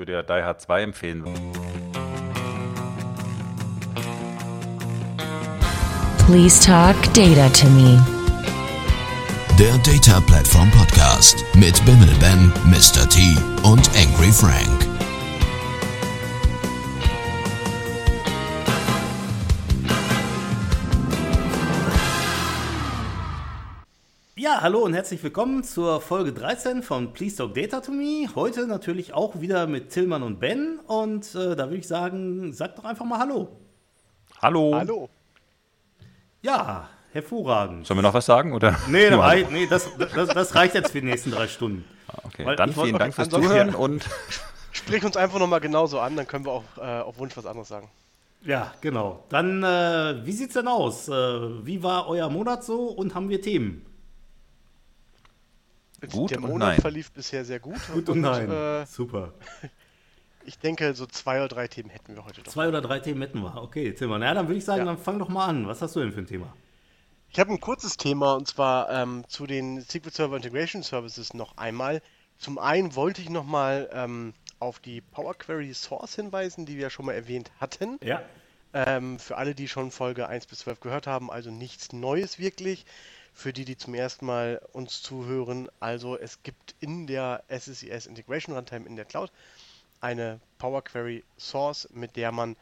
würde ja Die Hard 2 empfehlen. Please talk data to me. Der Data Platform Podcast mit Bimmel Ben, Mr. T und Angry Frank. Ja, hallo und herzlich willkommen zur Folge 13 von Please Talk Data to Me. Heute natürlich auch wieder mit Tillmann und Ben. Und äh, da würde ich sagen, sagt doch einfach mal Hallo. Hallo. Hallo. Ja, hervorragend. Sollen wir noch was sagen? Oder? Nee, Nur rei nee das, das, das reicht jetzt für die nächsten drei Stunden. Hallo. Okay, Weil dann vielen Dank fürs Zuhören und Sprich uns einfach nochmal genauso an, dann können wir auch äh, auf Wunsch was anderes sagen. Ja, genau. Dann, äh, wie sieht's denn aus? Äh, wie war euer Monat so und haben wir Themen? Gut Der und Monat nein. verlief bisher sehr gut. Gut und nein. Äh, Super. ich denke, so zwei oder drei Themen hätten wir heute doch. Zwei oder drei Themen hätten wir. Okay, Tillmann. Ja, dann würde ich sagen, Ja. dann fang doch mal an. Was hast du denn für ein Thema? Ich habe ein kurzes Thema und zwar ähm, zu den SQL Server Integration Services noch einmal. Zum einen wollte ich nochmal ähm, auf die Power Query Source hinweisen, die wir ja schon mal erwähnt hatten. Ja. Ähm, für alle, die schon Folge 1 bis 12 gehört haben, also nichts Neues wirklich. Für die, die zum ersten Mal uns zuhören, also es gibt in der SSIS Integration Runtime in der Cloud eine Power Query Source, mit der man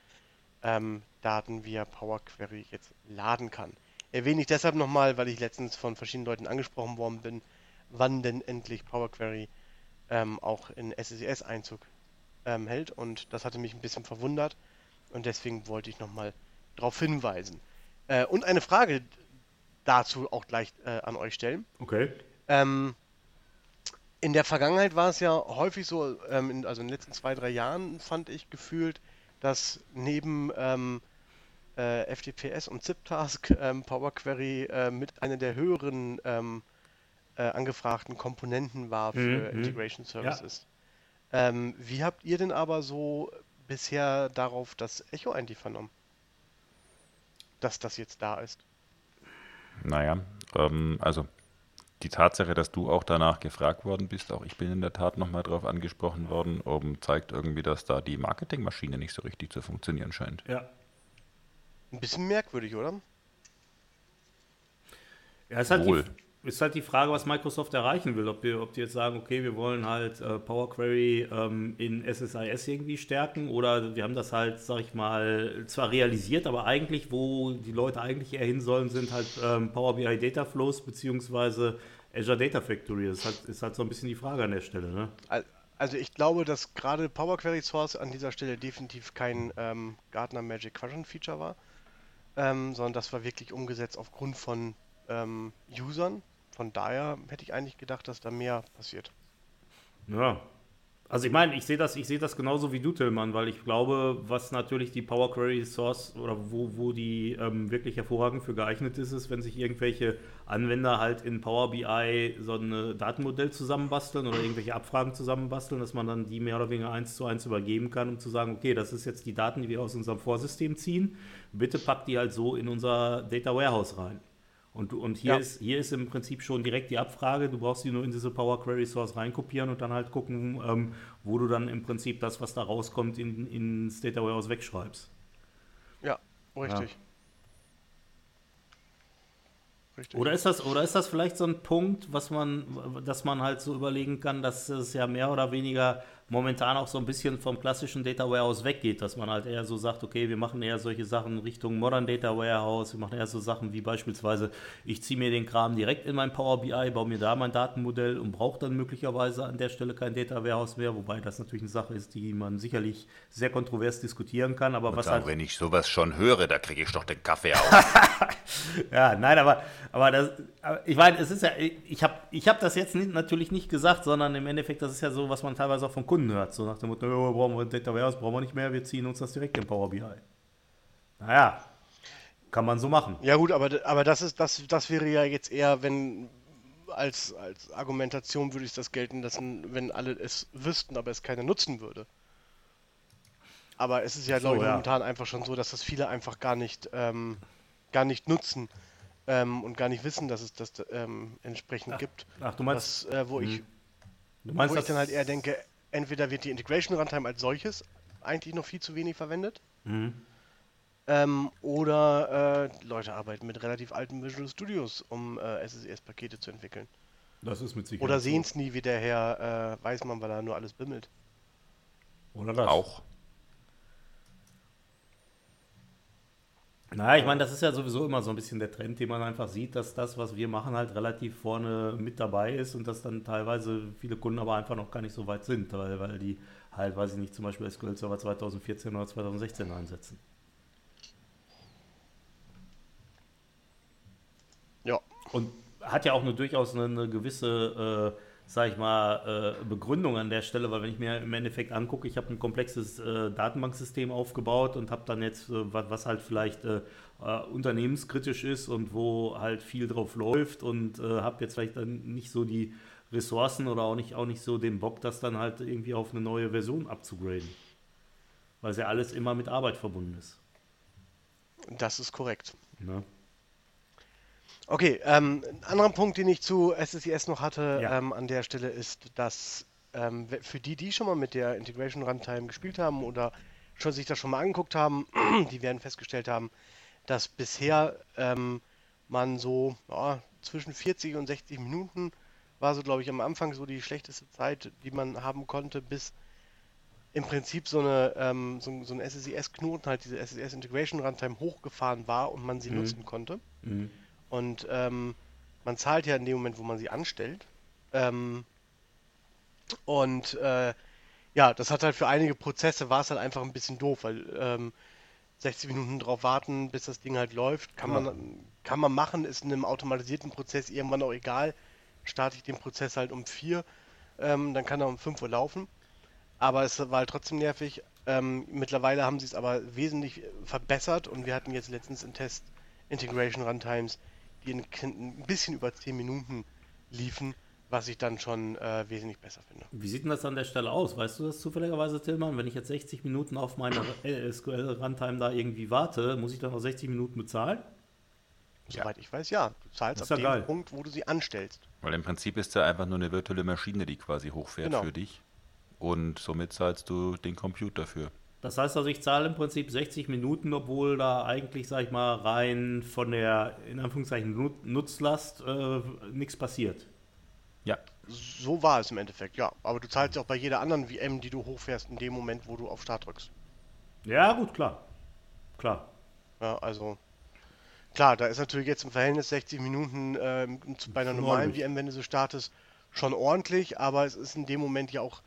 ähm, Daten via Power Query jetzt laden kann. Erwähne ich deshalb nochmal, weil ich letztens von verschiedenen Leuten angesprochen worden bin, wann denn endlich Power Query ähm, auch in SSIS Einzug ähm, hält und das hatte mich ein bisschen verwundert und deswegen wollte ich nochmal darauf hinweisen. Äh, und eine Frage dazu auch gleich äh, an euch stellen. Okay. Ähm, in der Vergangenheit war es ja häufig so, ähm, in, also in den letzten zwei, drei Jahren fand ich gefühlt, dass neben ähm, äh, FTPS und ZipTask ähm, Power Query äh, mit einer der höheren ähm, äh, angefragten Komponenten war für Mhm, mhm. Integration Services. Ähm, wie habt ihr denn aber so bisher darauf das Echo eigentlich vernommen? Dass das jetzt da ist. Naja, ähm, also die Tatsache, dass du auch danach gefragt worden bist, auch ich bin in der Tat nochmal drauf angesprochen worden, um, zeigt irgendwie, dass da die Marketingmaschine nicht so richtig zu funktionieren scheint. Ja. Ein bisschen merkwürdig, oder? Ja, ist halt, Wohl. die, ist halt die Frage, was Microsoft erreichen will. Ob die, ob die jetzt sagen, okay, wir wollen halt äh, Power Query ähm, in SSIS irgendwie stärken oder wir haben das halt, sag ich mal, zwar realisiert, aber eigentlich, wo die Leute eigentlich eher hin sollen, sind halt ähm, Power BI Data Flows beziehungsweise Azure Data Factory. Das ist halt, ist halt so ein bisschen die Frage an der Stelle. Ne? Al- Also ich glaube, dass gerade Power Query Source an dieser Stelle definitiv kein ähm, Gartner Magic Quadrant Feature war, ähm, sondern das war wirklich umgesetzt aufgrund von ähm, Usern. Von daher hätte ich eigentlich gedacht, dass da mehr passiert. Ja. Also ich meine, ich sehe das, ich das genauso wie du, Tillmann, weil ich glaube, was natürlich die Power Query Source oder wo, wo die ähm, wirklich hervorragend für geeignet ist, ist, wenn sich irgendwelche Anwender halt in Power BI so ein Datenmodell zusammenbasteln oder irgendwelche Abfragen zusammenbasteln, dass man dann die mehr oder weniger eins zu eins übergeben kann, um zu sagen, okay, das ist jetzt die Daten, die wir aus unserem Vorsystem ziehen, bitte packt die halt so in unser Data Warehouse rein. Und, und hier, Ja. ist, hier ist im Prinzip schon direkt die Abfrage. Du brauchst die nur in diese Power Query Source reinkopieren und dann halt gucken, ähm, wo du dann im Prinzip das, was da rauskommt, in, ins Data Warehouse wegschreibst. Ja, richtig. Richtig. Oder ist das, oder ist das vielleicht so ein Punkt, was man, dass man halt so überlegen kann, dass es ja mehr oder weniger momentan auch so ein bisschen vom klassischen Data Warehouse weggeht, dass man halt eher so sagt, okay, wir machen eher solche Sachen Richtung Modern Data Warehouse, wir machen eher so Sachen wie beispielsweise, ich ziehe mir den Kram direkt in mein Power BI, baue mir da mein Datenmodell und brauche dann möglicherweise an der Stelle kein Data Warehouse mehr, wobei das natürlich eine Sache ist, die man sicherlich sehr kontrovers diskutieren kann, aber was Dann, halt wenn ich sowas schon höre, da kriege ich doch den Kaffee auf. Ja, nein, aber, aber, das, ich meine, es ist ja, ich habe ich hab das jetzt nicht, natürlich nicht gesagt, sondern im Endeffekt, das ist ja so, was man teilweise auch von Kunden hört. So nach dem Motto, oh, brauchen wir Data Warehouse, brauchen wir nicht mehr, wir ziehen uns das direkt in Power BI. Naja, kann man so machen. Ja gut, aber, aber das ist das, das wäre ja jetzt eher, wenn als, als Argumentation würde ich das gelten lassen, wenn alle es wüssten, aber es keiner nutzen würde. Aber es ist ja, So, glaube ich, ja. momentan einfach schon so, dass das viele einfach gar nicht, ähm, gar nicht nutzen ähm, und gar nicht wissen, dass es das ähm, entsprechend gibt. Ach, du meinst, Das, äh, wo ich, du meinst wo ich dann halt eher denke, entweder wird die Integration Runtime als solches eigentlich noch viel zu wenig verwendet. Mhm. Ähm, oder äh, Leute arbeiten mit relativ alten Visual Studios, um äh, SSES-Pakete zu entwickeln. Das ist mit Sicherheit. Oder sehen es nie, wie der Herr äh, Weißmann, weil er nur alles bimmelt. Oder das. Auch. Naja, ich meine, das ist ja sowieso immer so ein bisschen der Trend, den man einfach sieht, dass das, was wir machen, halt relativ vorne mit dabei ist und dass dann teilweise viele Kunden aber einfach noch gar nicht so weit sind, weil, weil die halt, weiß ich nicht, zum Beispiel SQL Server 2014 oder 2016 einsetzen. Ja. Und hat ja auch eine, durchaus eine, eine gewisse, äh, sag ich mal, äh, Begründung an der Stelle, weil wenn ich mir im Endeffekt angucke, ich habe ein komplexes äh, Datenbanksystem aufgebaut und habe dann jetzt, äh, was, was halt vielleicht äh, äh, unternehmenskritisch ist und wo halt viel drauf läuft und äh, habe jetzt vielleicht dann nicht so die Ressourcen oder auch nicht, auch nicht so den Bock, das dann halt irgendwie auf eine neue Version abzugraden. Weil es ja alles immer mit Arbeit verbunden ist. Das ist korrekt. Ne? Okay, ähm, ein anderer Punkt, den ich zu SSIS noch hatte Ja. ähm, an der Stelle ist, dass ähm, für die, die schon mal mit der Integration Runtime gespielt haben oder schon sich das schon mal angeguckt haben, die werden festgestellt haben, dass bisher ähm, man so ja, zwischen 40 und 60 Minuten war so, glaube ich, am Anfang so die schlechteste Zeit, die man haben konnte, bis im Prinzip so eine ähm, so, ein- so ein SSIS-Knoten, halt diese SSIS Integration Runtime hochgefahren war und man sie Mhm. nutzen konnte. Mhm. Und ähm, man zahlt ja in dem Moment, wo man sie anstellt. Ähm, und äh, ja, das hat halt für einige Prozesse war es halt einfach ein bisschen doof, weil ähm, 60 Minuten drauf warten, bis das Ding halt läuft, kann Ja. man kann man machen, ist in einem automatisierten Prozess irgendwann auch egal. Starte ich den Prozess halt um 4, ähm, dann kann er um 5 Uhr laufen. Aber es war halt trotzdem nervig. Ähm, mittlerweile haben sie es aber wesentlich verbessert und wir hatten jetzt letztens im Test Integration Runtimes, die in, ein bisschen über 10 Minuten liefen, was ich dann schon äh, wesentlich besser finde. Wie sieht denn das an der Stelle aus? Weißt du das zufälligerweise, Tillmann? Wenn ich jetzt 60 Minuten auf meine SQL-Runtime da irgendwie warte, muss ich dann auch 60 Minuten bezahlen? Ja. Soweit ich weiß, ja. Du zahlst ab ja dem geil. Punkt, wo du sie anstellst. Weil im Prinzip ist ja einfach nur eine virtuelle Maschine, die quasi hochfährt Genau. für dich. Und somit zahlst du den Computer für. Das heißt also, ich zahle im Prinzip 60 Minuten, obwohl da eigentlich, sag ich mal, rein von der, in Anführungszeichen, Nut- Nutzlast äh, nichts passiert. Ja. So war es im Endeffekt, ja. Aber du zahlst ja auch bei jeder anderen VM, die du hochfährst, in dem Moment, wo du auf Start drückst. Ja, gut, klar. Klar. Ja, also klar, da ist natürlich jetzt im Verhältnis 60 Minuten zu- bei einer normalen. VM, wenn du so startest, schon ordentlich, aber es ist in dem Moment ja auch,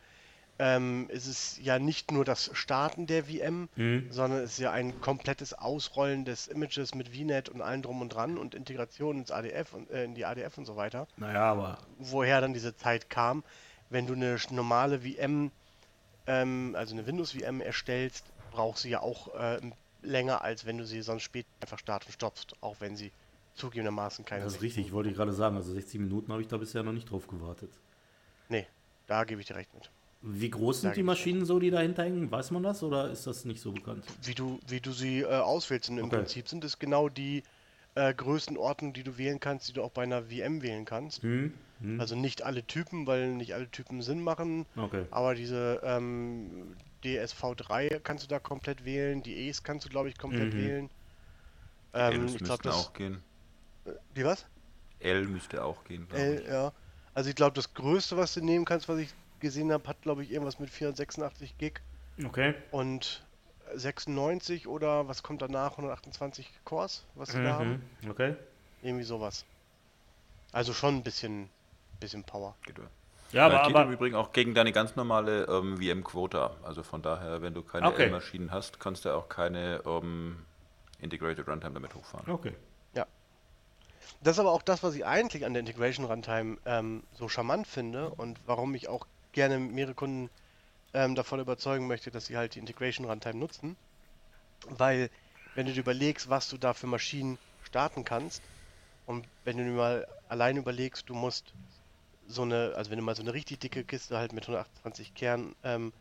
ähm, es ist ja nicht nur das Starten der VM, Mhm. sondern es ist ja ein komplettes Ausrollen des Images mit VNet und allem drum und dran und Integration ins ADF und äh, in die ADF und so weiter. Naja, aber Woher dann diese Zeit kam, wenn du eine normale VM, ähm, also eine Windows-VM erstellst, brauchst du ja auch ähm, länger, als wenn du sie sonst später einfach start und stoppst, auch wenn sie zugegebenermaßen keine. das ist 60 richtig, wollte ich gerade sagen. Also 60 Minuten habe ich da bisher noch nicht drauf gewartet. Nee, da gebe ich dir recht mit. Wie groß sind die Maschinen so, die dahinter hängen? Weiß man das oder ist das nicht so bekannt? Wie du, wie du sie äh, auswählst. Und im Okay. Prinzip sind es genau die äh, Größenordnung, die du wählen kannst, die du auch bei einer VM wählen kannst. Hm? Hm? Also nicht alle Typen, weil nicht alle Typen Sinn machen. okay. Aber diese ähm, DSV3 kannst du da komplett wählen, die E's kannst du, glaube ich, komplett Mhm. wählen. L Ähm, müssten ich glaube, das. auch gehen. Wie was? L müsste auch gehen. L, ich. ja. Also ich glaube, das größte, was du nehmen kannst, was ich gesehen habe, hat, glaube ich, irgendwas mit 486 Gig Okay. und 96 oder was kommt danach? 128 Cores, was sie da haben. Mhm. Okay. Irgendwie sowas. Also schon ein bisschen, bisschen Power. Geht ja. Ja, Weil aber, geht im aber Übrigen auch gegen deine ganz normale ähm, VM-Quota. Also von daher, wenn du keine Okay. L-Maschinen hast, kannst du auch keine ähm, Integrated Runtime damit hochfahren. okay. Das ist aber auch das, was ich eigentlich an der Integration Runtime ähm, so charmant finde und warum ich auch gerne mehrere Kunden ähm, davon überzeugen möchte, dass sie halt die Integration Runtime nutzen. Weil, wenn du dir überlegst, was du da für Maschinen starten kannst und wenn du dir mal allein überlegst, du musst so eine, also wenn du mal so eine richtig dicke Kiste halt mit 128 Kern ähm,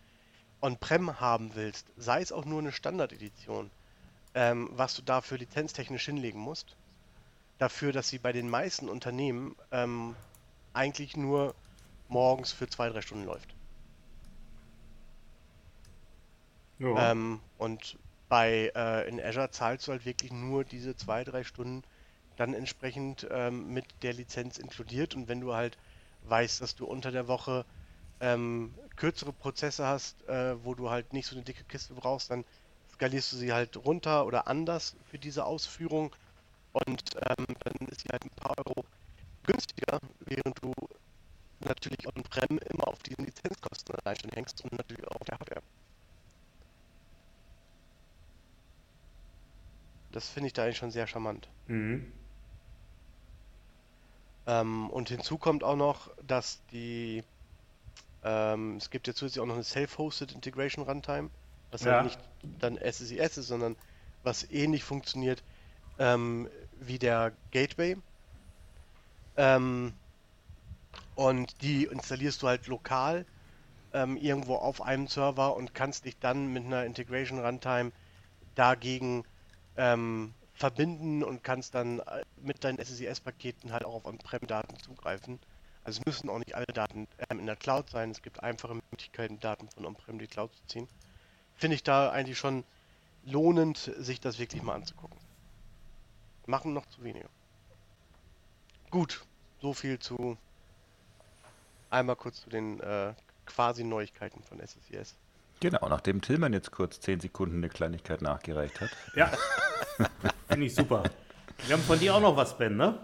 on-prem haben willst, sei es auch nur eine Standard-Edition, ähm, was du dafür lizenztechnisch hinlegen musst, dafür, dass sie bei den meisten Unternehmen ähm, eigentlich nur morgens für zwei, drei Stunden läuft. Ja. Ähm, und bei äh, in Azure zahlst du halt wirklich nur diese zwei, drei Stunden dann entsprechend ähm, mit der Lizenz inkludiert. Und wenn du halt weißt, dass du unter der Woche ähm, kürzere Prozesse hast, äh, wo du halt nicht so eine dicke Kiste brauchst, dann skalierst du sie halt runter oder anders für diese Ausführung und ähm, dann ist sie halt ein paar Euro günstiger, während du natürlich on-prem immer auf diesen Lizenzkosten allein schon hängst und natürlich auch auf der Hardware. Das finde ich da eigentlich schon sehr charmant. Mhm. Ähm, und hinzu kommt auch noch, dass die ähm, es gibt ja zusätzlich auch noch eine Self-Hosted Integration Runtime, was ja. halt nicht dann SSIS ist, sondern was ähnlich funktioniert ähm, wie der Gateway. Ähm, und die installierst du halt lokal ähm, irgendwo auf einem Server und kannst dich dann mit einer Integration Runtime dagegen ähm, verbinden und kannst dann äh, mit deinen SSIS-Paketen halt auch auf On-Prem-Daten zugreifen. Also es müssen auch nicht alle Daten ähm, in der Cloud sein. Es gibt einfache Möglichkeiten, Daten von On-Prem in die Cloud zu ziehen. Finde ich da eigentlich schon lohnend, sich das wirklich mal anzugucken. Machen noch zu wenige. Gut, so viel zu einmal kurz zu den äh, quasi Neuigkeiten von SSIS. Genau, nachdem Tillmann jetzt kurz 10 Sekunden eine Kleinigkeit nachgereicht hat. Ja, finde ich super. Wir haben von dir auch noch was, Ben, ne?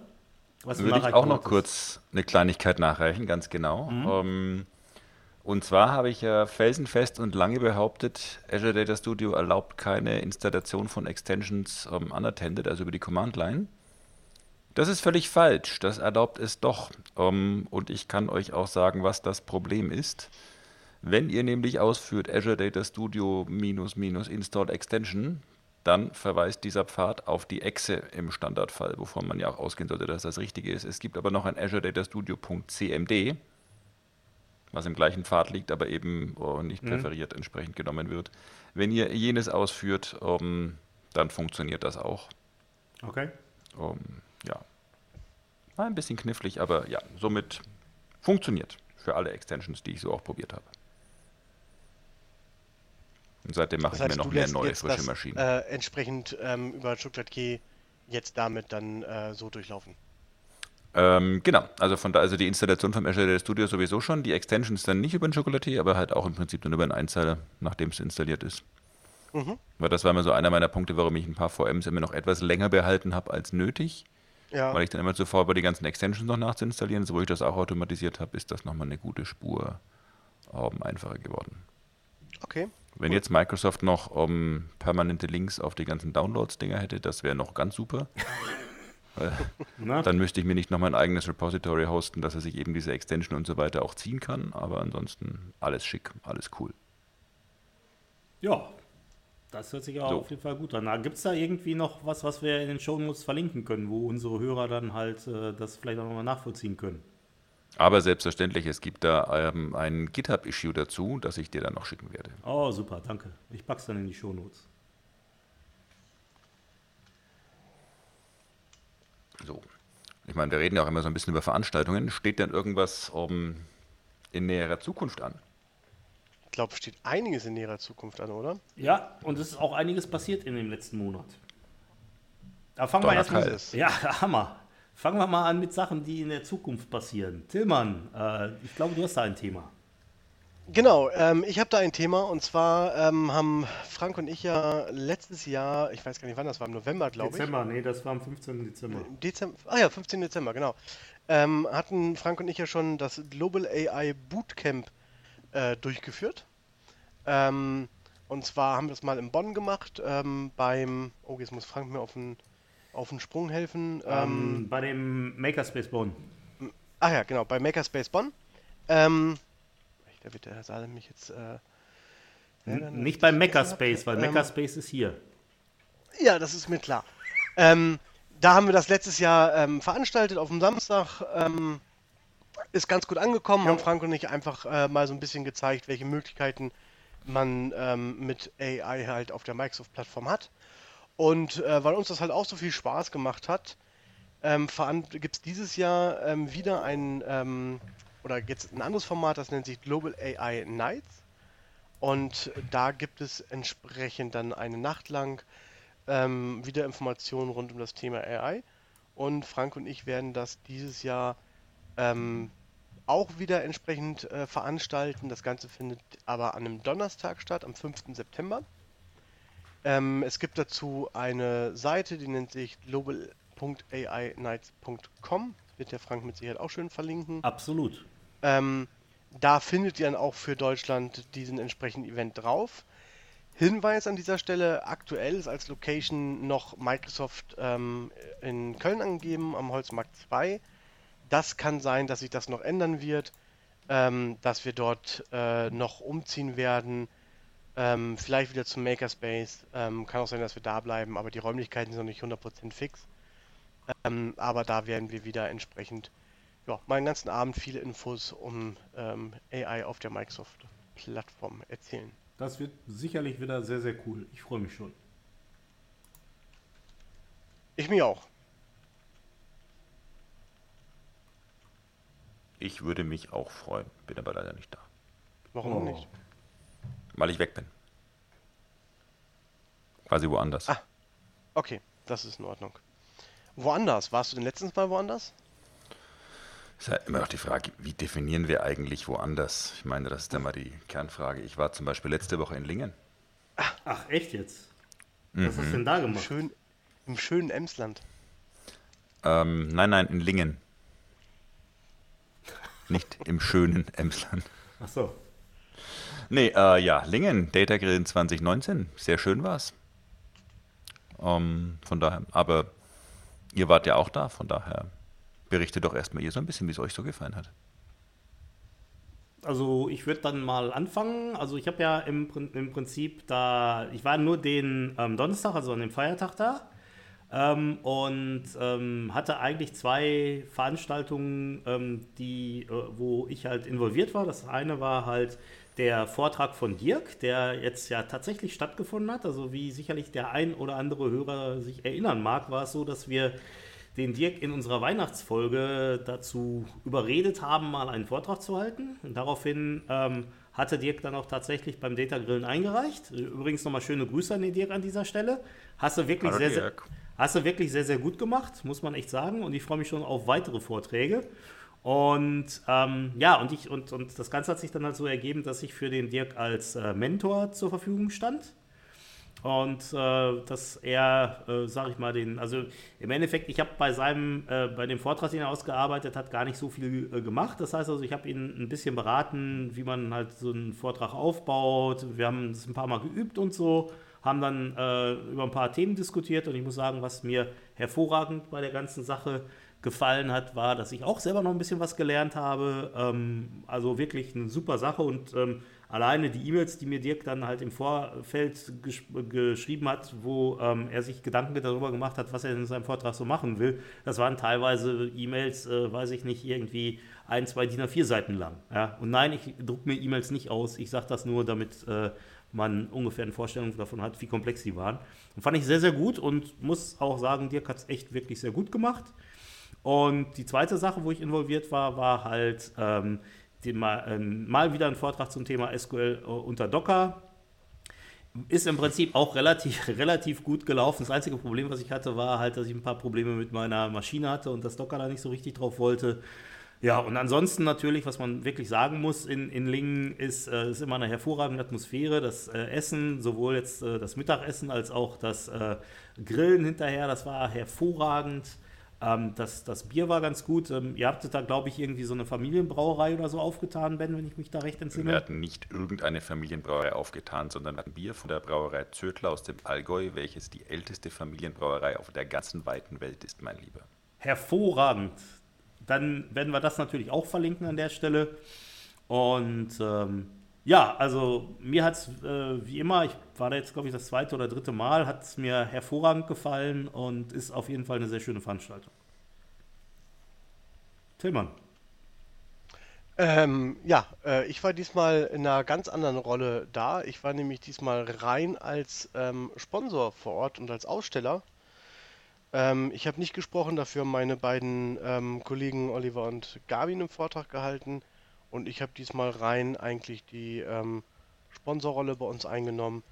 Was Würde ich auch noch kurz eine Kleinigkeit nachreichen, ganz genau. Mhm. Um, ähm, und zwar habe ich ja felsenfest und lange behauptet, Azure Data Studio erlaubt keine Installation von Extensions um, ähm, unattended, also über die Command Line. Das ist völlig falsch. Das erlaubt es doch. Ähm, und ich kann euch auch sagen, was das Problem ist. Wenn ihr nämlich ausführt Azure Data Studio minus minus install extension, dann verweist dieser Pfad auf die Exe im Standardfall, wovon man ja auch ausgehen sollte, dass das Richtige ist. Es gibt aber noch ein Azure Data Studio.cmd, was im gleichen Pfad liegt, aber eben oh, nicht mhm. präferiert entsprechend genommen wird. Wenn ihr jenes ausführt, um, ähm, dann funktioniert das auch. Okay. Um, ja. War ein bisschen knifflig, aber ja, somit funktioniert für alle Extensions, die ich so auch probiert habe. Und seitdem mache das heißt, ich mir noch mehr neue, frische das, Maschinen. Äh, entsprechend ähm, über Stuttgart Key jetzt damit dann äh, so durchlaufen. Ähm, genau, also von da, also die Installation vom Azure Studio sowieso schon, die Extensions dann nicht über den Chocolatier, aber halt auch im Prinzip dann über einen Einzeiler, nachdem es installiert ist. Mhm. Weil das war immer so einer meiner Punkte, warum ich ein paar VMs immer noch etwas länger behalten habe als nötig. Ja. Weil ich dann immer zuvor bei die ganzen Extensions noch nachzuinstallieren, so wo ich das auch automatisiert habe, ist das nochmal eine gute Spur um, einfacher geworden. Okay. Wenn jetzt Microsoft noch um, permanente Links auf die ganzen Downloads-Dinger hätte, das wäre noch ganz super. dann müsste ich mir nicht noch mein eigenes Repository hosten, dass er sich eben diese Extension und so weiter auch ziehen kann. Aber ansonsten alles schick, alles cool. Ja, das hört sich auch so. auf jeden Fall gut an. Gibt es da irgendwie noch was, was wir in den Show Notes verlinken können, wo unsere Hörer dann halt äh, das vielleicht auch nochmal nachvollziehen können? Aber selbstverständlich, es gibt da ähm, ein GitHub-Issue dazu, das ich dir dann noch schicken werde. Oh, super, danke. Ich pack's dann in die Shownotes. So. Ich meine, wir reden ja auch immer so ein bisschen über Veranstaltungen. Steht denn irgendwas um, in näherer Zukunft an? Ich glaube, steht einiges in näherer Zukunft an, oder? Ja, und es ist auch einiges passiert in dem letzten Monat. Da fangen wir erstmal. Ja, Hammer. Fangen wir mal an mit Sachen, die in der Zukunft passieren. Tillmann, äh, ich glaube, du hast da ein Thema. Genau, ähm, ich habe da ein Thema und zwar ähm, haben Frank und ich ja letztes Jahr, ich weiß gar nicht wann, das war im November, glaube ich. Dezember, nee, das war am 15. Dezember. Dezember. Ah ja, 15. Dezember, genau. Ähm, hatten Frank und ich ja schon das Global AI Bootcamp äh, durchgeführt. Ähm, und zwar haben wir das mal in Bonn gemacht, ähm, beim, oh, jetzt muss Frank mir auf den auf den Sprung helfen. Ähm, ähm, bei dem Makerspace Bonn. Ach ja, genau, bei Makerspace Bonn. Ähm, da wird der Saal mich jetzt. Äh, ja, nicht beim Makerspace, weil ähm, Makerspace ist hier. Ja, das ist mir klar. Ähm, da haben wir das letztes Jahr ähm, veranstaltet auf dem Samstag. Ähm, ist ganz gut angekommen, ja. haben Frank und ich einfach äh, mal so ein bisschen gezeigt, welche Möglichkeiten man ähm, mit AI halt auf der Microsoft-Plattform hat. Und äh, weil uns das halt auch so viel Spaß gemacht hat, ähm, gibt es dieses Jahr ähm, wieder ein, ähm, oder jetzt ein anderes Format, das nennt sich Global AI Nights. Und da gibt es entsprechend dann eine Nacht lang ähm, wieder Informationen rund um das Thema AI. Und Frank und ich werden das dieses Jahr ähm, auch wieder entsprechend äh, veranstalten. Das Ganze findet aber an einem Donnerstag statt, am 5. September. Ähm, es gibt dazu eine Seite, die nennt sich global.ainights.com. Wird der Frank mit Sicherheit auch schön verlinken. Absolut. Ähm, da findet ihr dann auch für Deutschland diesen entsprechenden Event drauf. Hinweis an dieser Stelle, aktuell ist als Location noch Microsoft ähm, in Köln angegeben, am Holzmarkt 2. Das kann sein, dass sich das noch ändern wird, ähm, dass wir dort äh, noch umziehen werden, ähm, vielleicht wieder zum Makerspace. Ähm, kann auch sein, dass wir da bleiben, aber die Räumlichkeiten sind noch nicht 100% fix. Ähm, aber da werden wir wieder entsprechend ja, meinen ganzen Abend viele Infos um ähm, AI auf der Microsoft-Plattform erzählen. Das wird sicherlich wieder sehr, sehr cool. Ich freue mich schon. Ich mich auch. Ich würde mich auch freuen, bin aber leider nicht da, Warum Oh. nicht? weil ich weg bin. Quasi woanders. Ah. Okay, das ist in Ordnung. Woanders? Warst du denn letztens mal woanders? Ist ja immer noch die Frage, wie definieren wir eigentlich woanders? Ich meine, das ist ja mal die Kernfrage. Ich war zum Beispiel letzte Woche in Lingen. Ach, echt jetzt? Was hast du denn da gemacht? Schön, Im schönen Emsland. Ähm, nein, nein, in Lingen. Nicht im schönen Emsland. Ach so. Nee, äh, ja, Lingen, Data Grill 2019. Sehr schön war's. Ähm, von daher, aber ihr wart ja auch da, von daher berichtet doch erstmal ihr so ein bisschen, wie es euch so gefallen hat. Also ich würde dann mal anfangen. Also ich habe ja im, im Prinzip da, ich war nur den ähm, Donnerstag, also an dem Feiertag da. Ähm, und ähm, hatte eigentlich zwei Veranstaltungen, ähm, die, äh, wo ich halt involviert war. Das eine war halt der Vortrag von Dirk, der jetzt ja tatsächlich stattgefunden hat. Also wie sicherlich der ein oder andere Hörer sich erinnern mag, war es so, dass wir den Dirk in unserer Weihnachtsfolge dazu überredet haben, mal einen Vortrag zu halten. Und daraufhin ähm, hatte Dirk dann auch tatsächlich beim Data Grillen eingereicht. Übrigens nochmal schöne Grüße an den Dirk an dieser Stelle. Hast du wirklich Hallo, sehr, sehr, Dirk. Hast du wirklich sehr, sehr gut gemacht, muss man echt sagen. Und ich freue mich schon auf weitere Vorträge. Und ähm, ja, und, ich, und, und das Ganze hat sich dann halt so ergeben, dass ich für den Dirk als äh, Mentor zur Verfügung stand. Und äh, dass er, äh, sag ich mal, den, also im Endeffekt, ich habe bei seinem, äh, bei dem Vortrag, den er ausgearbeitet hat, gar nicht so viel äh, gemacht. Das heißt also, ich habe ihn ein bisschen beraten, wie man halt so einen Vortrag aufbaut. Wir haben das ein paar Mal geübt und so, haben dann äh, über ein paar Themen diskutiert und ich muss sagen, was mir hervorragend bei der ganzen Sache gefallen hat, war, dass ich auch selber noch ein bisschen was gelernt habe. Ähm, also wirklich eine super Sache und ähm, alleine die E-Mails, die mir Dirk dann halt im Vorfeld gesch geschrieben hat, wo ähm, er sich Gedanken darüber gemacht hat, was er in seinem Vortrag so machen will, das waren teilweise E-Mails, äh, weiß ich nicht, irgendwie ein, zwei DIN A4 Seiten lang. Ja? Und nein, ich drucke mir E-Mails nicht aus, ich sage das nur, damit äh, man ungefähr eine Vorstellung davon hat, wie komplex die waren. Und fand ich sehr, sehr gut und muss auch sagen, Dirk hat es echt wirklich sehr gut gemacht. Und die zweite Sache, wo ich involviert war, war halt ähm, mal, ähm, mal wieder ein Vortrag zum Thema SQL äh, unter Docker. Ist im Prinzip auch relativ, relativ gut gelaufen. Das einzige Problem, was ich hatte, war halt, dass ich ein paar Probleme mit meiner Maschine hatte und das Docker da nicht so richtig drauf wollte. Ja, und ansonsten natürlich, was man wirklich sagen muss in, in Lingen, ist, äh, ist immer eine hervorragende Atmosphäre. Das äh, Essen, sowohl jetzt äh, das Mittagessen als auch das äh, Grillen hinterher, das war hervorragend. Ähm, das, das Bier war ganz gut. Ähm, ihr habtet da, glaube ich, irgendwie so eine Familienbrauerei oder so aufgetan, Ben, wenn ich mich da recht entsinne. Wir hatten nicht irgendeine Familienbrauerei aufgetan, sondern ein Bier von der Brauerei Zödler aus dem Allgäu, welches die älteste Familienbrauerei auf der ganzen weiten Welt ist, mein Lieber. Hervorragend. Dann werden wir das natürlich auch verlinken an der Stelle. Und ähm, ja, also mir hat es äh, wie immer, ich war da jetzt, glaube ich, das zweite oder dritte Mal, hat es mir hervorragend gefallen und ist auf jeden Fall eine sehr schöne Veranstaltung. Tillmann. Ähm, ja, äh, ich war diesmal in einer ganz anderen Rolle da. Ich war nämlich diesmal rein als ähm, Sponsor vor Ort und als Aussteller. Ähm, ich habe nicht gesprochen, dafür haben meine beiden ähm, Kollegen Oliver und Gabi einen Vortrag gehalten. Und ich habe diesmal rein eigentlich die ähm, Sponsorrolle bei uns eingenommen.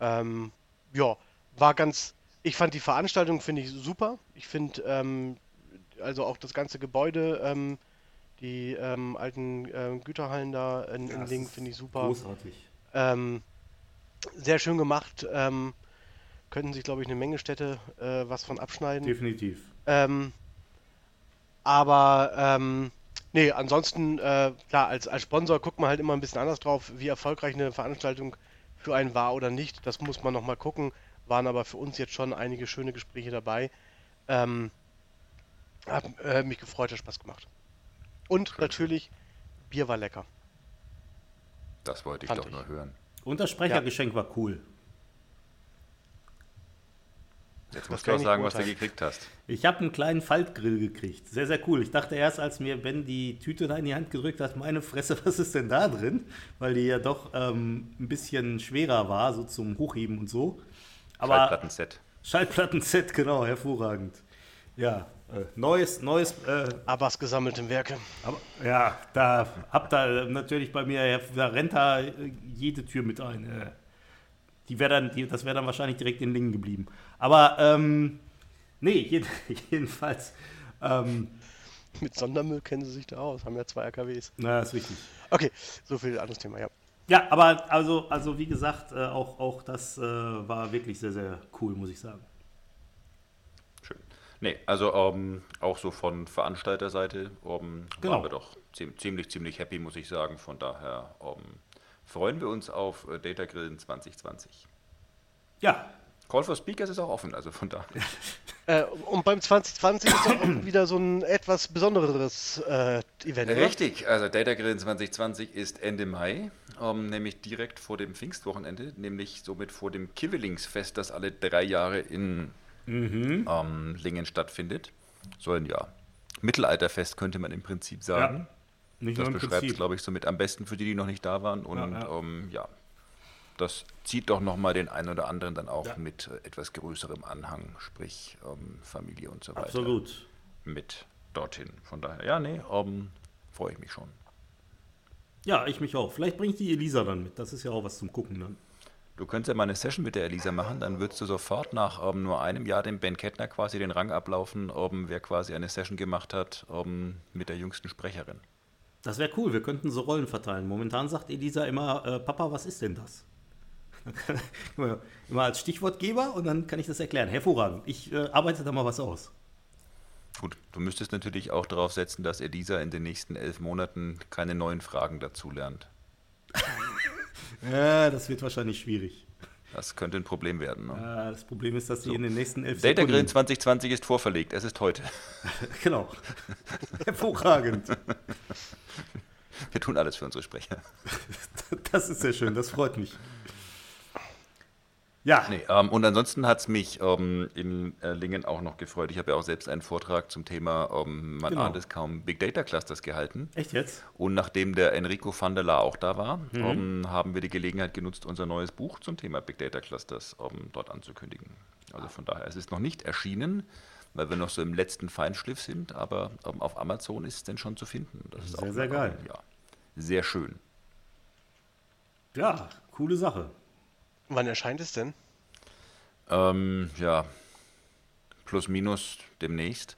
Ähm, ja, war ganz, ich fand die Veranstaltung, finde ich super. Ich finde, ähm, also auch das ganze Gebäude, ähm, die ähm, alten ähm, Güterhallen da in, in das Link, ist finde ich super. Großartig. Sehr schön gemacht. Ähm, könnten sich, glaube ich, eine Menge Städte äh, was von abschneiden. Definitiv. Ähm, aber ähm, nee, ansonsten, äh, klar, als, als Sponsor guckt man halt immer ein bisschen anders drauf, wie erfolgreich eine Veranstaltung für einen war oder nicht. Das muss man nochmal gucken. Waren aber für uns jetzt schon einige schöne Gespräche dabei. Ähm, hab äh, mich gefreut, hat Spaß gemacht. Und natürlich, Bier war lecker. Das wollte ich Fand doch ich. nur hören. Und das Sprechergeschenk war cool. Jetzt musst du auch sagen, was du gekriegt hast. Ich habe einen kleinen Faltgrill gekriegt. Sehr, sehr cool. Ich dachte erst, als mir Ben die Tüte da in die Hand gedrückt hat, meine Fresse, was ist denn da drin? Weil die ja doch ähm, ein bisschen schwerer war, so zum Hochheben und so. Aber Schallplattenset. Schallplatten-Set, genau, hervorragend. Ja, äh, neues, neues, äh, Abbas gesammeltem Werke. aber ja, da habt ihr natürlich bei mir, da rennt da jede Tür mit ein. Äh, die wäre dann, die, das wäre dann wahrscheinlich direkt in Lingen geblieben. Aber, ähm, nee, jeden, jedenfalls, ähm, Mit Sondermüll kennen sie sich da aus, haben ja zwei AKWs. na, ist richtig. Okay, so viel anderes Thema, ja. Ja, aber also, also wie gesagt, äh, auch, auch das äh, war wirklich sehr, sehr cool, muss ich sagen. Schön. Nee, also ähm, auch so von Veranstalterseite ähm, Genau. waren wir doch ziem- ziemlich, ziemlich happy, muss ich sagen. Von daher ähm, freuen wir uns auf äh, Data Grillen 2020. Ja, Call for Speakers ist auch offen, also von daher. Äh, und beim 2020 ist auch wieder so ein etwas besonderes äh, Event, oder? Richtig, also Data Grillen 2020 ist Ende Mai, ähm, nämlich direkt vor dem Pfingstwochenende, nämlich somit vor dem Kivelingsfest, das alle drei Jahre in ähm, Lingen stattfindet. So ein ja, Mittelalterfest könnte man im Prinzip sagen. nicht Das beschreibt es, glaube ich, somit am besten für die, die noch nicht da waren. Und Ja, ja, ja. ähm, ja das zieht doch nochmal den einen oder anderen dann auch Ja. mit äh, etwas größerem Anhang, sprich ähm, Familie und so weiter, Absolut. mit dorthin. Von daher, ja, nee, ähm, freue ich mich schon. Ja, ich mich auch. Vielleicht bringt die Elisa dann mit. Das ist ja auch was zum Gucken dann. Du könntest ja mal eine Session mit der Elisa machen, dann würdest du sofort nach ähm, nur einem Jahr dem Ben Kettner quasi den Rang ablaufen, ähm, wer quasi eine Session gemacht hat ähm, mit der jüngsten Sprecherin. Das wäre cool. Wir könnten so Rollen verteilen. Momentan sagt Elisa immer, äh, Papa, was ist denn das? immer, als Stichwortgeber und dann kann ich das erklären. Hervorragend. Ich äh, arbeite da mal was aus. Gut, du müsstest natürlich auch darauf setzen, dass Elisa in den nächsten elf Monaten keine neuen Fragen dazu lernt. Ja, das wird wahrscheinlich schwierig. Das könnte ein Problem werden. Ne? Ja, das Problem ist, dass sie in den nächsten elf Data Sekunden... 2020 ist vorverlegt, es ist heute. Genau. Hervorragend. Wir tun alles für unsere Sprecher. Das ist sehr schön. Das freut mich. Ja, Nee, ähm, und ansonsten hat es mich ähm, in äh, Lingen auch noch gefreut. Ich habe ja auch selbst einen Vortrag zum Thema, ähm, man Genau. ahnt es kaum, Big Data Clusters gehalten. echt jetzt? Und nachdem der Enrico van der La auch da war, ähm, haben wir die Gelegenheit genutzt, unser neues Buch zum Thema Big Data Clusters ähm, dort anzukündigen. Also von daher, es ist noch nicht erschienen, weil wir noch so im letzten Feinschliff sind, aber ähm, auf Amazon ist es denn schon zu finden. Das ist Sehr, auch sehr geil. Ja, sehr schön. Ja, coole Sache. Wann erscheint es denn? Ähm, ja, plus minus demnächst.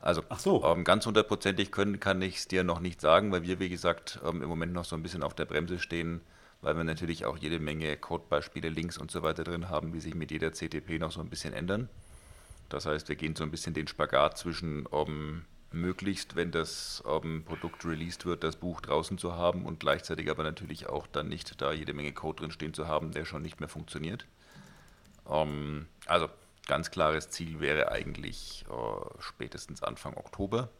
Also Ach so. ähm, ganz hundertprozentig können, kann ich es dir noch nicht sagen, weil wir, wie gesagt, ähm, im Moment noch so ein bisschen auf der Bremse stehen, weil wir natürlich auch jede Menge Codebeispiele, Links und so weiter drin haben, die sich mit jeder CTP noch so ein bisschen ändern. Das heißt, wir gehen so ein bisschen den Spagat zwischen ähm, möglichst, wenn das ähm, Produkt released wird, das Buch draußen zu haben und gleichzeitig aber natürlich auch dann nicht da jede Menge Code drin stehen zu haben, der schon nicht mehr funktioniert. Ähm, also ganz klares Ziel wäre eigentlich äh, spätestens Anfang Oktober.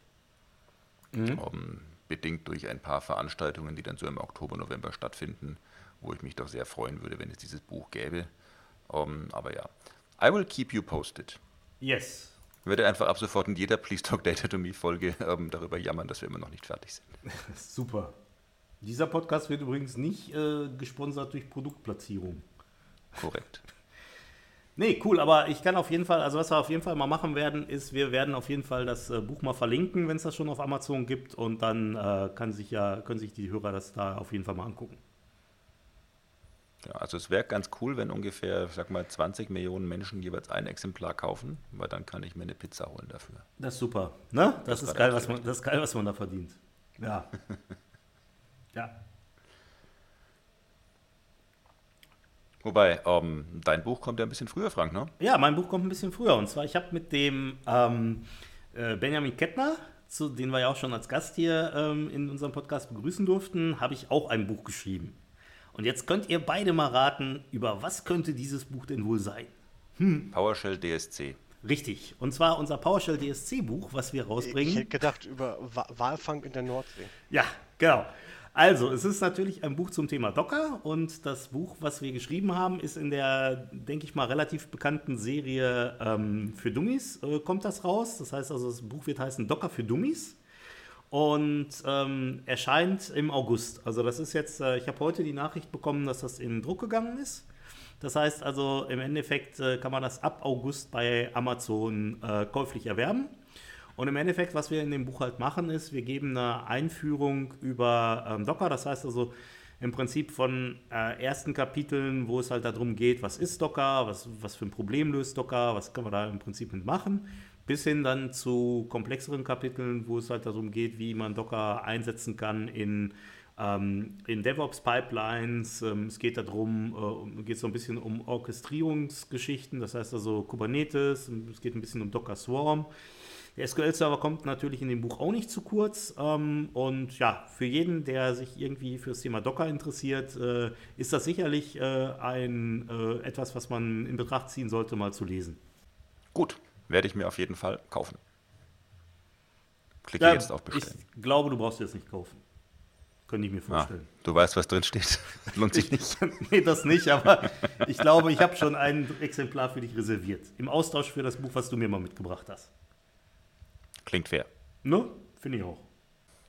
Ähm, bedingt durch ein paar Veranstaltungen, die dann so im Oktober, November stattfinden, wo ich mich doch sehr freuen würde, wenn es dieses Buch gäbe. Ähm, aber ja, I will keep you posted. Yes. Ich werde einfach ab sofort in jeder Please Talk Data to Me Folge ähm, darüber jammern, dass wir immer noch nicht fertig sind. Super. Dieser Podcast wird übrigens nicht äh, gesponsert durch Produktplatzierung. Korrekt. Nee, cool, aber ich kann auf jeden Fall, also was wir auf jeden Fall mal machen werden, ist, wir werden auf jeden Fall das äh, Buch mal verlinken, wenn es das schon auf Amazon gibt und dann äh, kann sich ja, können sich die Hörer das da auf jeden Fall mal angucken. Ja, also es wäre ganz cool, wenn ungefähr, sag mal, 20 Millionen Menschen jeweils ein Exemplar kaufen, weil dann kann ich mir eine Pizza holen dafür. Das ist super. Ne? Das, Das ist geil, was man, das ist geil, was man da verdient. Ja. ja. Wobei, ähm, dein Buch kommt ja ein bisschen früher, Frank, ne? Ja, mein Buch kommt ein bisschen früher. Und zwar, ich habe mit dem ähm, äh, Benjamin Kettner, zu, den wir ja auch schon als Gast hier ähm, in unserem Podcast begrüßen durften, habe ich auch ein Buch geschrieben. Und jetzt könnt ihr beide mal raten, über was könnte dieses Buch denn wohl sein? PowerShell DSC. Richtig. Und zwar unser PowerShell DSC-Buch, was wir Ich rausbringen. hätte gedacht über Wa Walfang in der Nordsee. Ja, genau. Also, es ist natürlich ein Buch zum Thema Docker und das Buch, was wir geschrieben haben, ist in der, denke ich mal, relativ bekannten Serie ähm, für Dummies, äh, kommt das raus. Das heißt also, das Buch wird heißen Docker für Dummies und ähm, erscheint im August. Also, das ist jetzt, äh, ich habe heute die Nachricht bekommen, dass das in Druck gegangen ist. Das heißt also, im Endeffekt äh, kann man das ab August bei Amazon äh, käuflich erwerben. Und im Endeffekt, was wir in dem Buch halt machen, ist, wir geben eine Einführung über ähm, Docker. Das heißt also im Prinzip von äh, ersten Kapiteln, wo es halt darum geht, was ist Docker, was, was für ein Problem löst Docker, was können wir da im Prinzip mit machen, bis hin dann zu komplexeren Kapiteln, wo es halt darum geht, wie man Docker einsetzen kann in ähm, in DevOps-Pipelines. Ähm, es geht darum, äh, geht so ein bisschen um Orchestrierungsgeschichten, das heißt also Kubernetes, es geht ein bisschen um Docker Swarm. Der SQL-Server kommt natürlich in dem Buch auch nicht zu kurz. Ähm, und ja, für jeden, der sich irgendwie für das Thema Docker interessiert, äh, ist das sicherlich äh, ein, äh, etwas, was man in Betracht ziehen sollte, mal zu lesen. Gut, werde ich mir auf jeden Fall kaufen. Klicke Ja, jetzt auf Bestellen. ich glaube, du brauchst es nicht kaufen. Könnte ich mir Ah, vorstellen. du weißt, was drin steht. Lohnt sich nicht. nee, das nicht, aber ich glaube, ich habe schon ein Exemplar für dich reserviert. Im Austausch für das Buch, was du mir mal mitgebracht hast. Klingt fair. Ne? Finde ich auch.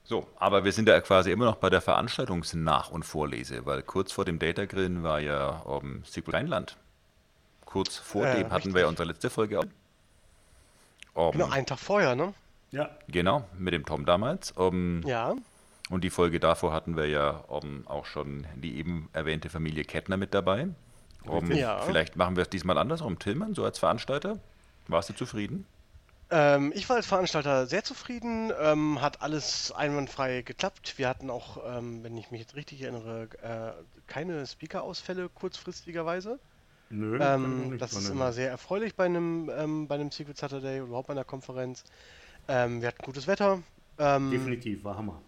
So, aber wir sind ja quasi immer noch bei der Veranstaltungsnach- und Vorlese, weil kurz vor dem Data Grillen war ja um, SQL Rheinland. Kurz vor Äh, dem hatten richtig. wir ja unsere letzte Folge. Um, Genau, einen Tag vorher, ne? Ja, genau, mit dem Tom damals. Um, Ja. Und die Folge davor hatten wir ja um, auch schon die eben erwähnte Familie Kettner mit dabei. Um, Richtig. Ja. Vielleicht machen wir es diesmal andersrum. Tillmann, so als Veranstalter, warst du zufrieden? Ähm, ich war als Veranstalter sehr zufrieden, ähm, hat alles einwandfrei geklappt. Wir hatten auch, ähm, wenn ich mich jetzt richtig erinnere, äh, keine Speaker-Ausfälle kurzfristigerweise. Nö. Ähm, das ist immer sehr erfreulich bei einem, ähm, bei einem Secret Saturday oder überhaupt bei einer Konferenz. Ähm, wir hatten gutes Wetter. Ähm, Definitiv, war Hammer.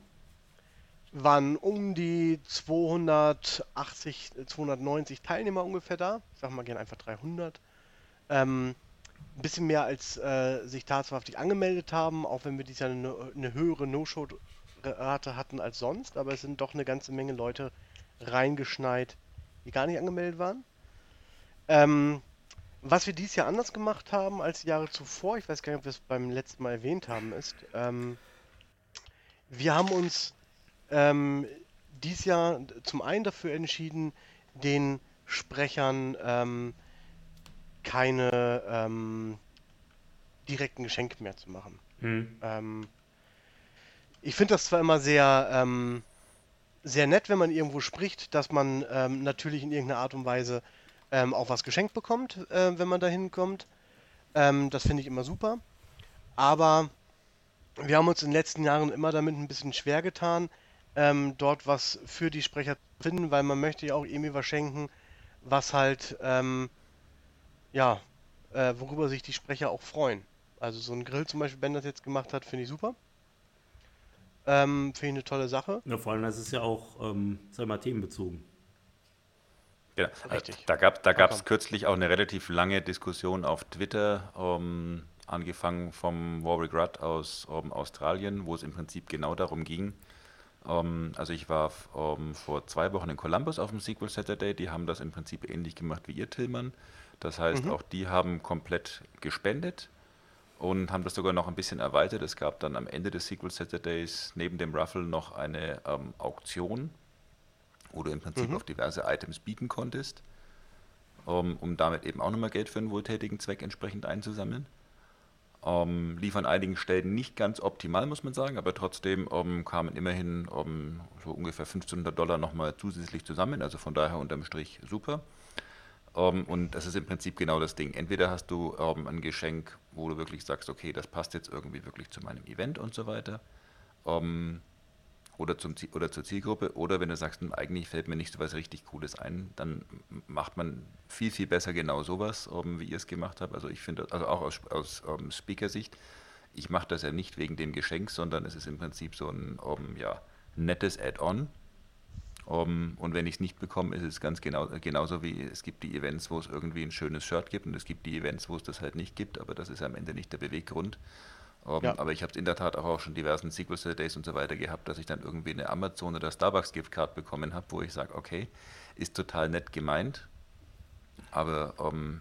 waren um die 280, äh, 290 Teilnehmer ungefähr da. Ich sag mal gerne einfach 300. Ähm, ein bisschen mehr als äh, sich tatsächlich angemeldet haben, auch wenn wir dieses Jahr eine, eine höhere No-Show-Rate hatten als sonst, aber es sind doch eine ganze Menge Leute reingeschneit, die gar nicht angemeldet waren. Ähm, was wir dieses Jahr anders gemacht haben als die Jahre zuvor, ich weiß gar nicht, ob wir es beim letzten Mal erwähnt haben, ist, ähm, wir haben uns ähm, dieses Jahr zum einen dafür entschieden, den Sprechern ähm, keine ähm, direkten Geschenke mehr zu machen. Hm. Ähm, ich finde das zwar immer sehr, ähm, sehr nett, wenn man irgendwo spricht, dass man ähm, natürlich in irgendeiner Art und Weise ähm, auch was geschenkt bekommt, äh, wenn man da hinkommt. Ähm, das finde ich immer super. Aber wir haben uns in den letzten Jahren immer damit ein bisschen schwer getan, ähm, dort was für die Sprecher zu finden, weil man möchte ja auch irgendwie was schenken, was halt, ähm, ja, äh, worüber sich die Sprecher auch freuen. Also so ein Grill zum Beispiel, Ben das jetzt gemacht hat, finde ich super. Ähm, finde ich eine tolle Sache. Ja, vor allem, das ist ja auch, ähm, sag mal, themenbezogen. Genau. Richtig. Da gab es da kürzlich auch eine relativ lange Diskussion auf Twitter, ähm, angefangen vom Warwick Rudd aus ähm, Australien, wo es im Prinzip genau darum ging. Ähm, also ich war vor zwei Wochen in Columbus auf dem Sequel Saturday, die haben das im Prinzip ähnlich gemacht wie ihr, Tillmann. Das heißt, auch die haben komplett gespendet und haben das sogar noch ein bisschen erweitert. Es gab dann am Ende des Sequel Saturdays neben dem Raffle noch eine Auktion, wo du im Prinzip auf diverse Items bieten konntest, um, um damit eben auch nochmal Geld für einen wohltätigen Zweck entsprechend einzusammeln. Ähm, lief an einigen Stellen nicht ganz optimal, muss man sagen, aber trotzdem ähm, kamen immerhin ähm, so ungefähr 1500 Dollar nochmal zusätzlich zusammen. Also von daher unterm Strich super. Ähm, und das ist im Prinzip genau das Ding. Entweder hast du ähm, ein Geschenk, wo du wirklich sagst, okay, das passt jetzt irgendwie wirklich zu meinem Event und so weiter. Ähm, oder, zum, oder zur Zielgruppe. Oder wenn du sagst, hm, eigentlich fällt mir nicht so was richtig Cooles ein, dann macht man viel, viel besser genau sowas, um, wie ihr es gemacht habt. Also ich finde, also auch aus, aus um, Speaker-Sicht, ich mache das ja nicht wegen dem Geschenk, sondern es ist im Prinzip so ein um, ja, nettes Add-on. Um, und wenn ich es nicht bekomme, ist es ganz genau, genauso wie es gibt die Events, wo es irgendwie ein schönes Shirt gibt und es gibt die Events, wo es das halt nicht gibt, aber das ist am Ende nicht der Beweggrund. Um, ja. Aber ich habe es in der Tat auch, auch schon diversen Sequel Days und so weiter gehabt, dass ich dann irgendwie eine Amazon oder Starbucks Giftcard bekommen habe, wo ich sage, okay, ist total nett gemeint, aber um,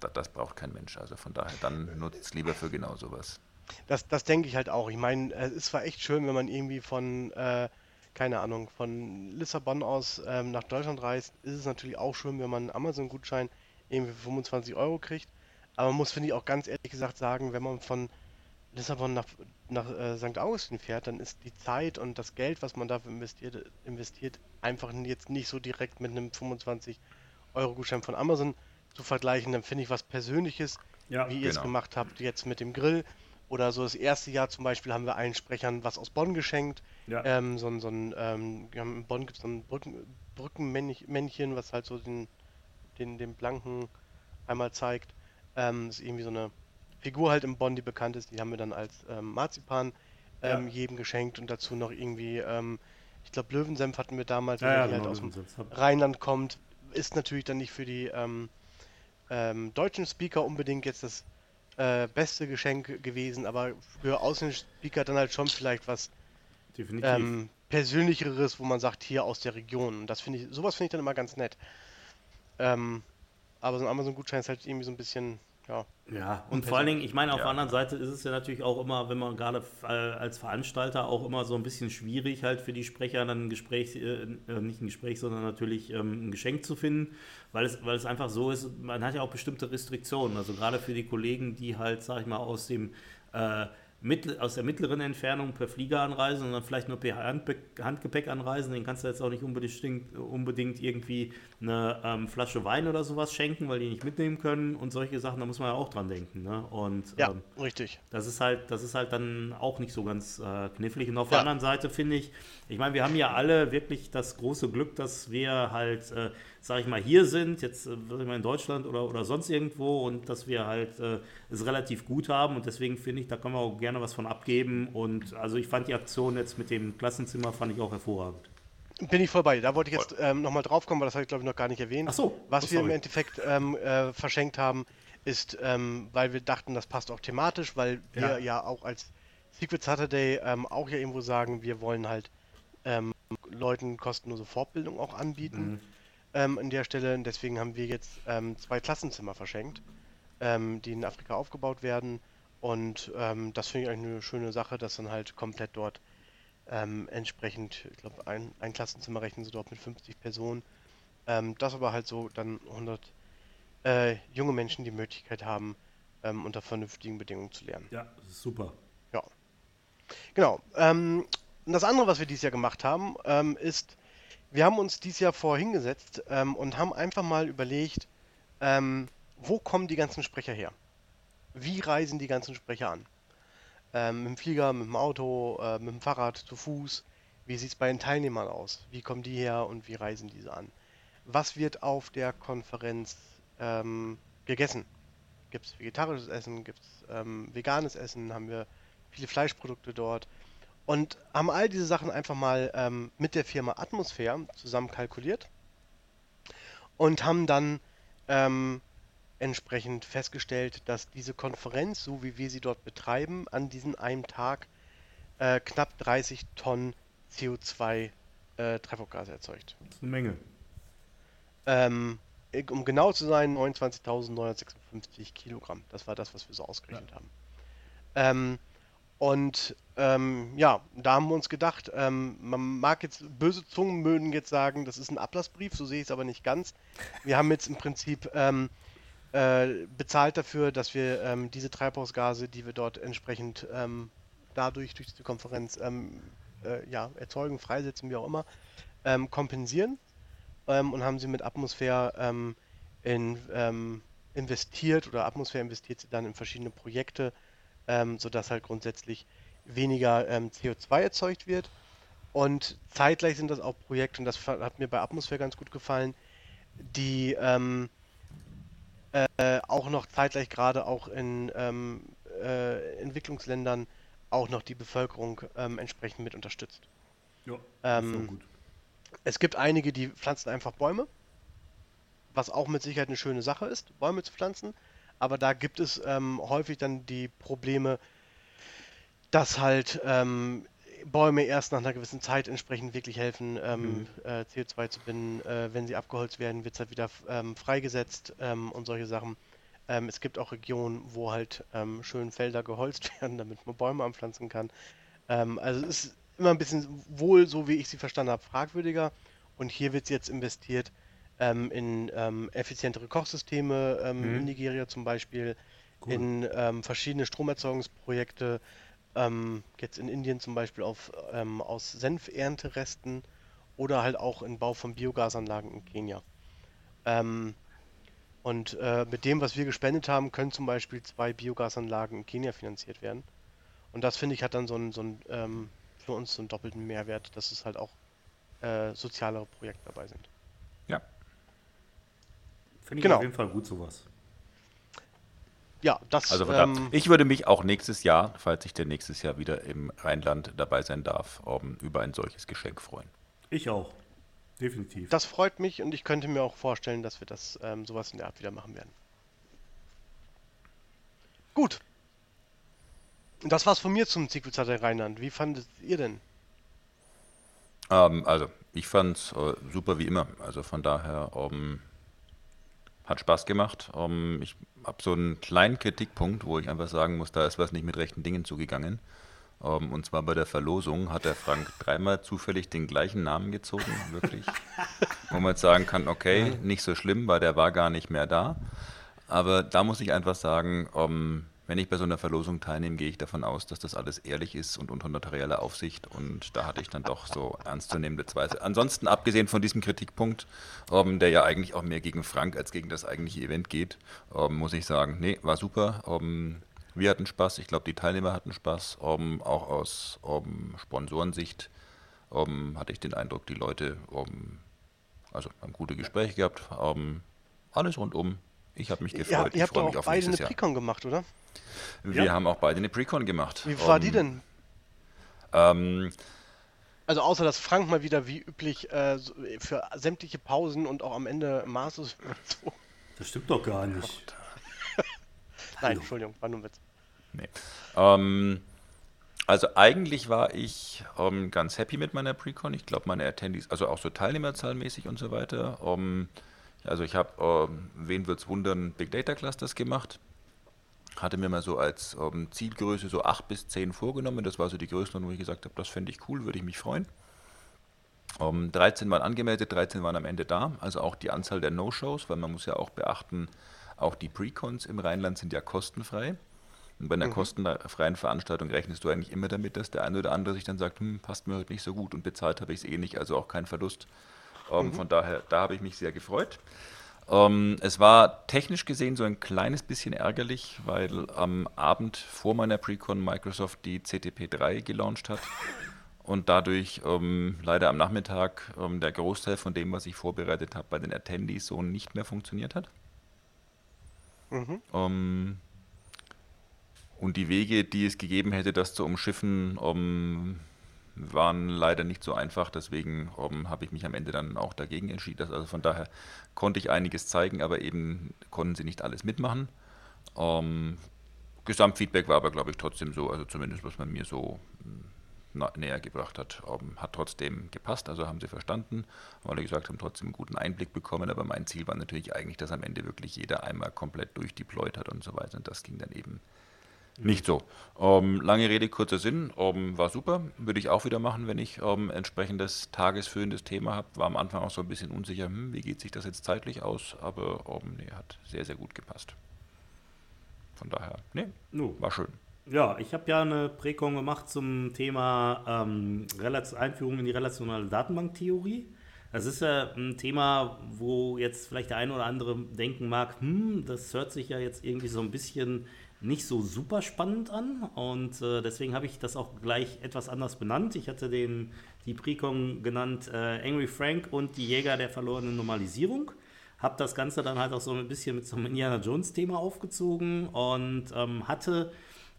das, das, braucht kein Mensch. Also von daher, dann nutzt es lieber für genau sowas. Das, das denke ich halt auch. Ich meine, es ist zwar echt schön, wenn man irgendwie von, äh, keine Ahnung, von Lissabon aus ähm, nach Deutschland reist, ist es natürlich auch schön, wenn man einen Amazon-Gutschein irgendwie für 25 Euro kriegt. Aber man muss, finde ich, auch ganz ehrlich gesagt sagen, wenn man von Lissabon nach, nach äh, St. Augustin fährt, dann ist die Zeit und das Geld, was man dafür investiert, investiert, einfach jetzt nicht so direkt mit einem 25-Euro-Gutschein von Amazon zu vergleichen. Dann finde ich was Persönliches, ja, wie ihr es genau. gemacht habt, jetzt mit dem Grill. Oder so das erste Jahr zum Beispiel haben wir allen Sprechern was aus Bonn geschenkt. Ja. Ähm, so, so ein, ähm, in Bonn gibt es so ein Brücken, Brückenmännchen, was halt so den, den, den Blanken einmal zeigt. Ähm, das ist irgendwie so eine Figur halt im Bonn, die bekannt ist, die haben wir dann als ähm, Marzipan ähm, ja. jedem geschenkt und dazu noch irgendwie, ähm, ich glaube, Löwensenf hatten wir damals, ja, ja, genau, halt aus dem Rheinland kommt. Ist natürlich dann nicht für die ähm, ähm, deutschen Speaker unbedingt jetzt das äh, beste Geschenk gewesen, aber für ausländische Speaker dann halt schon vielleicht was ähm, persönlicheres, wo man sagt, hier aus der Region. Und das finde ich, sowas finde ich dann immer ganz nett. aber so ein Amazon-Gutschein ist halt irgendwie so ein bisschen ja. Ja, und vor allen Dingen, ich meine, auf ja. der anderen Seite ist es ja natürlich auch immer, wenn man gerade äh, als Veranstalter auch immer so ein bisschen schwierig halt für die Sprecher dann ein Gespräch, äh, äh, nicht ein Gespräch, sondern natürlich ähm, ein Geschenk zu finden, weil es, weil es einfach so ist, man hat ja auch bestimmte Restriktionen, also gerade für die Kollegen, die halt, sag ich mal, aus dem äh, mit, aus der mittleren Entfernung per Flieger anreisen und dann vielleicht nur per Handbe Handgepäck anreisen. Den kannst du jetzt auch nicht unbedingt, unbedingt irgendwie eine ähm, Flasche Wein oder sowas schenken, weil die nicht mitnehmen können und solche Sachen, da muss man ja auch dran denken. Ne? Und, ja, ähm, richtig. Das ist, halt, das ist halt dann auch nicht so ganz äh, knifflig. Und auf ja. der anderen Seite finde ich, ich meine, wir haben ja alle wirklich das große Glück, dass wir halt äh, sage ich mal, hier sind, jetzt äh, mal in Deutschland oder, oder sonst irgendwo und dass wir halt äh, es relativ gut haben und deswegen finde ich, da kann man auch gerne was von abgeben und also ich fand die Aktion jetzt mit dem Klassenzimmer, fand ich auch hervorragend. Bin ich vorbei. Da wollte ich jetzt ähm, nochmal drauf kommen, weil das habe ich glaube ich noch gar nicht erwähnt. Ach so. Was oh, wir im Endeffekt ähm, äh, verschenkt haben, ist, ähm, weil wir dachten, das passt auch thematisch, weil wir ja, ja auch als Secret Saturday ähm, auch ja irgendwo sagen, wir wollen halt ähm, Leuten kostenlose Fortbildung auch anbieten. Mhm ähm, an der Stelle. Und deswegen haben wir jetzt ähm, zwei Klassenzimmer verschenkt, ähm, die in Afrika aufgebaut werden. Und ähm, das finde ich eigentlich eine schöne Sache, dass dann halt komplett dort ähm, entsprechend, ich glaube, ein, ein Klassenzimmer rechnen sie dort mit 50 Personen. Ähm, das aber halt so dann 100 äh, junge Menschen die Möglichkeit haben, unter vernünftigen Bedingungen zu lernen. Ja, das ist super. Ja. Genau. und das andere, was wir dieses Jahr gemacht haben, ist wir haben uns dieses Jahr vorhingesetzt ähm, und haben einfach mal überlegt, ähm, wo kommen die ganzen Sprecher her? Wie reisen die ganzen Sprecher an? Ähm, mit dem Flieger, mit dem Auto, äh, mit dem Fahrrad, zu Fuß? Wie sieht es bei den Teilnehmern aus? Wie kommen die her und wie reisen diese an? Was wird auf der Konferenz ähm, gegessen? Gibt es vegetarisches Essen? Gibt es ähm, veganes Essen? Haben wir viele Fleischprodukte dort? Und haben all diese Sachen einfach mal ähm, mit der Firma Atmosphäre zusammen kalkuliert und haben dann ähm, entsprechend festgestellt, dass diese Konferenz, so wie wir sie dort betreiben, an diesem einen Tag äh, knapp 30 Tonnen CO2 äh, Treibhausgase erzeugt. Das ist eine Menge. Ähm, um genau zu sein, 29.956 Kilogramm. Das war das, was wir so ausgerechnet ja. haben. Ähm, und ähm, ja, da haben wir uns gedacht, ähm, man mag jetzt, böse Zungen mögen jetzt sagen, das ist ein Ablassbrief, so sehe ich es aber nicht ganz. Wir haben jetzt im Prinzip ähm, äh, bezahlt dafür, dass wir ähm, diese Treibhausgase, die wir dort entsprechend ähm, dadurch durch die Konferenz ähm, äh, ja, erzeugen, freisetzen, wie auch immer, kompensieren und haben sie mit Atmosphäre in, investiert oder Atmosphäre investiert sie dann in verschiedene Projekte, sodass halt grundsätzlich weniger CO2 erzeugt wird. Und zeitgleich sind das auch Projekte, und das hat mir bei Atmosphäre ganz gut gefallen, die ähm, äh, auch noch zeitgleich gerade auch in ähm, äh, Entwicklungsländern auch noch die Bevölkerung ähm, entsprechend mit unterstützt. Ja, ähm, gut. Es gibt einige, die pflanzen einfach Bäume, was auch mit Sicherheit eine schöne Sache ist, Bäume zu pflanzen. Aber da gibt es ähm, häufig dann die Probleme, dass halt ähm, Bäume erst nach einer gewissen Zeit entsprechend wirklich helfen, ähm, mhm. äh, CO2 zu binden. Äh, wenn sie abgeholzt werden, wird es halt wieder ähm, freigesetzt ähm, und solche Sachen. Ähm, es gibt auch Regionen, wo halt ähm, schön Felder geholzt werden, damit man Bäume anpflanzen kann. Ähm, also es ist immer ein bisschen wohl, so wie ich sie verstanden habe, fragwürdiger. Und hier wird jetzt investiert in effizientere Kochsysteme, mhm. in Nigeria zum Beispiel, cool. in verschiedene Stromerzeugungsprojekte, ähm, jetzt in Indien zum Beispiel auf, ähm, aus Senfernteresten oder halt auch im Bau von Biogasanlagen in Kenia. Ähm, und äh, mit dem, was wir gespendet haben, können zum Beispiel zwei Biogasanlagen in Kenia finanziert werden. Und das finde ich hat dann so einen, so einen ähm, für uns so einen doppelten Mehrwert, dass es halt auch äh, sozialere Projekte dabei sind. Ja. Finde ich genau. auf jeden Fall gut sowas ja, das. Also ähm, ich würde mich auch nächstes Jahr, falls ich denn nächstes Jahr wieder im Rheinland dabei sein darf, um, über ein solches Geschenk freuen. Ich auch. Definitiv. Das freut mich und ich könnte mir auch vorstellen, dass wir das ähm, sowas in der Art wieder machen werden. Gut. Das war's von mir zum der Rheinland. Wie fandet ihr denn? Ähm, also, ich fand's äh, super wie immer. Also von daher ähm, hat Spaß gemacht. Ähm, ich habe so einen kleinen Kritikpunkt, wo ich einfach sagen muss, da ist was nicht mit rechten Dingen zugegangen. Um, ähm, und zwar bei der Verlosung hat der Frank dreimal zufällig den gleichen Namen gezogen, wirklich. wo man jetzt sagen kann, okay, nicht so schlimm, weil der war gar nicht mehr da. Aber da muss ich einfach sagen, um, wenn ich bei so einer Verlosung teilnehme, gehe ich davon aus, dass das alles ehrlich ist und unter notarielle Aufsicht. Und da hatte ich dann doch so ernstzunehmende Zweifel. Ansonsten, abgesehen von diesem Kritikpunkt, ähm, der ja eigentlich auch mehr gegen Frank als gegen das eigentliche Event geht, ähm, muss ich sagen, nee, war super. Ähm, wir hatten Spaß, ich glaube, die Teilnehmer hatten Spaß. Ähm, auch aus ähm, Sponsorensicht ähm, hatte ich den Eindruck, die Leute also haben gute Gespräche gehabt. alles rundum ich habe mich gefreut. Ja, ihr habt doch auch beide eine Precon gemacht, oder? Wir ja. haben auch beide eine Precon gemacht. Wie war um, die denn? Ähm, also außer dass Frank mal wieder wie üblich äh, für sämtliche Pausen und auch am Ende maßlos so. Das stimmt doch gar nicht. Nein, Entschuldigung, war nur ein Witz. Nee. Ähm, also eigentlich war ich ähm, ganz happy mit meiner Precon. Ich glaube, meine Attendees, also auch so teilnehmerzahlmäßig und so weiter. Ähm, also ich habe, ähm, wen wird es wundern, Big Data Clusters gemacht. Hatte mir mal so als ähm, Zielgröße so 8 bis 10 vorgenommen. Das war so die Größe, wo ich gesagt habe, das fände ich cool, würde ich mich freuen. Ähm, 13 waren angemeldet, 13 waren am Ende da. Also auch die Anzahl der No-Shows, weil man muss ja auch beachten, auch die Precons im Rheinland sind ja kostenfrei. Und bei einer mhm. kostenfreien Veranstaltung rechnest du eigentlich immer damit, dass der eine oder andere sich dann sagt, hm, passt mir heute nicht so gut und bezahlt habe ich es eh nicht, also auch kein Verlust. Ähm, mhm. Von daher, da habe ich mich sehr gefreut. Ähm, es war technisch gesehen so ein kleines bisschen ärgerlich, weil am Abend vor meiner Precon Microsoft die CTP 3 gelauncht hat und dadurch ähm, leider am Nachmittag ähm, der Großteil von dem, was ich vorbereitet habe, bei den Attendees so nicht mehr funktioniert hat. Mhm. Ähm, und die Wege, die es gegeben hätte, das zu umschiffen, um, waren leider nicht so einfach, deswegen habe ich mich am Ende dann auch dagegen entschieden. Also von daher konnte ich einiges zeigen, aber eben konnten sie nicht alles mitmachen. Um, ähm, Gesamtfeedback war aber, glaube ich, trotzdem so, also zumindest was man mir so hm, näher gebracht hat, um, ähm, hat trotzdem gepasst, also haben sie verstanden, weil sie gesagt haben, trotzdem einen guten Einblick bekommen, aber mein Ziel war natürlich eigentlich, dass am Ende wirklich jeder einmal komplett durchdeployt hat und so weiter und das ging dann eben Nicht so. Ähm, lange Rede, kurzer Sinn. Ähm, war super. Würde ich auch wieder machen, wenn ich ähm, entsprechendes tagesfüllendes Thema habe. War am Anfang auch so ein bisschen unsicher, hm, wie geht sich das jetzt zeitlich aus? Aber ähm, nee, hat sehr, sehr gut gepasst. Von daher, nee, Nu. war schön. Ja, ich habe ja eine Präkon gemacht zum Thema ähm, Einführung in die relationale Datenbanktheorie. Das ist ja ein Thema, wo jetzt vielleicht der eine oder andere denken mag, hm, das hört sich ja jetzt irgendwie so ein bisschen nicht so super spannend an und äh, deswegen habe ich das auch gleich etwas anders benannt. Ich hatte den, die Präkon genannt äh, Angry Frank und die Jäger der verlorenen Normalisierung. Habe das Ganze dann halt auch so ein bisschen mit so einem Indiana Jones-Thema aufgezogen und ähm, hatte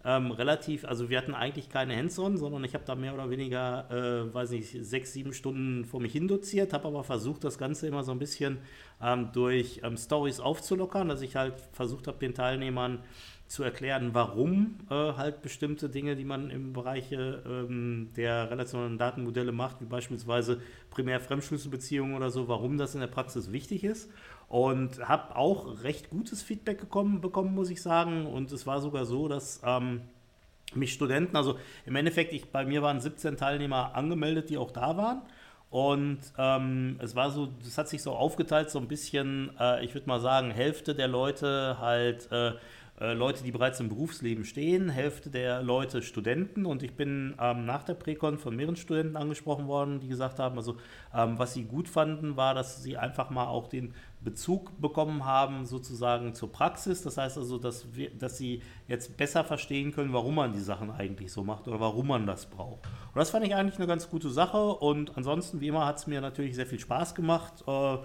ähm, relativ, also wir hatten eigentlich keine Hands-on, sondern ich habe da mehr oder weniger, äh, weiß nicht, sechs, sieben Stunden vor mich hin habe aber versucht, das Ganze immer so ein bisschen ähm, durch ähm, Stories aufzulockern, dass ich halt versucht habe, den Teilnehmern zu erklären, warum äh, halt bestimmte Dinge, die man im Bereich ähm, der relationalen Datenmodelle macht, wie beispielsweise Primär-Fremdschlüsselbeziehungen oder so, warum das in der Praxis wichtig ist. Und habe auch recht gutes Feedback gekommen, bekommen, muss ich sagen. Und es war sogar so, dass ähm, mich Studenten, also im Endeffekt, ich, bei mir waren 17 Teilnehmer angemeldet, die auch da waren. Und ähm, es war so, das hat sich so aufgeteilt, so ein bisschen, äh, ich würde mal sagen, Hälfte der Leute halt äh, äh, Leute, die bereits im Berufsleben stehen, Hälfte der Leute Studenten und ich bin ähm, nach der Präkon von mehreren Studenten angesprochen worden, die gesagt haben, also ähm, was sie gut fanden, war, dass sie einfach mal auch den Bezug bekommen haben sozusagen zur Praxis. Das heißt also, dass, wir, dass sie jetzt besser verstehen können, warum man die Sachen eigentlich so macht oder warum man das braucht. Und das fand ich eigentlich eine ganz gute Sache und ansonsten, wie immer, hat es mir natürlich sehr viel Spaß gemacht. Äh,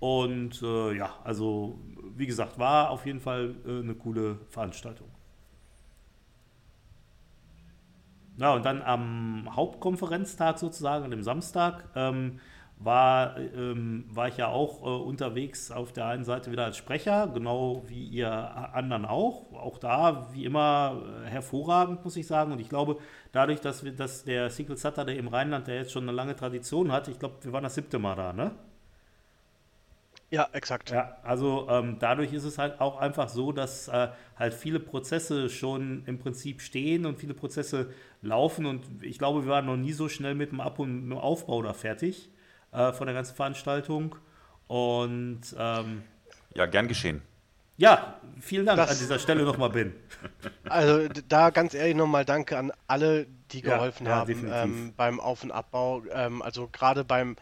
und äh, ja, also wie gesagt, war auf jeden Fall äh, eine coole Veranstaltung. Ja, und dann am Hauptkonferenztag sozusagen, an dem Samstag, ähm, war, ähm, war ich ja auch äh, unterwegs auf der einen Seite wieder als Sprecher, genau wie ihr anderen auch. Auch da, wie immer, äh, hervorragend, muss ich sagen. Und ich glaube, dadurch, dass, wir, dass der Secret Saturday im Rheinland, der jetzt schon eine lange Tradition hat, ich glaube, wir waren das siebte Mal da, ne? Ja, exakt. Ja, also ähm, dadurch ist es halt auch einfach so, dass äh, halt viele Prozesse schon im Prinzip stehen und viele Prozesse laufen und ich glaube, wir waren noch nie so schnell mit dem Ab- und dem Aufbau da fertig äh, von der ganzen Veranstaltung und ähm, Ja, gern geschehen. ja, vielen Dank Das- an dieser Stelle nochmal, Ben. Also da ganz ehrlich nochmal Danke an alle, die Ja, geholfen ja, haben definitiv. ähm, beim Auf- und Abbau. Ähm, also gerade beim,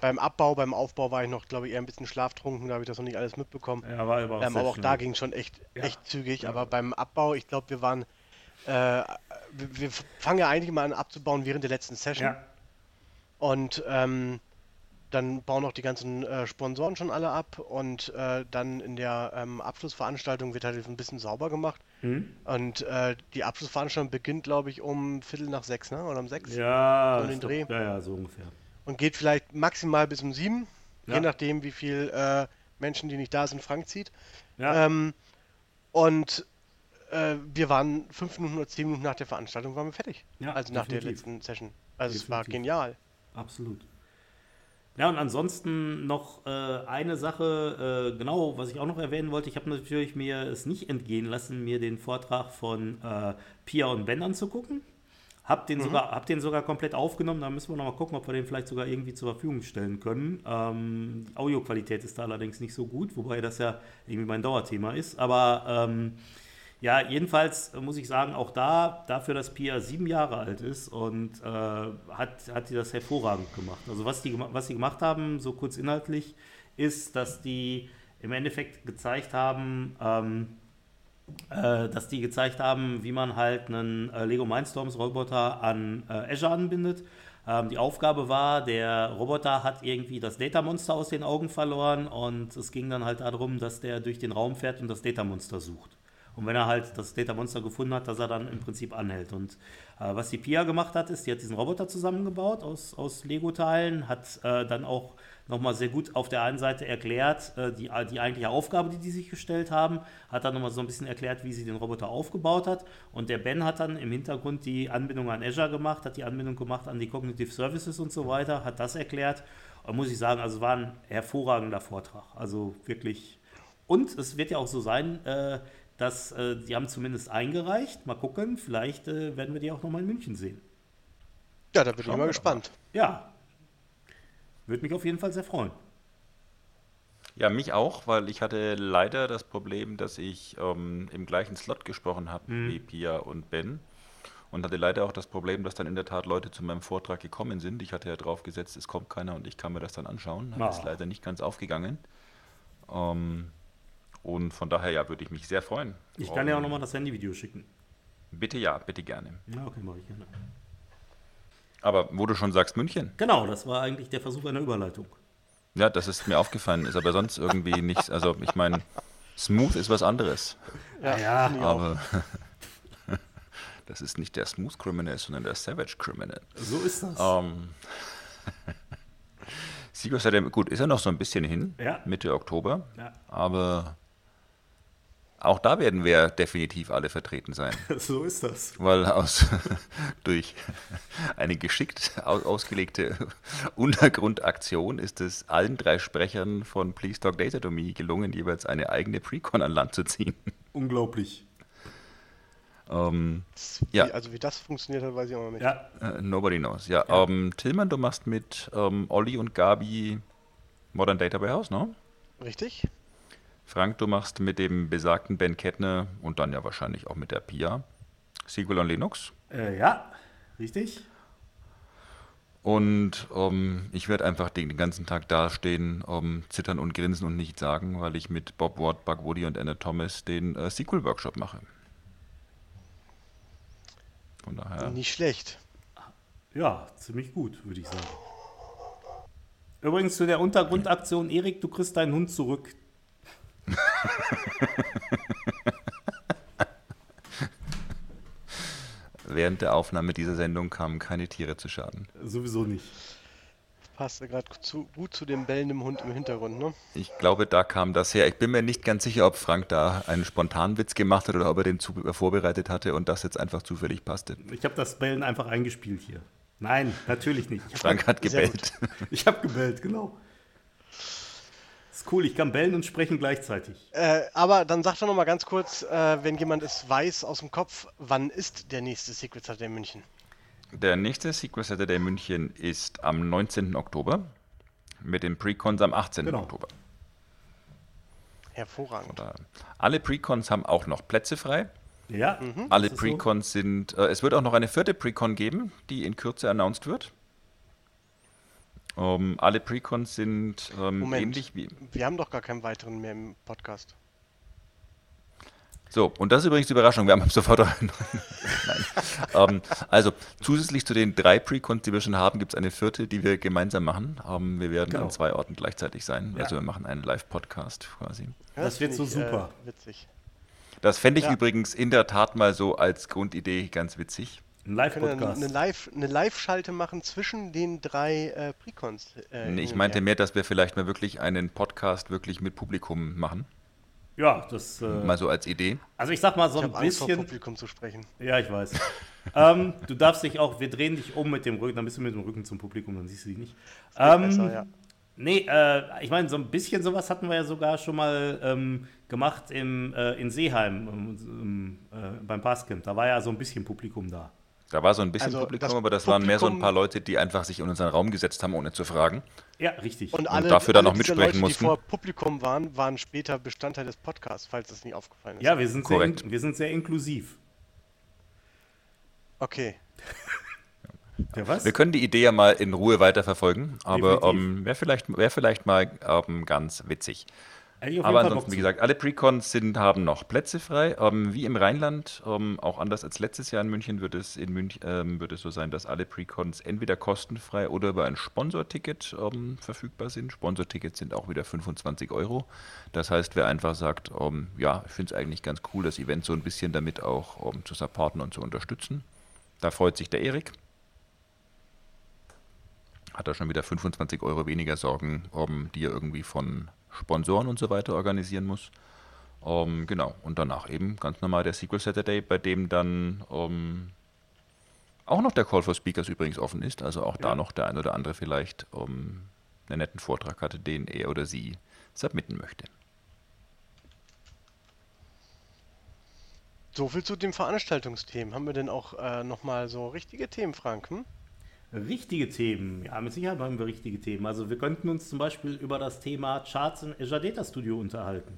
beim Abbau, beim Aufbau war ich noch, glaube ich, eher ein bisschen schlaftrunken, da habe ich das noch nicht alles mitbekommen. Ja, war aber auch, Ähm, aber auch da ging schon echt, Ja. echt zügig. Aber beim Abbau, ich glaube, wir waren, äh, wir, wir fangen ja eigentlich mal an abzubauen während der letzten Session. Ja, Und ähm, dann bauen auch die ganzen äh, Sponsoren schon alle ab und äh, dann in der ähm, Abschlussveranstaltung wird halt ein bisschen sauber gemacht. Hm? Und äh, die Abschlussveranstaltung beginnt, glaube ich, um Viertel nach sechs, ne? Oder um sechs. ja, So den ist doch- Dreh. ja, ja, so ungefähr. Und geht vielleicht maximal bis um sieben, Ja. je nachdem, wie viel äh, Menschen, die nicht da sind, Frank zieht. Ja, Ähm, und äh, wir waren fünf Minuten oder zehn Minuten nach der Veranstaltung waren wir fertig. Ja, also nach der definitiv. letzten Session. Also es war Definitiv. genial. Absolut. Ja, und ansonsten noch äh, eine Sache, äh, genau, was ich auch noch erwähnen wollte. Ich habe natürlich mir es nicht entgehen lassen, mir den Vortrag von äh, Pia und Ben anzugucken. Hab den, sogar, hab den sogar komplett aufgenommen. Da müssen wir noch mal gucken, ob wir den vielleicht sogar irgendwie zur Verfügung stellen können. Ähm, die Audioqualität ist da allerdings nicht so gut, wobei das ja irgendwie mein Dauerthema ist. Aber ähm, ja, jedenfalls muss ich sagen, auch da, dafür, dass Pia sieben Jahre alt ist und äh, hat, hat die das hervorragend gemacht. Also was die, was sie gemacht haben, so kurz inhaltlich, ist, dass die im Endeffekt gezeigt haben, ähm, äh, dass die gezeigt haben, wie man halt einen äh, Lego Mindstorms Roboter an äh, Azure anbindet. Ähm, die Aufgabe war, der Roboter hat irgendwie das Data Monster aus den Augen verloren und es ging dann halt darum, dass der durch den Raum fährt und das Data Monster sucht. Und wenn er halt das Data Monster gefunden hat, dass er dann im Prinzip anhält. Und was die Pia gemacht hat, ist, die hat diesen Roboter zusammengebaut aus, aus Lego-Teilen, hat äh, dann auch nochmal sehr gut auf der einen Seite erklärt, äh, die, die eigentliche Aufgabe, die die sich gestellt haben, hat dann nochmal so ein bisschen erklärt, wie sie den Roboter aufgebaut hat. Und der Ben hat dann im Hintergrund die Anbindung an Azure gemacht, hat die Anbindung gemacht an die Cognitive Services und so weiter, hat das erklärt. Und muss ich sagen, also war ein hervorragender Vortrag. Also wirklich. Und es wird ja auch so sein, äh, dass äh, die haben zumindest eingereicht. Mal gucken, vielleicht äh, werden wir die auch nochmal in München sehen. Ja, da bin ich Schauen mal wir gespannt. Ja, würde mich auf jeden Fall sehr freuen. Ja, mich auch, weil ich hatte leider das Problem, dass ich ähm, im gleichen Slot gesprochen habe Mhm. wie Pia und Ben. Und hatte leider auch das Problem, dass dann in der Tat Leute zu meinem Vortrag gekommen sind. Ich hatte ja drauf gesetzt, es kommt keiner und ich kann mir das dann anschauen. Das ist Ah. leider nicht ganz aufgegangen. Ähm, und von daher ja, würde ich mich sehr freuen. Ich kann dir auch nochmal das Handyvideo schicken. Bitte ja, bitte gerne. Ja, okay, mache ich gerne. Aber wo du schon sagst München, Genau, das war eigentlich der Versuch einer Überleitung. ja, das ist mir aufgefallen, ist aber sonst irgendwie nichts. Also ich meine, smooth ist was anderes. Ja, Ja. Aber das ist nicht der Smooth Criminal, sondern der Savage Criminal. So ist das. Ähm, Sigurd hat ja, gut, ist ja noch so ein bisschen hin, Ja. Mitte Oktober, Ja. aber auch da werden wir definitiv alle vertreten sein, So ist das. weil aus, durch eine geschickt au- ausgelegte Untergrundaktion ist es allen drei Sprechern von Please Talk Data to Me gelungen, jeweils eine eigene Precon an Land zu ziehen. Unglaublich. Ähm, Wie, ja. Also wie das funktioniert hat, weiß ich auch noch nicht. Ja, Äh, nobody knows. Ja, Ähm, Tillmann, du machst mit ähm, Olli und Gabi Modern Data Warehouse, ne? Richtig? Frank, du machst mit dem besagten Ben Kettner und dann ja wahrscheinlich auch mit der Pia SQL on Linux. äh, ja, richtig. Und ähm, ich werde einfach den, den ganzen Tag dastehen, ähm, zittern und grinsen und nichts sagen, weil ich mit Bob Ward, Bug Woody und Anna Thomas den äh, SQL-Workshop mache. Von daher. Nicht schlecht. Ja, ziemlich gut, würde ich sagen. Übrigens zu der Untergrundaktion, Erik, du kriegst deinen Hund zurück. Während der Aufnahme dieser Sendung kamen keine Tiere zu Schaden. Sowieso nicht. Passt gerade zu, gut zu dem bellenden Hund im Hintergrund, ne? Ich glaube, da kam das her. Ich bin mir nicht ganz sicher, ob Frank da einen Spontanwitz gemacht hat oder ob er den zu, vorbereitet hatte und das jetzt einfach zufällig passte. Ich habe das Bellen einfach eingespielt hier. Nein, natürlich nicht. Ich habe Frank hat gebellt. ich hab gebellt, genau. Ist cool, ich kann bellen und sprechen gleichzeitig. Äh, aber dann sag doch noch mal ganz kurz, äh, wenn jemand es weiß aus dem Kopf, wann ist der nächste Secret Saturday in München? Der nächste Secret Saturday München ist am 19. Oktober mit den Precons am 18. Genau. Oktober. Hervorragend. Da, alle Precons haben auch noch Plätze frei. Ja, Alle das ist so. Precons sind. Äh, es wird auch noch eine vierte Precon geben, die in Kürze announced wird. Ähm, alle Precons sind ähm, Moment, ähnlich wie. wir haben doch gar keinen weiteren mehr im Podcast. So, und das ist übrigens die Überraschung. Wir haben ab sofort einen. Nein. ähm, also, zusätzlich zu den drei Precons, die wir schon haben, gibt es eine vierte, die wir gemeinsam machen. Ähm, wir werden Genau. an zwei Orten gleichzeitig sein. Ja. Also, wir machen einen Live-Podcast quasi. Ja, Das wird so super. Äh, witzig. Das fände ich Ja. übrigens in der Tat mal so als Grundidee ganz witzig. Ein können eine Live-Podcast. Live, eine Live-Schalte machen zwischen den drei äh, Precons. Äh, Nee, ich meinte her. mehr, dass wir vielleicht mal wirklich einen Podcast wirklich mit Publikum machen. Ja, das. Äh, Mal so als Idee. also ich sag mal so Ich ein habe Angst vor bisschen. Publikum zu sprechen. Ja, ich weiß. ähm, du darfst dich auch, wir drehen dich um mit dem Rücken, dann bist du mit dem Rücken zum Publikum, dann siehst du dich nicht. Ähm, Besser, ja. Nee, äh, ich meine, so ein bisschen sowas hatten wir ja sogar schon mal ähm, gemacht im, äh, in Seeheim ähm, äh, beim Passcamp. Da war ja so ein bisschen Publikum da. Da war so ein bisschen Also, Publikum, das aber das waren mehr so ein Publikum- paar Leute, die einfach sich in unseren Raum gesetzt haben, ohne zu fragen. Ja, richtig. Und alle, dafür dann noch mitsprechen Leute, mussten. die vor Publikum waren, waren später Bestandteil des Podcasts, falls das nicht aufgefallen ist. ja, wir sind, sehr, Korrekt. wir sind sehr inklusiv. Okay. Ja, was? Wir können die Idee ja mal in Ruhe weiterverfolgen, aber ähm, wäre vielleicht, wär vielleicht mal ähm, ganz witzig. Aber ansonsten, wie gesagt, alle Precons sind, haben noch Plätze frei. Ähm, wie im Rheinland, ähm, auch anders als letztes Jahr in München, wird es in München ähm, wird es so sein, dass alle Precons entweder kostenfrei oder über ein Sponsorticket ähm, verfügbar sind. Sponsortickets sind auch wieder 25 Euro. Das heißt, wer einfach sagt, ähm, ja, ich finde es eigentlich ganz cool, das Event so ein bisschen damit auch ähm, zu supporten und zu unterstützen. Da freut sich der Erik. Hat er schon wieder 25 Euro weniger Sorgen, ähm, die er irgendwie von Sponsoren und so weiter organisieren muss. Ähm, genau, und danach eben ganz normal der Sequel Saturday, bei dem dann ähm, auch noch der Call for Speakers übrigens offen ist. Also auch da Ja. noch der ein oder andere vielleicht ähm, einen netten Vortrag hatte, den er oder sie submitten möchte. So viel zu den Veranstaltungsthemen. Haben wir denn auch äh, nochmal so richtige Themen, Frank? Hm? Richtige Themen, ja, mit Sicherheit haben wir richtige Themen. Also wir könnten uns zum Beispiel über das Thema Charts in Azure Data Studio unterhalten.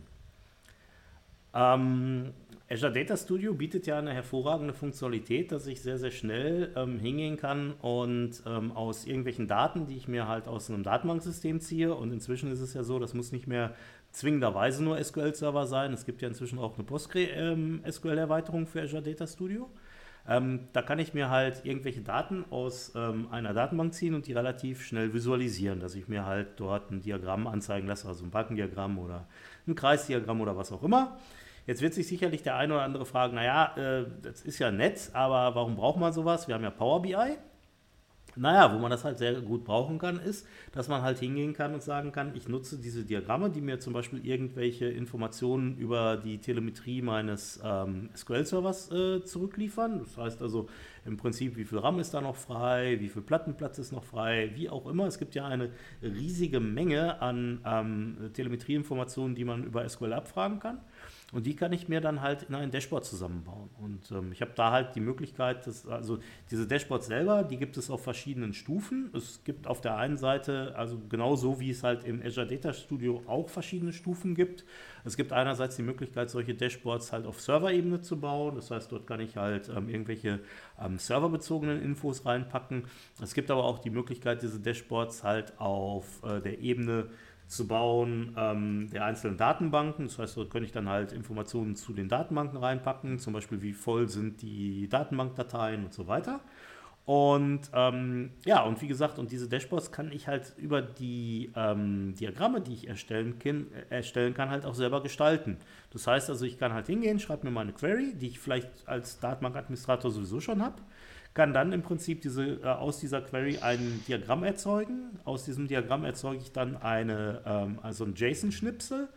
Ähm, Azure Data Studio bietet ja eine hervorragende Funktionalität, dass ich sehr, sehr schnell ähm, hingehen kann und ähm, aus irgendwelchen Daten, die ich mir halt aus einem Datenbanksystem ziehe, und inzwischen ist es ja so, das muss nicht mehr zwingenderweise nur SQL-Server sein. Es gibt ja inzwischen auch eine PostgreSQL-Erweiterung für Azure Data Studio. Ähm, da kann ich mir halt irgendwelche Daten aus ähm, einer Datenbank ziehen und die relativ schnell visualisieren, dass ich mir halt dort ein Diagramm anzeigen lasse, also ein Balkendiagramm oder ein Kreisdiagramm oder was auch immer. Jetzt wird sich sicherlich der eine oder andere fragen, naja, äh, das ist ja nett, aber warum braucht man sowas? Wir haben ja Power BI. Naja, wo man das halt sehr gut brauchen kann, ist, dass man halt hingehen kann und sagen kann, ich nutze diese Diagramme, die mir zum Beispiel irgendwelche Informationen über die Telemetrie meines ähm, SQL-Servers äh, zurückliefern. Das heißt also im Prinzip, wie viel RAM ist da noch frei, wie viel Plattenplatz ist noch frei, wie auch immer. Es gibt ja eine riesige Menge an ähm, Telemetrieinformationen, die man über SQL abfragen kann. Und die kann ich mir dann halt in ein Dashboard zusammenbauen. Und ähm, ich habe da halt die Möglichkeit, dass, also diese Dashboards selber, die gibt es auf verschiedenen Stufen. Es gibt auf der einen Seite, also genauso wie es halt im Azure Data Studio auch verschiedene Stufen gibt. Es gibt einerseits die Möglichkeit, solche Dashboards halt auf Serverebene zu bauen. Das heißt, dort kann ich halt ähm, irgendwelche ähm, serverbezogenen Infos reinpacken. Es gibt aber auch die Möglichkeit, diese Dashboards halt auf äh, der Ebene zu bauen ähm, der einzelnen Datenbanken. Das heißt, dort könnte ich dann halt Informationen zu den Datenbanken reinpacken, zum Beispiel wie voll sind die Datenbankdateien und so weiter. Und ähm, ja, und wie gesagt, und diese Dashboards kann ich halt über die ähm, Diagramme, die ich erstellen kann, erstellen kann, halt auch selber gestalten. Das heißt also, ich kann halt hingehen, schreibe mir meine Query, die ich vielleicht als Datenbankadministrator sowieso schon habe, kann dann im Prinzip diese, äh, aus dieser Query ein Diagramm erzeugen. Aus diesem Diagramm erzeuge ich dann eine, ähm, also ein JSON-Schnipsel.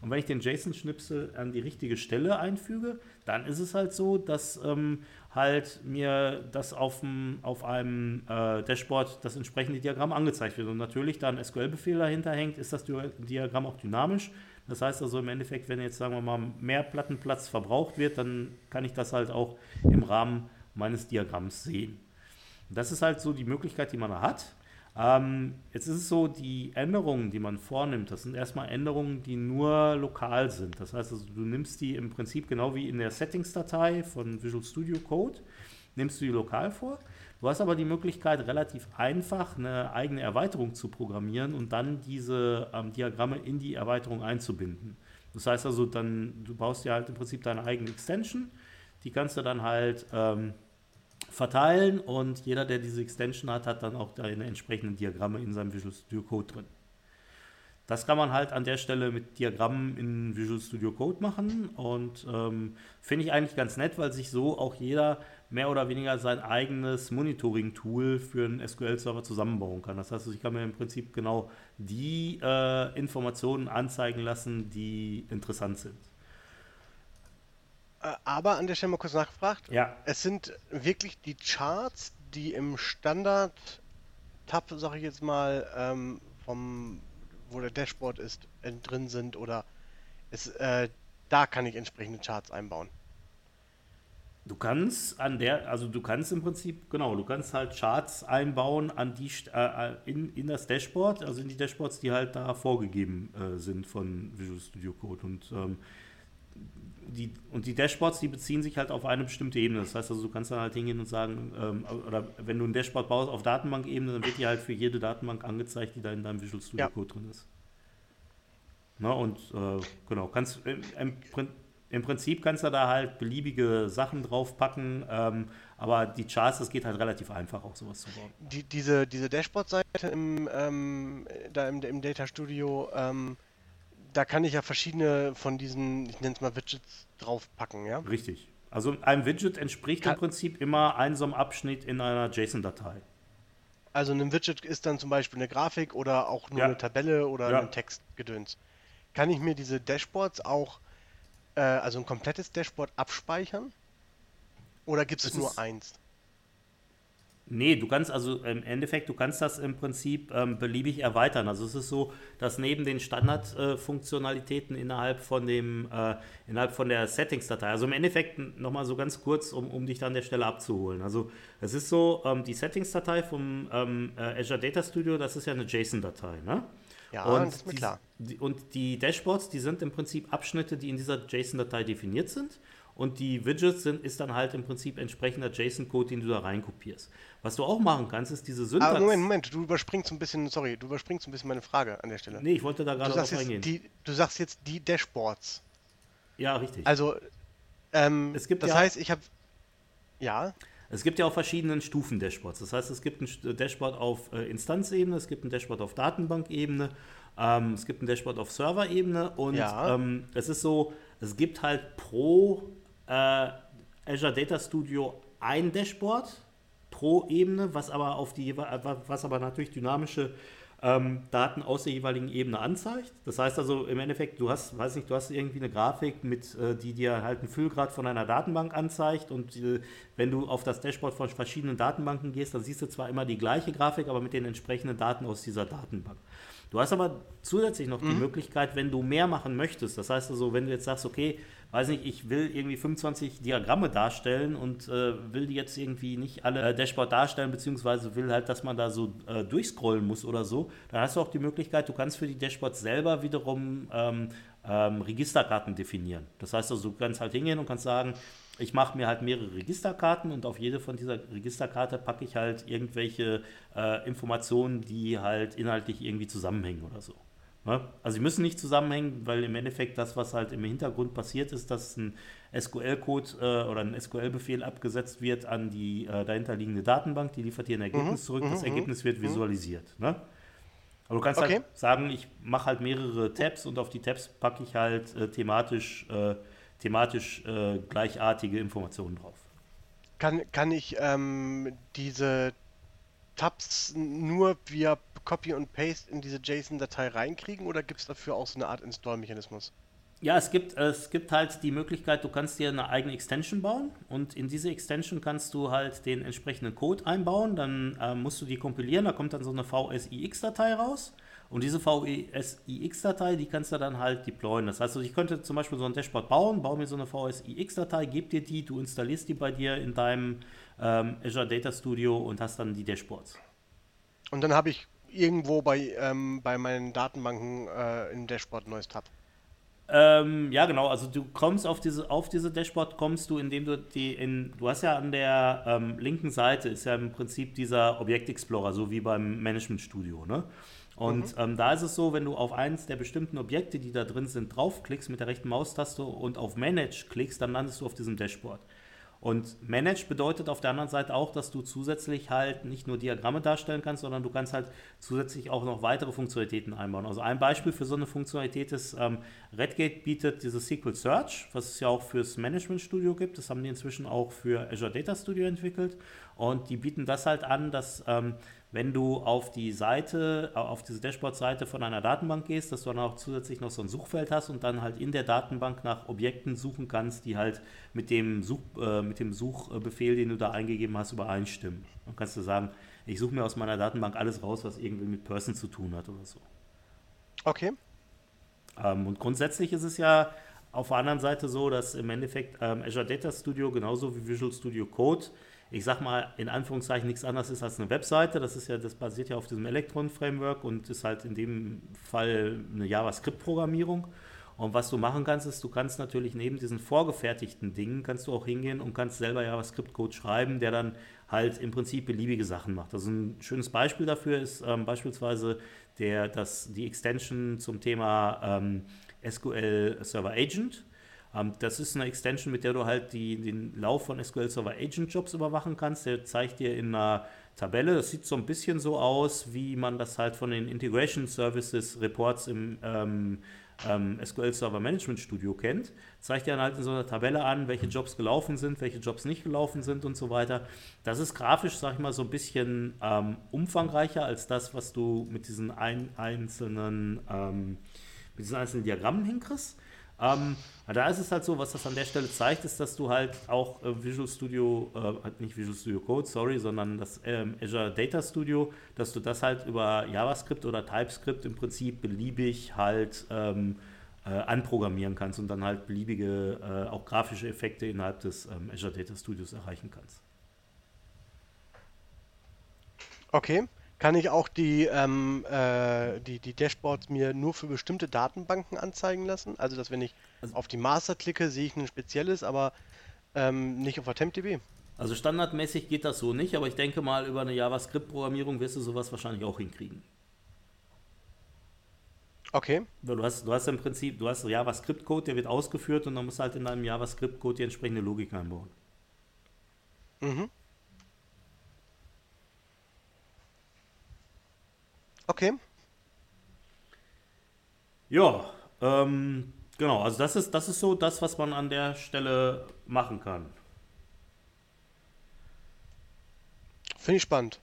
Und wenn ich den JSON-Schnipsel an die richtige Stelle einfüge, dann ist es halt so, dass ähm, halt mir das auf, dem, auf einem äh, Dashboard das entsprechende Diagramm angezeigt wird. Und natürlich, da ein SQL-Befehl dahinter hängt, ist das Diagramm auch dynamisch. Das heißt also im Endeffekt, wenn jetzt, sagen wir mal, mehr Plattenplatz verbraucht wird, dann kann ich das halt auch im Rahmen meines Diagramms sehen. Das ist halt so die Möglichkeit, die man da hat. Ähm, jetzt ist es so, die Änderungen, die man vornimmt, das sind erstmal Änderungen, die nur lokal sind. Das heißt also, du nimmst die im Prinzip genau wie in der Settings-Datei von Visual Studio Code, nimmst du die lokal vor. Du hast aber die Möglichkeit, relativ einfach eine eigene Erweiterung zu programmieren und dann diese ähm, Diagramme in die Erweiterung einzubinden. Das heißt also, dann, du baust dir halt im Prinzip deine eigene Extension, die kannst du dann halt ähm, verteilen und jeder, der diese Extension hat, hat dann auch deine entsprechenden Diagramme in seinem Visual Studio Code drin. Das kann man halt an der Stelle mit Diagrammen in Visual Studio Code machen und ähm, finde ich eigentlich ganz nett, weil sich so auch jeder mehr oder weniger sein eigenes Monitoring-Tool für einen SQL-Server zusammenbauen kann. Das heißt, ich kann mir im Prinzip genau die äh, Informationen anzeigen lassen, die interessant sind. Äh, aber an der Stelle mal kurz nachgefragt. Ja. Es sind wirklich die Charts, die im Standard-Tab, sag ich jetzt mal, ähm, vom, wo der Dashboard ist, äh, drin sind oder es, äh, da kann ich entsprechende Charts einbauen. Du kannst an der, also du kannst im Prinzip, genau, du kannst halt Charts einbauen an die äh, äh, in, in das Dashboard, also in die Dashboards, die halt da vorgegeben äh, sind von Visual Studio Code. Und ähm, die, und die Dashboards, die beziehen sich halt auf eine bestimmte Ebene. Das heißt also, du kannst dann halt hingehen und sagen, ähm, oder wenn du ein Dashboard baust auf Datenbankebene, dann wird die halt für jede Datenbank angezeigt, die da in deinem Visual Studio ja. Code drin ist. Na, und äh, genau, kannst im, im, im, Prinzip kannst du da halt beliebige Sachen draufpacken, ähm, aber die Charts, das geht halt relativ einfach, auch sowas zu bauen. Die, diese diese Dashboard-Seite im, ähm, da im, im Data Studio, ähm, da kann ich ja verschiedene von diesen, ich nenne es mal Widgets draufpacken, ja? Richtig. Also einem Widget entspricht kann im Prinzip immer ein so ein Abschnitt in einer JSON-Datei. Also ein Widget ist dann zum Beispiel eine Grafik oder auch nur ja. eine Tabelle oder ja. ein Textgedöns. Kann ich mir diese Dashboards auch, äh, also ein komplettes Dashboard abspeichern? Oder gibt es nur eins? Nee, du kannst also im Endeffekt, du kannst das im Prinzip ähm, beliebig erweitern. Also es ist so, dass neben den Standardfunktionalitäten äh, innerhalb von dem, äh, innerhalb von der Settings-Datei, also im Endeffekt nochmal so ganz kurz, um, um dich dann an der Stelle abzuholen. Also es ist so, ähm, die Settings-Datei vom ähm, äh, Azure Data Studio, das ist ja eine JSON-Datei, ne? Ja, und das ist mir die, klar. Die, und die Dashboards, die sind im Prinzip Abschnitte, die in dieser JSON-Datei definiert sind. Und die Widgets sind, ist dann halt im Prinzip entsprechender JSON-Code, den du da reinkopierst. Was du auch machen kannst, ist diese Syntax. Aber Moment, Moment, du überspringst ein bisschen, sorry, du überspringst ein bisschen meine Frage an der Stelle. Nee, ich wollte da gerade drauf eingehen. Die, du sagst jetzt die Dashboards. ja, richtig. Also, ähm, Es gibt das ja- heißt, ich habe. Ja, Es gibt ja auch verschiedene Stufen Dashboards. Das heißt, es gibt ein Dashboard auf äh, Instanzebene, es gibt ein Dashboard auf Datenbankebene, ähm, es gibt ein Dashboard auf Serverebene und Ja. ähm, es ist so, es gibt halt pro äh, Azure Data Studio ein Dashboard pro Ebene, was aber auf die äh, was aber natürlich dynamische ähm, Daten aus der jeweiligen Ebene anzeigt. Das heißt also im Endeffekt, du hast, weiß nicht, du hast irgendwie eine Grafik, mit, äh, die dir halt einen Füllgrad von einer Datenbank anzeigt und äh, wenn du auf das Dashboard von verschiedenen Datenbanken gehst, dann siehst du zwar immer die gleiche Grafik, aber mit den entsprechenden Daten aus dieser Datenbank. Du hast aber zusätzlich noch die Möglichkeit, wenn du mehr machen möchtest, das heißt also, wenn du jetzt sagst, okay, weiß nicht, ich will irgendwie 25 Diagramme darstellen und äh, will die jetzt irgendwie nicht alle äh, Dashboard darstellen, beziehungsweise will halt, dass man da so äh, durchscrollen muss oder so, dann hast du auch die Möglichkeit, du kannst für die Dashboards selber wiederum ähm, ähm, Registerkarten definieren. Das heißt also, du kannst halt hingehen und kannst sagen, ich mache mir halt mehrere Registerkarten und auf jede von dieser Registerkarte packe ich halt irgendwelche äh, Informationen, die halt inhaltlich irgendwie zusammenhängen oder so. Ne? Also sie müssen nicht zusammenhängen, weil im Endeffekt das, was halt im Hintergrund passiert ist, dass ein SQL-Code äh, oder ein SQL-Befehl abgesetzt wird an die äh, dahinterliegende Datenbank, die liefert dir ein Ergebnis zurück, das Ergebnis wird visualisiert. Ne? Aber du kannst Okay. halt sagen, ich mache halt mehrere Tabs und auf die Tabs packe ich halt äh, thematisch, äh, thematisch äh, gleichartige Informationen drauf. kann, kann ich ähm, diese Tabs nur via Copy und Paste in diese JSON-Datei reinkriegen oder gibt es dafür auch so eine Art Install-Mechanismus? Ja, es gibt, es gibt halt die Möglichkeit, du kannst dir eine eigene Extension bauen und in diese Extension kannst du halt den entsprechenden Code einbauen. Dann ähm, musst du die kompilieren, da kommt dann so eine VSIX-Datei raus. Und diese VSIX-Datei, die kannst du dann halt deployen. Das heißt, also ich könnte zum Beispiel so ein Dashboard bauen, baue mir so eine VSIX-Datei, gebe dir die, du installierst die bei dir in deinem ähm, Azure Data Studio und hast dann die Dashboards. Und dann habe ich irgendwo bei, ähm, bei meinen Datenbanken äh, im Dashboard ein neues Tab. Ähm, ja, genau. Also du kommst auf diese, auf diese Dashboard, kommst du, indem du die in, du hast ja an der ähm, linken Seite ist ja im Prinzip dieser Objekt Explorer, so wie beim Management Studio, ne? Und ähm, da ist es so, wenn du auf eins der bestimmten Objekte, die da drin sind, draufklickst mit der rechten Maustaste und auf Manage klickst, dann landest du auf diesem Dashboard. Und Manage bedeutet auf der anderen Seite auch, dass du zusätzlich halt nicht nur Diagramme darstellen kannst, sondern du kannst halt zusätzlich auch noch weitere Funktionalitäten einbauen. Also ein Beispiel für so eine Funktionalität ist, ähm, Redgate bietet dieses SQL Search, was es ja auch fürs Management Studio gibt. Das haben die inzwischen auch für Azure Data Studio entwickelt. Und die bieten das halt an, dass ähm, wenn du auf die Seite, äh, auf diese Dashboard-Seite von einer Datenbank gehst, dass du dann auch zusätzlich noch so ein Suchfeld hast und dann halt in der Datenbank nach Objekten suchen kannst, die halt mit dem, Such, äh, mit dem Suchbefehl, den du da eingegeben hast, übereinstimmen. Dann kannst du sagen, ich suche mir aus meiner Datenbank alles raus, was irgendwie mit Person zu tun hat oder so. Okay. Ähm, und grundsätzlich ist es ja auf der anderen Seite so, dass im Endeffekt ähm, Azure Data Studio genauso wie Visual Studio Code, ich sag mal in Anführungszeichen nichts anderes ist als eine Webseite. Das ist ja, das basiert ja auf diesem Electron-Framework und ist halt in dem Fall eine JavaScript-Programmierung. Und was du machen kannst, ist, du kannst natürlich neben diesen vorgefertigten Dingen, kannst du auch hingehen und kannst selber JavaScript-Code schreiben, der dann halt im Prinzip beliebige Sachen macht. Also ein schönes Beispiel dafür ist ähm, beispielsweise der, das, die Extension zum Thema ähm, SQL Server Agent. Ähm, das ist eine Extension, mit der du halt die, den Lauf von SQL Server Agent Jobs überwachen kannst. Der zeigt dir in einer Tabelle, das sieht so ein bisschen so aus, wie man das halt von den Integration Services Reports im ähm, ähm, SQL Server Management Studio kennt, zeigt dir dann halt in so einer Tabelle an, welche Jobs gelaufen sind, welche Jobs nicht gelaufen sind und so weiter. Das ist grafisch, sag ich mal, so ein bisschen ähm, umfangreicher als das, was du mit diesen ein, einzelnen, ähm, mit diesen einzelnen Diagrammen hinkriegst. Ähm, Da ist es halt so, was das an der Stelle zeigt, ist, dass du halt auch äh, Visual Studio, äh, nicht Visual Studio Code, sorry, sondern das ähm, Azure Data Studio, dass du das halt über JavaScript oder TypeScript im Prinzip beliebig halt ähm, äh, anprogrammieren kannst und dann halt beliebige, äh, auch grafische Effekte innerhalb des ähm, Azure Data Studios erreichen kannst. Okay. Kann ich auch die, ähm, äh, die, die Dashboards mir nur für bestimmte Datenbanken anzeigen lassen? Also, dass wenn ich Also- auf die Master klicke, sehe ich ein spezielles, aber ähm, nicht auf AttemptDB. Also standardmäßig geht das so nicht, aber ich denke mal, über eine JavaScript-Programmierung wirst du sowas wahrscheinlich auch hinkriegen. Okay. Du hast, du hast im Prinzip, du hast JavaScript-Code, der wird ausgeführt und dann musst du halt in deinem JavaScript-Code die entsprechende Logik einbauen. Mhm. Okay. Ja, ähm, genau, also das ist, das ist so das, was man an der Stelle machen kann. Finde ich spannend.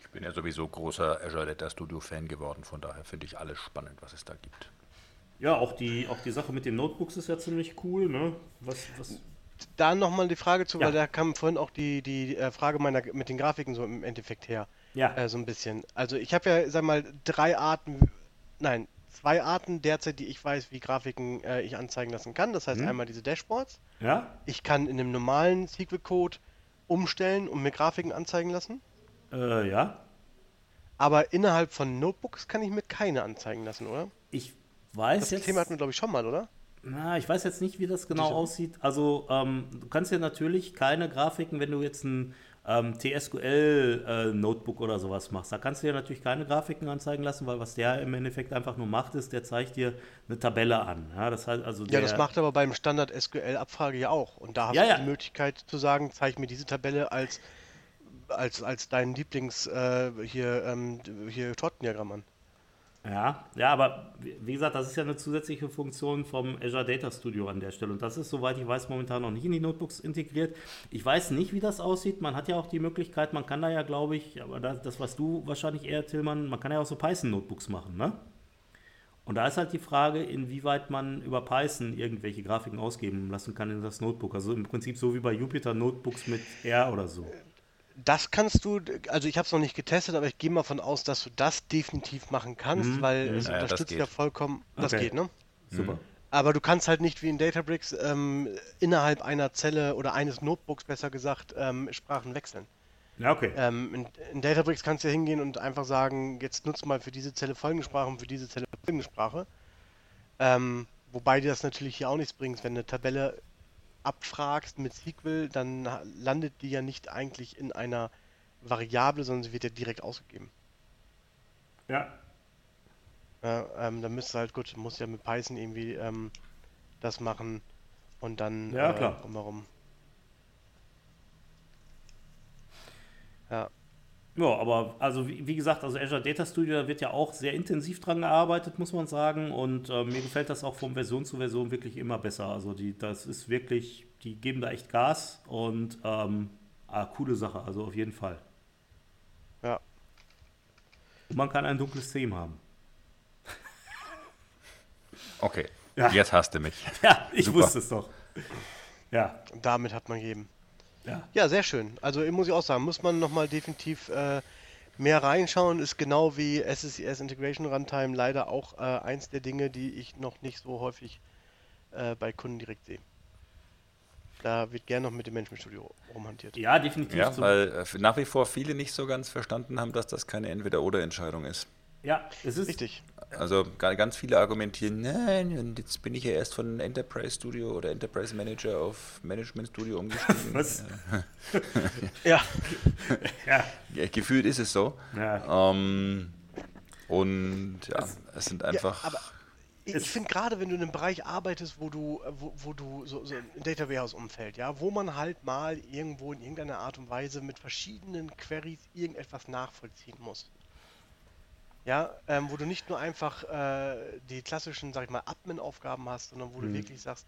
Ich bin ja sowieso großer Azure Data Studio Fan geworden, von daher finde ich alles spannend, was es da gibt. Ja, auch die, auch die Sache mit den Notebooks ist ja ziemlich cool, ne? Was, was, Da nochmal die Frage zu, Ja. weil da kam vorhin auch die, die äh, Frage meiner mit den Grafiken so im Endeffekt her. Ja, Äh, so ein bisschen. Also ich habe ja, sag mal, drei Arten, nein, zwei Arten derzeit, die ich weiß, wie Grafiken äh, ich anzeigen lassen kann. Das heißt Mhm. einmal diese Dashboards. ja, Ich kann in einem normalen SQL-Code umstellen und mir Grafiken anzeigen lassen. äh, ja. Aber innerhalb von Notebooks kann ich mir keine anzeigen lassen, oder? Ich weiß Das jetzt. Thema hatten wir, glaube ich, schon mal, oder? Na, ich weiß jetzt nicht, wie das genau Diese- aussieht. Also, ähm, du kannst ja natürlich keine Grafiken, wenn du jetzt ein ähm, TSQL-Notebook oder sowas machst. Da kannst du dir natürlich keine Grafiken anzeigen lassen, weil was der im Endeffekt einfach nur macht, ist, der zeigt dir eine Tabelle an. Ja, das heißt also Ja, der, das macht aber beim Standard SQL-Abfrage ja auch. Und da hast Ja, du ja. die Möglichkeit zu sagen, zeig mir diese Tabelle als, als, als dein Lieblings äh, hier, ähm, hier Tortendiagramm an. Ja, ja, aber wie gesagt, das ist ja eine zusätzliche Funktion vom Azure Data Studio an der Stelle. Und das ist, soweit ich weiß, momentan noch nicht in die Notebooks integriert. Ich weiß nicht, wie das aussieht. Man hat ja auch die Möglichkeit, man kann da ja, glaube ich, aber das, das was du wahrscheinlich eher, Tillmann, man kann ja auch so Python-Notebooks machen, ne? Und da ist halt die Frage, inwieweit man über Python irgendwelche Grafiken ausgeben lassen kann in das Notebook. Also im Prinzip so wie bei Jupyter Notebooks mit R oder so. Das kannst du, also ich habe es noch nicht getestet, aber ich gehe mal von aus, dass du das definitiv machen kannst, Mhm. weil es Ja, unterstützt ja vollkommen, das Okay. geht, ne? Super. Aber du kannst halt nicht wie in Databricks ähm, innerhalb einer Zelle oder eines Notebooks besser gesagt ähm, Sprachen wechseln. Ja, okay. Ähm, in, in Databricks kannst du ja hingehen und einfach sagen, jetzt nutzt mal für diese Zelle folgende Sprache und für diese Zelle folgende Sprache. Ähm, wobei dir das natürlich hier auch nichts bringt, wenn eine Tabelle abfragst mit SQL, dann landet die ja nicht eigentlich in einer Variable, sondern sie wird ja direkt ausgegeben. Ja, Ja, ähm, dann müsstest du halt, gut, musst ja mit Python irgendwie ähm, das machen und dann Ja, äh, klar. drumherum. Ja, Ja, aber also wie, wie gesagt, also Azure Data Studio da wird ja auch sehr intensiv dran gearbeitet, muss man sagen. Und äh, mir gefällt das auch von Version zu Version wirklich immer besser. Also die, das ist wirklich, die geben da echt Gas und ähm, ah, coole Sache, also auf jeden Fall. ja. Und man kann ein dunkles Theme haben. Okay, Ja. jetzt hast du mich. Ja, ich Super. wusste es doch. Ja, Und damit hat man gegeben. Ja. Ja, sehr schön. Also muss ich auch sagen, muss man nochmal definitiv äh, mehr reinschauen. Ist genau wie SSIS Integration Runtime leider auch äh, eins der Dinge, die ich noch nicht so häufig äh, bei Kunden direkt sehe. Da wird gern noch mit dem Management-Studio rumhantiert. Ja, definitiv. Ja, zum- weil äh, nach wie vor viele nicht so ganz verstanden haben, dass das keine Entweder-Oder-Entscheidung ist. Ja, es ist Richtig. Also ga- ganz viele argumentieren, nein, und jetzt bin ich ja erst von Enterprise Studio oder Enterprise Manager auf Management Studio umgestiegen. Was? Ja, Ja, Ja, gefühlt ist es so. ja. Ähm, und ja, es sind einfach. aber ich, ich finde gerade, wenn du in einem Bereich arbeitest, wo du, wo, wo du so, so im Data Warehouse-Umfeld, ja, wo man halt mal irgendwo in irgendeiner Art und Weise mit verschiedenen Queries irgendetwas nachvollziehen muss. Ja, ähm, wo du nicht nur einfach äh, die klassischen, sag ich mal, Admin-Aufgaben hast, sondern wo du wirklich sagst,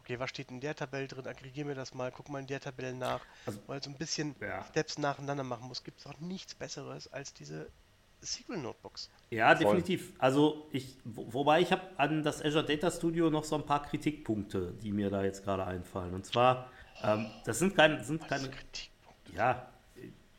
okay, was steht in der Tabelle drin, aggregier mir das mal, guck mal in der Tabelle nach, Also- weil so ein bisschen Ja. Steps nacheinander machen muss, gibt es auch nichts Besseres als diese SQL Notebooks. Ja, definitiv. Also ich, wo, wobei ich habe an das Azure Data Studio noch so ein paar Kritikpunkte, die mir da jetzt gerade einfallen. Und zwar, ähm, das sind keine, sind keine, ja,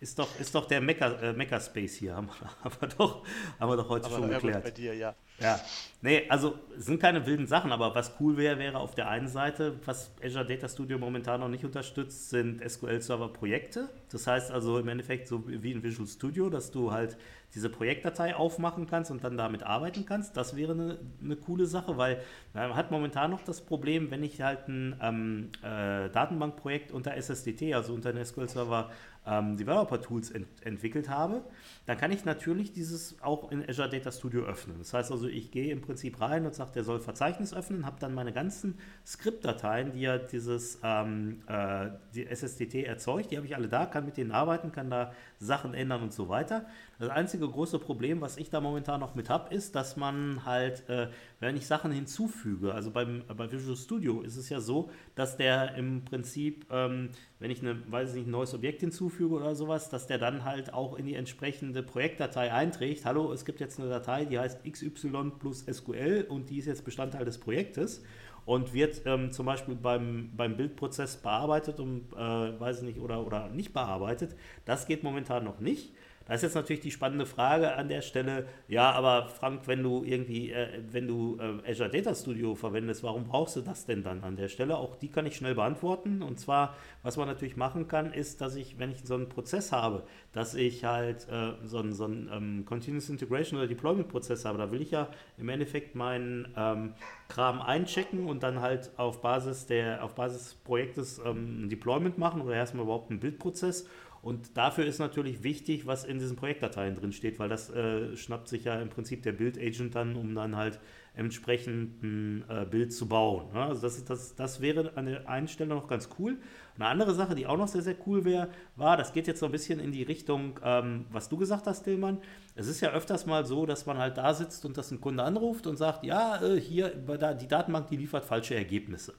ist doch, ist doch der Mecha, äh, Makerspace hier, haben, haben, wir doch, haben wir doch heute Aber schon geklärt. bei dir, ja. Ja, nee, also es sind keine wilden Sachen, aber was cool wäre, wäre auf der einen Seite, was Azure Data Studio momentan noch nicht unterstützt, sind SQL-Server-Projekte. Das heißt also im Endeffekt so wie in Visual Studio, dass du halt diese Projektdatei aufmachen kannst und dann damit arbeiten kannst. Das wäre eine, eine coole Sache, weil man hat momentan noch das Problem, wenn ich halt ein ähm, äh, Datenbankprojekt unter SSDT, also unter den SQL-Server ähm, Developer Tools ent entwickelt habe, dann kann ich natürlich dieses auch in Azure Data Studio öffnen. Das heißt also, ich gehe im Prinzip rein und sage, der soll Verzeichnis öffnen, habe dann meine ganzen Skriptdateien, die ja dieses ähm, äh, die SSDT erzeugt, die habe ich alle da, kann mit denen arbeiten, kann da Sachen ändern und so weiter. Das einzige große Problem, was ich da momentan noch mit habe, ist, dass man halt, äh, wenn ich Sachen hinzufüge, also beim, bei Visual Studio ist es ja so, dass der im Prinzip, ähm, wenn ich eine, weiß ich nicht, ein neues Objekt hinzufüge oder sowas, dass der dann halt auch in die entsprechende Projektdatei einträgt. Hallo, es gibt jetzt eine Datei, die heißt XY plus SQL und die ist jetzt Bestandteil des Projektes und wird ähm, zum Beispiel beim, beim Bildprozess bearbeitet und äh, weiß ich nicht, oder, oder nicht bearbeitet. Das geht momentan noch nicht. Da ist jetzt natürlich die spannende Frage an der Stelle, ja, aber Frank, wenn du irgendwie, äh, wenn du äh, Azure Data Studio verwendest, warum brauchst du das denn dann an der Stelle? Auch die kann ich schnell beantworten. Und zwar, was man natürlich machen kann, ist, dass ich, wenn ich so einen Prozess habe, dass ich halt äh, so einen, so einen ähm, Continuous Integration oder Deployment-Prozess habe, da will ich ja im Endeffekt meinen ähm, Kram einchecken und dann halt auf Basis der, auf Basis des Projektes ähm, ein Deployment machen oder erstmal überhaupt einen Bildprozess. Und dafür ist natürlich wichtig, was in diesen Projektdateien drin steht, weil das äh, schnappt sich ja im Prinzip der Build-Agent dann, um dann halt entsprechend ein äh, Bild zu bauen. Ja, also das, das, das wäre an der einen Stelle noch ganz cool. Eine andere Sache, die auch noch sehr, sehr cool wäre, war, das geht jetzt so ein bisschen in die Richtung, ähm, was du gesagt hast, Tillmann. Es ist ja öfters mal so, dass man halt da sitzt und dass ein Kunde anruft und sagt, ja, äh, hier, die Datenbank, die liefert falsche Ergebnisse.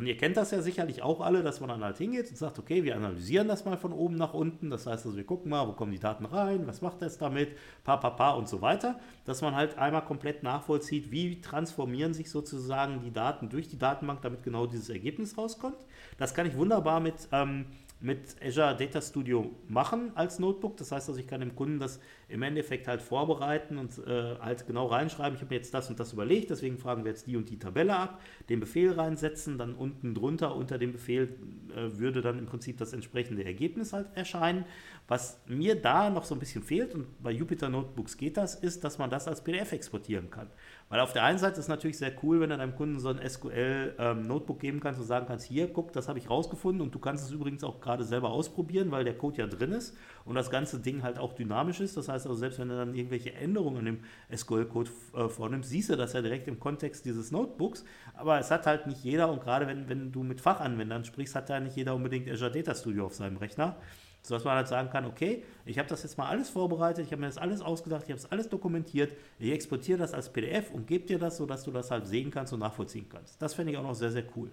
Und ihr kennt das ja sicherlich auch alle, dass man dann halt hingeht und sagt, okay, wir analysieren das mal von oben nach unten. Das heißt also, wir gucken mal, wo kommen die Daten rein, was macht das damit, pa, pa, pa und so weiter. Dass man halt einmal komplett nachvollzieht, wie transformieren sich sozusagen die Daten durch die Datenbank, damit genau dieses Ergebnis rauskommt. Das kann ich wunderbar mit ähm, mit Azure Data Studio machen als Notebook. Das heißt also, ich kann dem Kunden das im Endeffekt halt vorbereiten und äh, halt genau reinschreiben. Ich habe mir jetzt das und das überlegt, deswegen fragen wir jetzt die und die Tabelle ab, den Befehl reinsetzen, dann unten drunter unter dem Befehl äh, würde dann im Prinzip das entsprechende Ergebnis halt erscheinen. Was mir da noch so ein bisschen fehlt, und bei Jupyter Notebooks geht das, ist, dass man das als PDF exportieren kann. Weil auf der einen Seite ist es natürlich sehr cool, wenn du deinem Kunden so ein SQL-Notebook ähm, geben kannst und sagen kannst, hier, guck, das habe ich rausgefunden und du kannst es übrigens auch gerade selber ausprobieren, weil der Code ja drin ist und das ganze Ding halt auch dynamisch ist. Das heißt also, selbst wenn du dann irgendwelche Änderungen im SQL-Code äh, vornimmst, siehst du das ja direkt im Kontext dieses Notebooks. Aber es hat halt nicht jeder und gerade wenn, wenn du mit Fachanwendern sprichst, hat ja nicht jeder unbedingt Azure Data Studio auf seinem Rechner sodass man halt sagen kann, okay, ich habe das jetzt mal alles vorbereitet, ich habe mir das alles ausgedacht, ich habe es alles dokumentiert, ich exportiere das als PDF und gebe dir das, sodass du das halt sehen kannst und nachvollziehen kannst. Das fände ich auch noch sehr, sehr cool.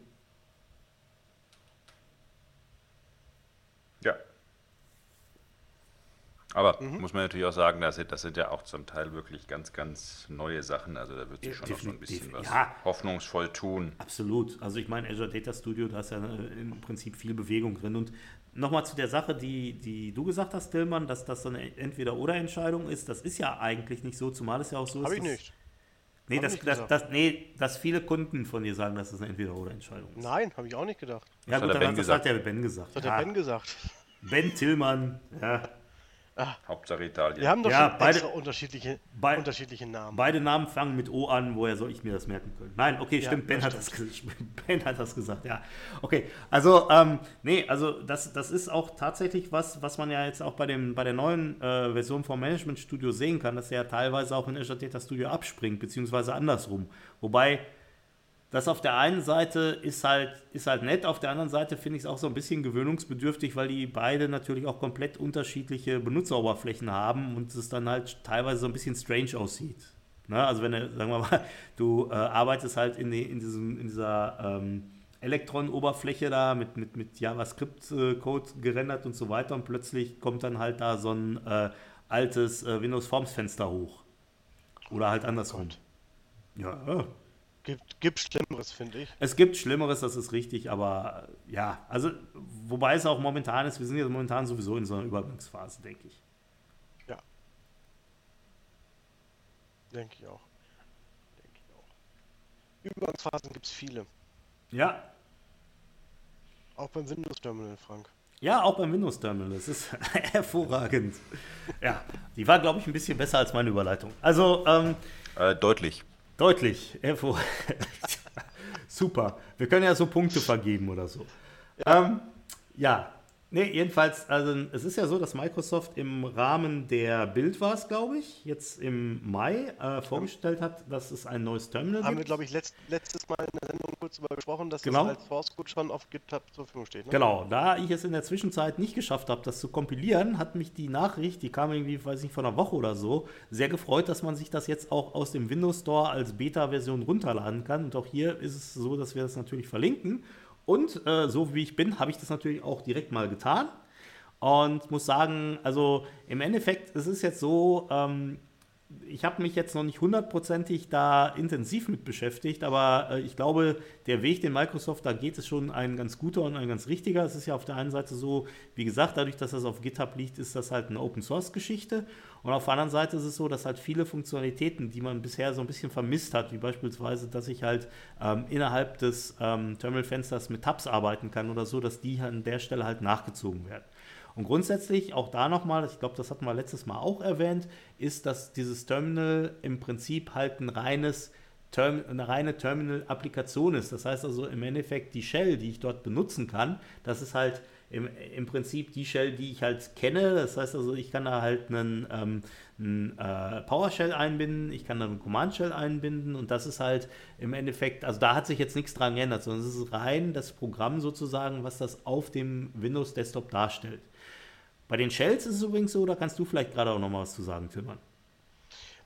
Ja. Aber mhm. muss man natürlich auch sagen, das sind, das sind ja auch zum Teil wirklich ganz, ganz neue Sachen. Also da wird sich schon noch so ein bisschen was ja, hoffnungsvoll tun. Absolut. Also ich meine, Azure Data Studio, da ist ja äh, im Prinzip viel Bewegung drin. Und nochmal zu der Sache, die, die du gesagt hast, Tillmann, dass das so eine Entweder-Oder-Entscheidung ist. Das ist ja eigentlich nicht so, zumal es ja auch so Hab ist. Habe ich nicht. Nee, das, das, das, nee, dass viele Kunden von dir sagen, dass das eine Entweder-Oder-Entscheidung ist. Nein, habe ich auch nicht gedacht. Ja, das gut, hat, dann, das hat der Ben gesagt. Das hat ja. der Ben gesagt. Ben Tillmann, ja. Ah. Hauptsache Italien. Wir haben doch ja, schon beide, unterschiedliche, bei, unterschiedliche Namen. Beide Namen fangen mit O an, woher soll ich mir das merken können? Nein, okay, Ja, stimmt, ben, das hat das, ben hat das gesagt, ja. Okay, also, ähm, nee, also das, das ist auch tatsächlich was, was man ja jetzt auch bei, dem, bei der neuen äh, Version vom Management Studio sehen kann, dass er ja teilweise auch in Azure Data Studio abspringt, beziehungsweise andersrum. Wobei das auf der einen Seite ist halt, ist halt nett, auf der anderen Seite finde ich es auch so ein bisschen gewöhnungsbedürftig, weil die beide natürlich auch komplett unterschiedliche Benutzeroberflächen haben und es dann halt teilweise so ein bisschen strange aussieht. Ne? Also wenn du, sagen wir mal, du äh, arbeitest halt in, die, in, diesem, in dieser ähm, Elektron-Oberfläche da mit, mit, mit JavaScript-Code gerendert und so weiter und plötzlich kommt dann halt da so ein äh, altes äh, Windows Forms Fenster hoch. Oder halt andersrum. Ja, Gibt, gibt Schlimmeres, finde ich. es gibt Schlimmeres, das ist richtig, aber äh, ja, also wobei es auch momentan ist, wir sind ja momentan sowieso in so einer Übergangsphase, denke ich. Ja. Denke ich auch. Denke ich auch. Übergangsphasen gibt es viele. Ja, Auch beim Windows-Terminal, Frank. Ja, auch beim Windows-Terminal. Das ist hervorragend. Ja, die war, glaube ich, ein bisschen besser als meine Überleitung. Also, ähm, Äh, deutlich. Deutlich. Hervor Super. Wir können ja so Punkte vergeben oder so. Ähm, ja. Nee, jedenfalls, also es ist ja so, dass Microsoft im Rahmen der Bild war es, glaube ich, jetzt im Mai äh, vorgestellt hat, dass es ein neues Terminal Haben wir, gibt. glaube ich, letzt, letztes Mal in der Sendung kurz darüber gesprochen, dass Genau. das als Source Code schon auf GitHub zur Verfügung steht. Ne? Genau, da ich es in der Zwischenzeit nicht geschafft habe, das zu kompilieren, hat mich die Nachricht, die kam irgendwie, weiß nicht, vor einer Woche oder so, sehr gefreut, dass man sich das jetzt auch aus dem Windows Store als Beta-Version runterladen kann. Und auch hier ist es so, dass wir das natürlich verlinken. Und äh, so wie ich bin, habe ich das natürlich auch direkt mal getan. Und muss sagen, also im Endeffekt, es ist jetzt so, ähm, ich habe mich jetzt noch nicht hundertprozentig da intensiv mit beschäftigt, aber äh, ich glaube, der Weg, den Microsoft da geht, ist schon ein ganz guter und ein ganz richtiger. Es ist ja auf der einen Seite so, wie gesagt, dadurch, dass das auf GitHub liegt, ist das halt eine Open-Source-Geschichte. Und auf der anderen Seite ist es so, dass halt viele Funktionalitäten, die man bisher so ein bisschen vermisst hat, wie beispielsweise, dass ich halt ähm, innerhalb des ähm, Terminal-Fensters mit Tabs arbeiten kann oder so, dass die an der Stelle halt nachgezogen werden. Und grundsätzlich, auch da nochmal, ich glaube, das hatten wir letztes Mal auch erwähnt, ist, dass dieses Terminal im Prinzip halt ein reines Term eine reine Terminal-Applikation ist. Das heißt also im Endeffekt die Shell, die ich dort benutzen kann, das ist halt im, im Prinzip die Shell, die ich halt kenne. Das heißt also, ich kann da halt einen, ähm, einen äh, PowerShell einbinden, ich kann da eine Command-Shell einbinden und das ist halt im Endeffekt, also da hat sich jetzt nichts dran geändert, sondern es ist rein das Programm sozusagen, was das auf dem Windows-Desktop darstellt. Bei den Shells ist es übrigens so, da kannst du vielleicht gerade auch noch mal was zu sagen, Tillmann.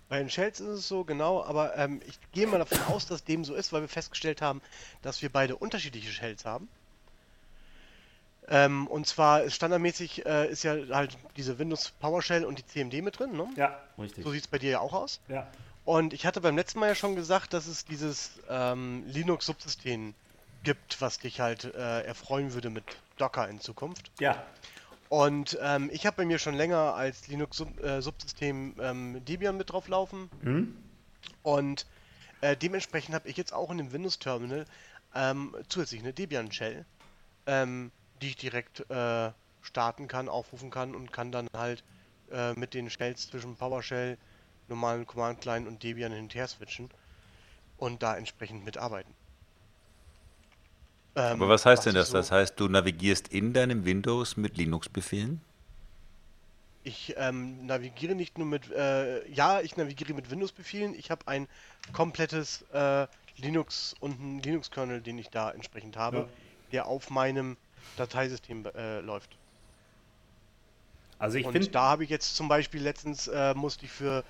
Bei den Shells ist es so, genau, aber ähm, ich gehe mal davon aus, dass dem so ist, weil wir festgestellt haben, dass wir beide unterschiedliche Shells haben. Ähm, und zwar ist standardmäßig äh, ist ja halt diese Windows PowerShell und die CMD mit drin, ne? Ja, richtig. So sieht es bei dir ja auch aus. Ja. Und ich hatte beim letzten Mal ja schon gesagt, dass es dieses ähm, Linux-Subsystem gibt, was dich halt äh, erfreuen würde mit Docker in Zukunft. Ja. Und ähm, ich habe bei mir schon länger als Linux-Subsystem ähm, Debian mit drauf laufen. Und äh, dementsprechend habe ich jetzt auch in dem Windows-Terminal ähm, zusätzlich eine Debian-Shell, ähm, die ich direkt äh, starten kann, aufrufen kann und kann dann halt äh, mit den Shells zwischen PowerShell, normalen Command-Line und Debian hin und her switchen und da entsprechend mitarbeiten. Ähm, Aber was heißt denn ist das? so- Das heißt, du navigierst in deinem Windows mit Linux-Befehlen? Ich ähm, navigiere nicht nur mit, äh, ja, ich navigiere mit Windows-Befehlen. Ich habe ein komplettes äh, Linux und einen Linux-Kernel, den ich da entsprechend habe, Ja. der auf meinem Dateisystem äh, läuft. Also ich und finde, da habe ich jetzt zum Beispiel letztens äh, musste ich für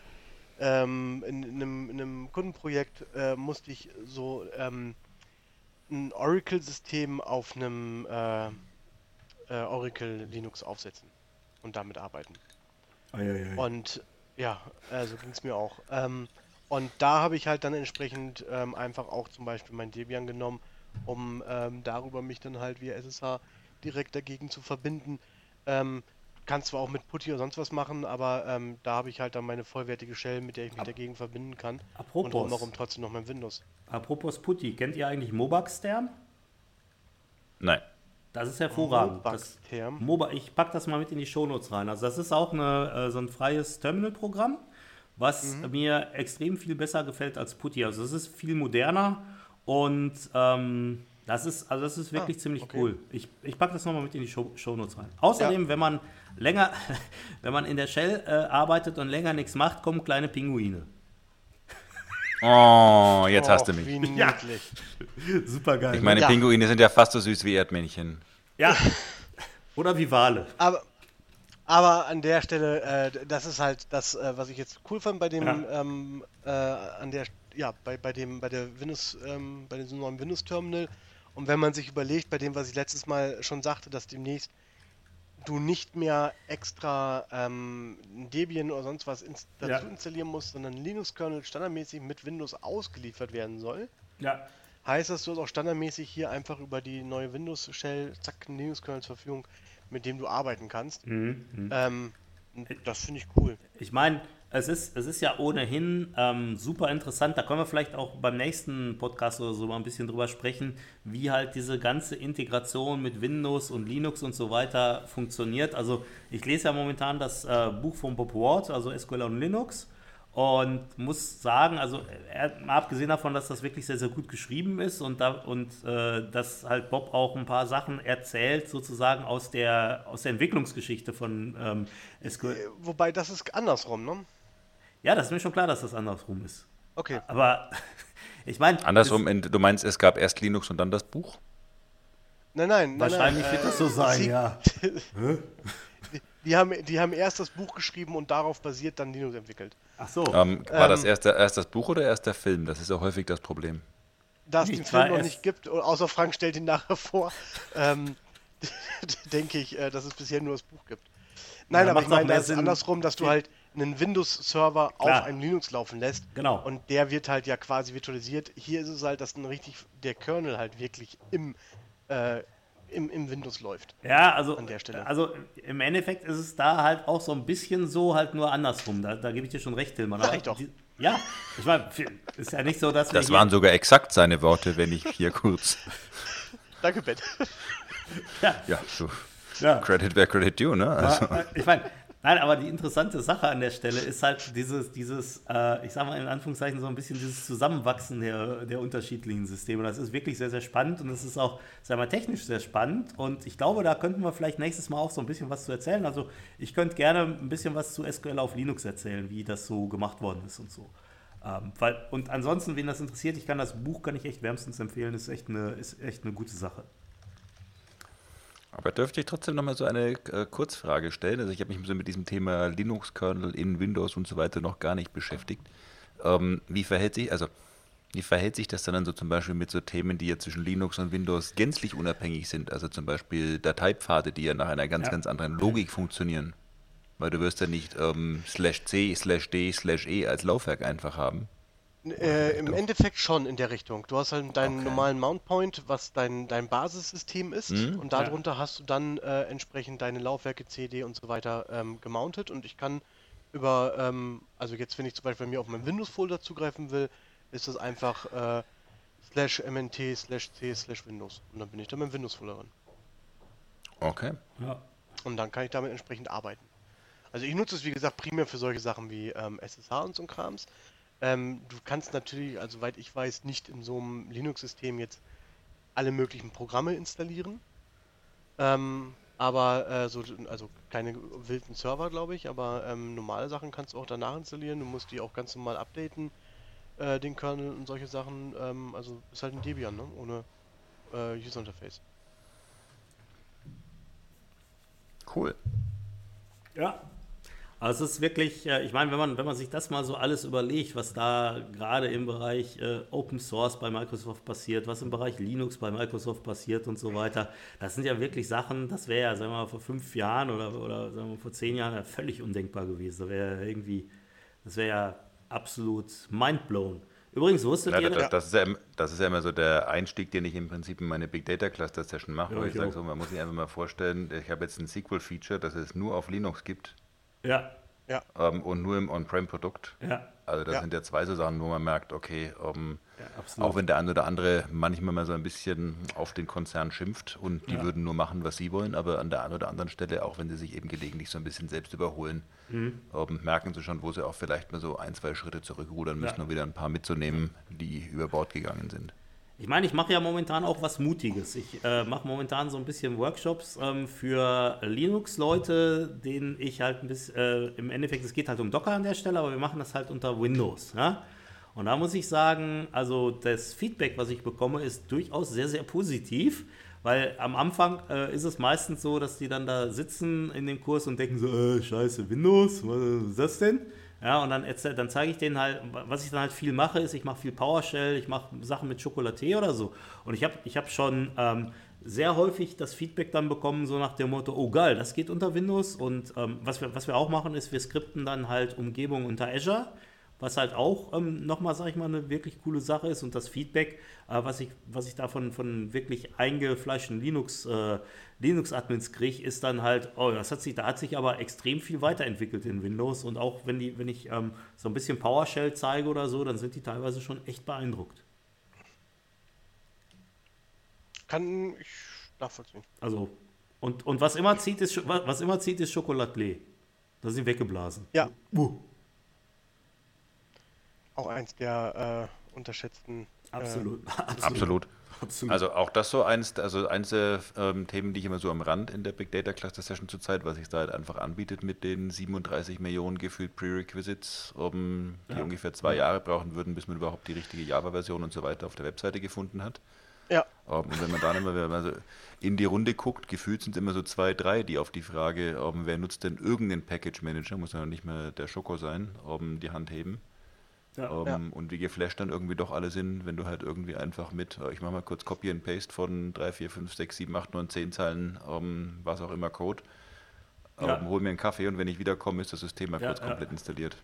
ähm, in, in, einem, in einem Kundenprojekt äh, musste ich so ähm, ein Oracle-System auf einem äh, äh, Oracle Linux aufsetzen und damit arbeiten. Und ja, äh, so ging es mir auch. Ähm, und da habe ich halt dann entsprechend ähm, einfach auch zum Beispiel mein Debian genommen, um ähm, darüber mich dann halt via SSH direkt dagegen zu verbinden. Ähm, kann zwar auch mit Putty oder sonst was machen, aber ähm, da habe ich halt dann meine vollwertige Shell, mit der ich mich Ab- dagegen verbinden kann. Und Apropos. drumherum trotzdem noch mein Windows. apropos Putty, kennt ihr eigentlich Mobax-Stern? Nein. Das ist hervorragend. Das, Mobax-Term? Moba, ich packe das mal mit in die Shownotes rein. Also das ist auch eine, äh, so ein freies Terminal-Programm, was mir extrem viel besser gefällt als Putty. Also es ist viel moderner und ähm, das ist, also das ist wirklich Ah, ziemlich okay. cool. Ich, ich packe das nochmal mit in die Show, Shownotes rein. Außerdem, wenn man länger, wenn man in der Shell äh, arbeitet und länger nichts macht, kommen kleine Pinguine. Oh, jetzt hast du mich. Ja. Super geil. Ich meine, Ja. Pinguine sind ja fast so süß wie Erdmännchen. ja. Oder wie Wale. Aber, aber an der Stelle, äh, das ist halt das, äh, was ich jetzt cool fand bei dem, Ja. ähm, äh, an der, ja, bei, bei dem, bei der Windows, ähm, bei diesem neuen Windows Terminal. Und wenn man sich überlegt, bei dem, was ich letztes Mal schon sagte, dass demnächst du nicht mehr extra ähm, Debian oder sonst was ins dazu Ja. installieren musst, sondern Linux-Kernel standardmäßig mit Windows ausgeliefert werden soll. Ja. Heißt das, du hast auch standardmäßig hier einfach über die neue Windows-Shell, zack, einen Linux-Kernel zur Verfügung, mit dem du arbeiten kannst. Mhm. Ähm, und das finde ich cool. Ich meine, es ist, es ist ja ohnehin ähm, super interessant. Da können wir vielleicht auch beim nächsten Podcast oder so mal ein bisschen drüber sprechen, wie halt diese ganze Integration mit Windows und Linux und so weiter funktioniert. Also ich lese ja momentan das äh, Buch von Bob Ward, also SQL und Linux. Und muss sagen, also er, mal abgesehen davon, dass das wirklich sehr, sehr gut geschrieben ist und, da, und äh, dass halt Bob auch ein paar Sachen erzählt, sozusagen aus der, aus der Entwicklungsgeschichte von ähm, SQL. Wobei, das ist andersrum, ne? Ja, das ist mir schon klar, dass das andersrum ist. Okay. Aber ich meine. Andersrum, in, du meinst, es gab erst Linux und dann das Buch? Nein, nein, nein. Wahrscheinlich nein, wird das so sein, sie- ja. Die, die, haben, die haben erst das Buch geschrieben und darauf basiert dann Linux entwickelt. Ach so. Ähm, war das Ähm, erst, der- erst das Buch oder erst der Film? Das ist ja häufig das Problem. Da es den Film noch erst- nicht gibt, außer Frank stellt ihn nachher vor, ähm, denke ich, äh, dass es bisher nur das Buch gibt. Nein, Ja, aber ich meine, das ist andersrum, dass du halt einen Windows-Server auf einem Linux laufen lässt. Genau. Und der wird halt ja quasi virtualisiert. Hier ist es halt, dass ein richtig der Kernel halt wirklich im, äh, im, im Windows läuft. Ja, also, an der Stelle. also im Endeffekt ist es da halt auch so ein bisschen so, halt nur andersrum. Da, da gebe ich dir schon recht, Tilman. Sag ich doch. die- Ja, ich meine, ist ja nicht so, dass wir Das waren sogar exakt seine Worte, wenn ich hier kurz. Danke, Ben. Ja, so. Ja. Credit where credit due, ne? Also, Ja, ich meine, nein, aber die interessante Sache an der Stelle ist halt dieses, dieses äh, ich sag mal in Anführungszeichen so ein bisschen dieses Zusammenwachsen der, der unterschiedlichen Systeme. Das ist wirklich sehr, sehr spannend und es ist auch, sag mal, technisch sehr spannend. Und ich glaube, da könnten wir vielleicht nächstes Mal auch so ein bisschen was zu erzählen. Also ich könnte gerne ein bisschen was zu SQL auf Linux erzählen, wie das so gemacht worden ist und so. Ähm, weil, und ansonsten, wen das interessiert, ich kann das Buch kann ich echt wärmstens empfehlen. Ist echt eine, ist echt eine gute Sache. Aber dürfte ich trotzdem nochmal so eine äh, Kurzfrage stellen? Also ich habe mich so mit diesem Thema Linux-Kernel in Windows und so weiter noch gar nicht beschäftigt. Ähm, wie verhält sich, also wie verhält sich das dann so zum Beispiel mit so Themen, die ja zwischen Linux und Windows gänzlich unabhängig sind? Also zum Beispiel Dateipfade, die ja nach einer ganz, Ja. ganz anderen Logik funktionieren. Weil du wirst ja nicht ähm, slash C, slash D, slash E als Laufwerk einfach haben. Äh, Im Endeffekt schon in der Richtung. Du hast halt deinen Okay. normalen Mount Point, was dein, dein Basissystem ist, Mhm. und darunter hast du dann äh, entsprechend deine Laufwerke, CD und so weiter ähm, gemountet. Und ich kann über, ähm, also jetzt, wenn ich zum Beispiel bei mir auf meinen Windows-Folder zugreifen will, ist das einfach äh, slash mnt slash c slash Windows. Und dann bin ich da mit Windows-Folder drin. Okay. Ja. Und dann kann ich damit entsprechend arbeiten. Also ich nutze es, wie gesagt, primär für solche Sachen wie ähm, SSH und so ein Krams. Ähm, du kannst natürlich, also soweit ich weiß, nicht in so einem Linux-System jetzt alle möglichen Programme installieren. Ähm, aber äh, so, also keine wilden Server, glaube ich, aber ähm, normale Sachen kannst du auch danach installieren. Du musst die auch ganz normal updaten, äh, den Kernel und solche Sachen. Ähm, also ist halt ein Debian, ne? Ohne äh, User Interface. Cool. Ja. Also es ist wirklich, äh, ich meine, wenn man, wenn man sich das mal so alles überlegt, was da gerade im Bereich äh, Open Source bei Microsoft passiert, was im Bereich Linux bei Microsoft passiert und so weiter, das sind ja wirklich Sachen, das wäre ja, sagen wir mal, vor fünf Jahren oder, oder sagen wir mal, vor zehn Jahren ja völlig undenkbar gewesen. Da wäre ja irgendwie, das wäre ja absolut mindblown. Übrigens, wusstet Ja, ihr, das, das, ist ja, das ist ja immer so der Einstieg, den ich im Prinzip in meine Big Data Cluster Session mache, Ja, wo ich ich sage, so, man muss sich einfach mal vorstellen, ich habe jetzt ein SQL-Feature, das es nur auf Linux gibt ja, Ja, ähm, und nur im On-Prem-Produkt. ja, Also das Ja. sind ja zwei so Sachen, wo man merkt, okay, ähm, ja, auch wenn der eine oder andere manchmal mal so ein bisschen auf den Konzern schimpft und die Ja. würden nur machen, was sie wollen, aber an der einen oder anderen Stelle, auch wenn sie sich eben gelegentlich so ein bisschen selbst überholen, Mhm. ähm, merken sie schon, wo sie auch vielleicht mal so ein, zwei Schritte zurückrudern müssen, Ja. um wieder ein paar mitzunehmen, die über Bord gegangen sind. Ich meine, ich mache ja momentan auch was Mutiges. Ich äh, mache momentan so ein bisschen Workshops ähm, für Linux-Leute, denen ich halt ein bisschen, äh, im Endeffekt, es geht halt um Docker an der Stelle, aber wir machen das halt unter Windows. Ja? Und da muss ich sagen, also das Feedback, was ich bekomme, ist durchaus sehr, sehr positiv. Weil am Anfang äh, ist es meistens so, dass die dann da sitzen in dem Kurs und denken so, äh, scheiße, Windows, was ist das denn? Ja, und dann, dann zeige ich denen halt, was ich dann halt viel mache, ist, ich mache viel PowerShell, ich mache Sachen mit Chocolaté oder so. Und ich habe ich hab schon ähm, sehr häufig das Feedback dann bekommen, so nach dem Motto, oh geil, das geht unter Windows. Und ähm, was, wir, was wir auch machen, ist, wir skripten dann halt Umgebung unter Azure, was halt auch ähm, nochmal, sag ich mal, eine wirklich coole Sache ist. Und das Feedback, äh, was, ich, was ich da von, von wirklich eingefleischten Linux, äh, Linux-Admins kriege, ist dann halt, oh, das hat sich, da hat sich aber extrem viel weiterentwickelt in Windows. Und auch wenn, die, wenn ich ähm, so ein bisschen PowerShell zeige oder so, dann sind die teilweise schon echt beeindruckt. Kann ich nachvollziehen. Also, und, und was immer zieht, ist, was immer zieht, ist Schokolatlé. Da sind weggeblasen. Ja. Uh, Auch eins der äh, unterschätzten. absolut. Absolut. absolut. Also auch das so eins, also eins der ähm, Themen, die ich immer so am Rand in der Big Data Cluster Session zurzeit, was sich da halt einfach anbietet mit den 37 Millionen gefühlt Prerequisites, um, die Ja. ungefähr zwei Jahre brauchen würden, bis man überhaupt die richtige Java-Version und so weiter auf der Webseite gefunden hat. Ja, Ähm, Und wenn man dann immer wenn man so in die Runde guckt, gefühlt sind es immer so zwei, drei, die auf die Frage, ähm, wer nutzt denn irgendeinen Package Manager, muss ja noch nicht mehr der Schoko sein, ähm, die Hand heben. Ja. Ähm, Ja. Und wie geflasht dann irgendwie doch alle sind, wenn du halt irgendwie einfach mit, äh, ich mache mal kurz Copy and Paste von 3, 4, 5, 6, 7, 8, 9, 10 Zeilen, ähm, was auch immer Code, ähm, Ja. hol mir einen Kaffee und wenn ich wiederkomme, ist das System mal Ja, kurz komplett installiert.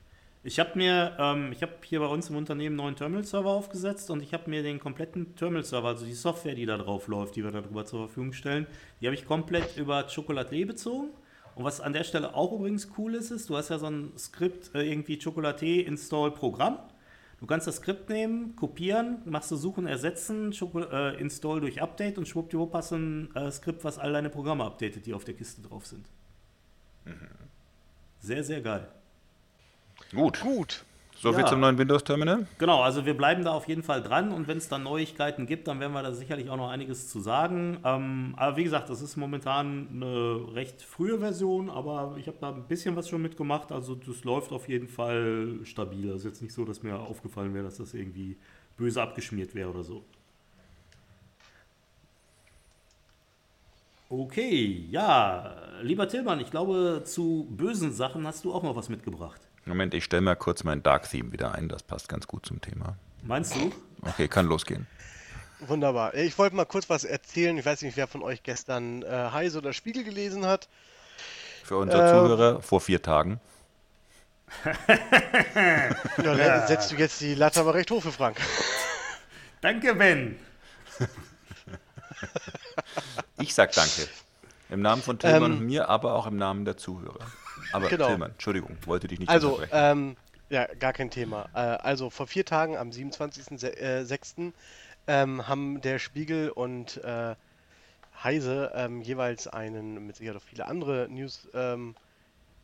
Ich habe mir, ähm, ich habe hier bei uns im Unternehmen einen neuen Terminal-Server aufgesetzt und ich habe mir den kompletten Terminal-Server, also die Software, die da drauf läuft, die wir darüber zur Verfügung stellen, die habe ich komplett über Chocolatlé bezogen. Und was an der Stelle auch übrigens cool ist, ist, du hast ja so ein Skript, äh, irgendwie Chocolaté Install Programm. Du kannst das Skript nehmen, kopieren, machst du Suchen, Ersetzen, Schoko äh, Install durch Update und schwuppdiwupp hast du ein äh, Skript, was all deine Programme updatet, die auf der Kiste drauf sind. Sehr, sehr geil. Gut, gut. Soviel Ja. zum neuen Windows Terminal. Genau, also wir bleiben da auf jeden Fall dran und wenn es dann Neuigkeiten gibt, dann werden wir da sicherlich auch noch einiges zu sagen. Ähm, aber wie gesagt, das ist momentan eine recht frühe Version, aber ich habe da ein bisschen was schon mitgemacht. Also das läuft auf jeden Fall stabil. Also jetzt nicht so, dass mir aufgefallen wäre, dass das irgendwie böse abgeschmiert wäre oder so. Okay, ja, lieber Tillmann, ich glaube, zu bösen Sachen hast du auch noch was mitgebracht. Moment, ich stelle mal kurz mein Dark Theme wieder ein, das passt ganz gut zum Thema. Meinst du? Okay, kann losgehen. Wunderbar. Ich wollte mal kurz was erzählen. Ich weiß nicht, wer von euch gestern äh, Heise oder Spiegel gelesen hat. Für unsere Äh, Zuhörer vor vier Tagen. Ja, dann setzt du jetzt die Latte aber recht hoch für Frank. Danke, Ben. Ich sag danke. Im Namen von Tillmann Ähm, und mir, aber auch im Namen der Zuhörer. Aber Genau. Tillmann, Entschuldigung, wollte dich nicht Also, ähm, ja, gar kein Thema. Äh, also vor vier Tagen, am 27.06., ähm, haben der Spiegel und äh, Heise ähm, jeweils einen, mit Sicherheit auch viele andere News-Portale,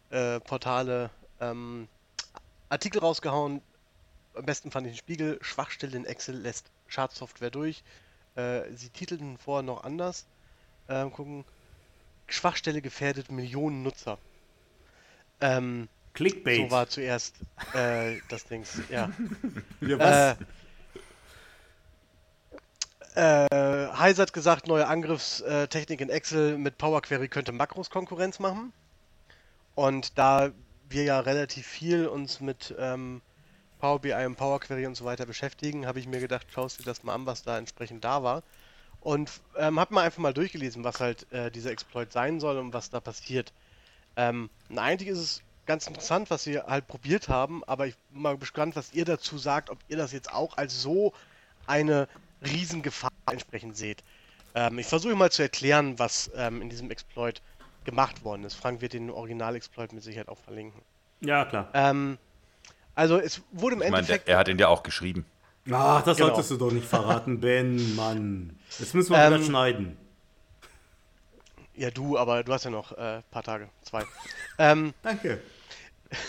äh, Portale, ähm, Artikel rausgehauen. Am besten fand ich den Spiegel, Schwachstelle in Excel lässt Schadsoftware durch. Äh, sie titelten vorher noch anders. Ähm, gucken, Schwachstelle gefährdet Millionen Nutzer. Ähm, Clickbait. so war zuerst äh, das Ding. Ja. Wieder was? Äh, äh, Heise hat gesagt, neue Angriffstechnik in Excel mit Power Query könnte Makros Konkurrenz machen. Und da wir ja relativ viel uns mit ähm, Power BI und Power Query und so weiter beschäftigen, habe ich mir gedacht, schaust dir das mal an, was da entsprechend da war. Und ähm, habe mal einfach mal durchgelesen, was halt äh, dieser Exploit sein soll und was da passiert. Ähm, und eigentlich ist es ganz interessant, was sie halt probiert haben, aber ich bin mal gespannt, was ihr dazu sagt, ob ihr das jetzt auch als so eine Riesengefahr entsprechend seht. Ähm, ich versuche mal zu erklären, was ähm, in diesem Exploit gemacht worden ist. Frank wird den Original-Exploit mit Sicherheit auch verlinken. ja, klar. Ähm, also es wurde im ich meine, Endeffekt... der, er hat ihn ja auch geschrieben. Ach, das Genau. solltest du doch nicht verraten, Ben, Mann. Jetzt müssen wir Ähm, wieder schneiden. Ja, du, aber du hast ja noch ein äh, paar Tage, zwei. ähm, Danke.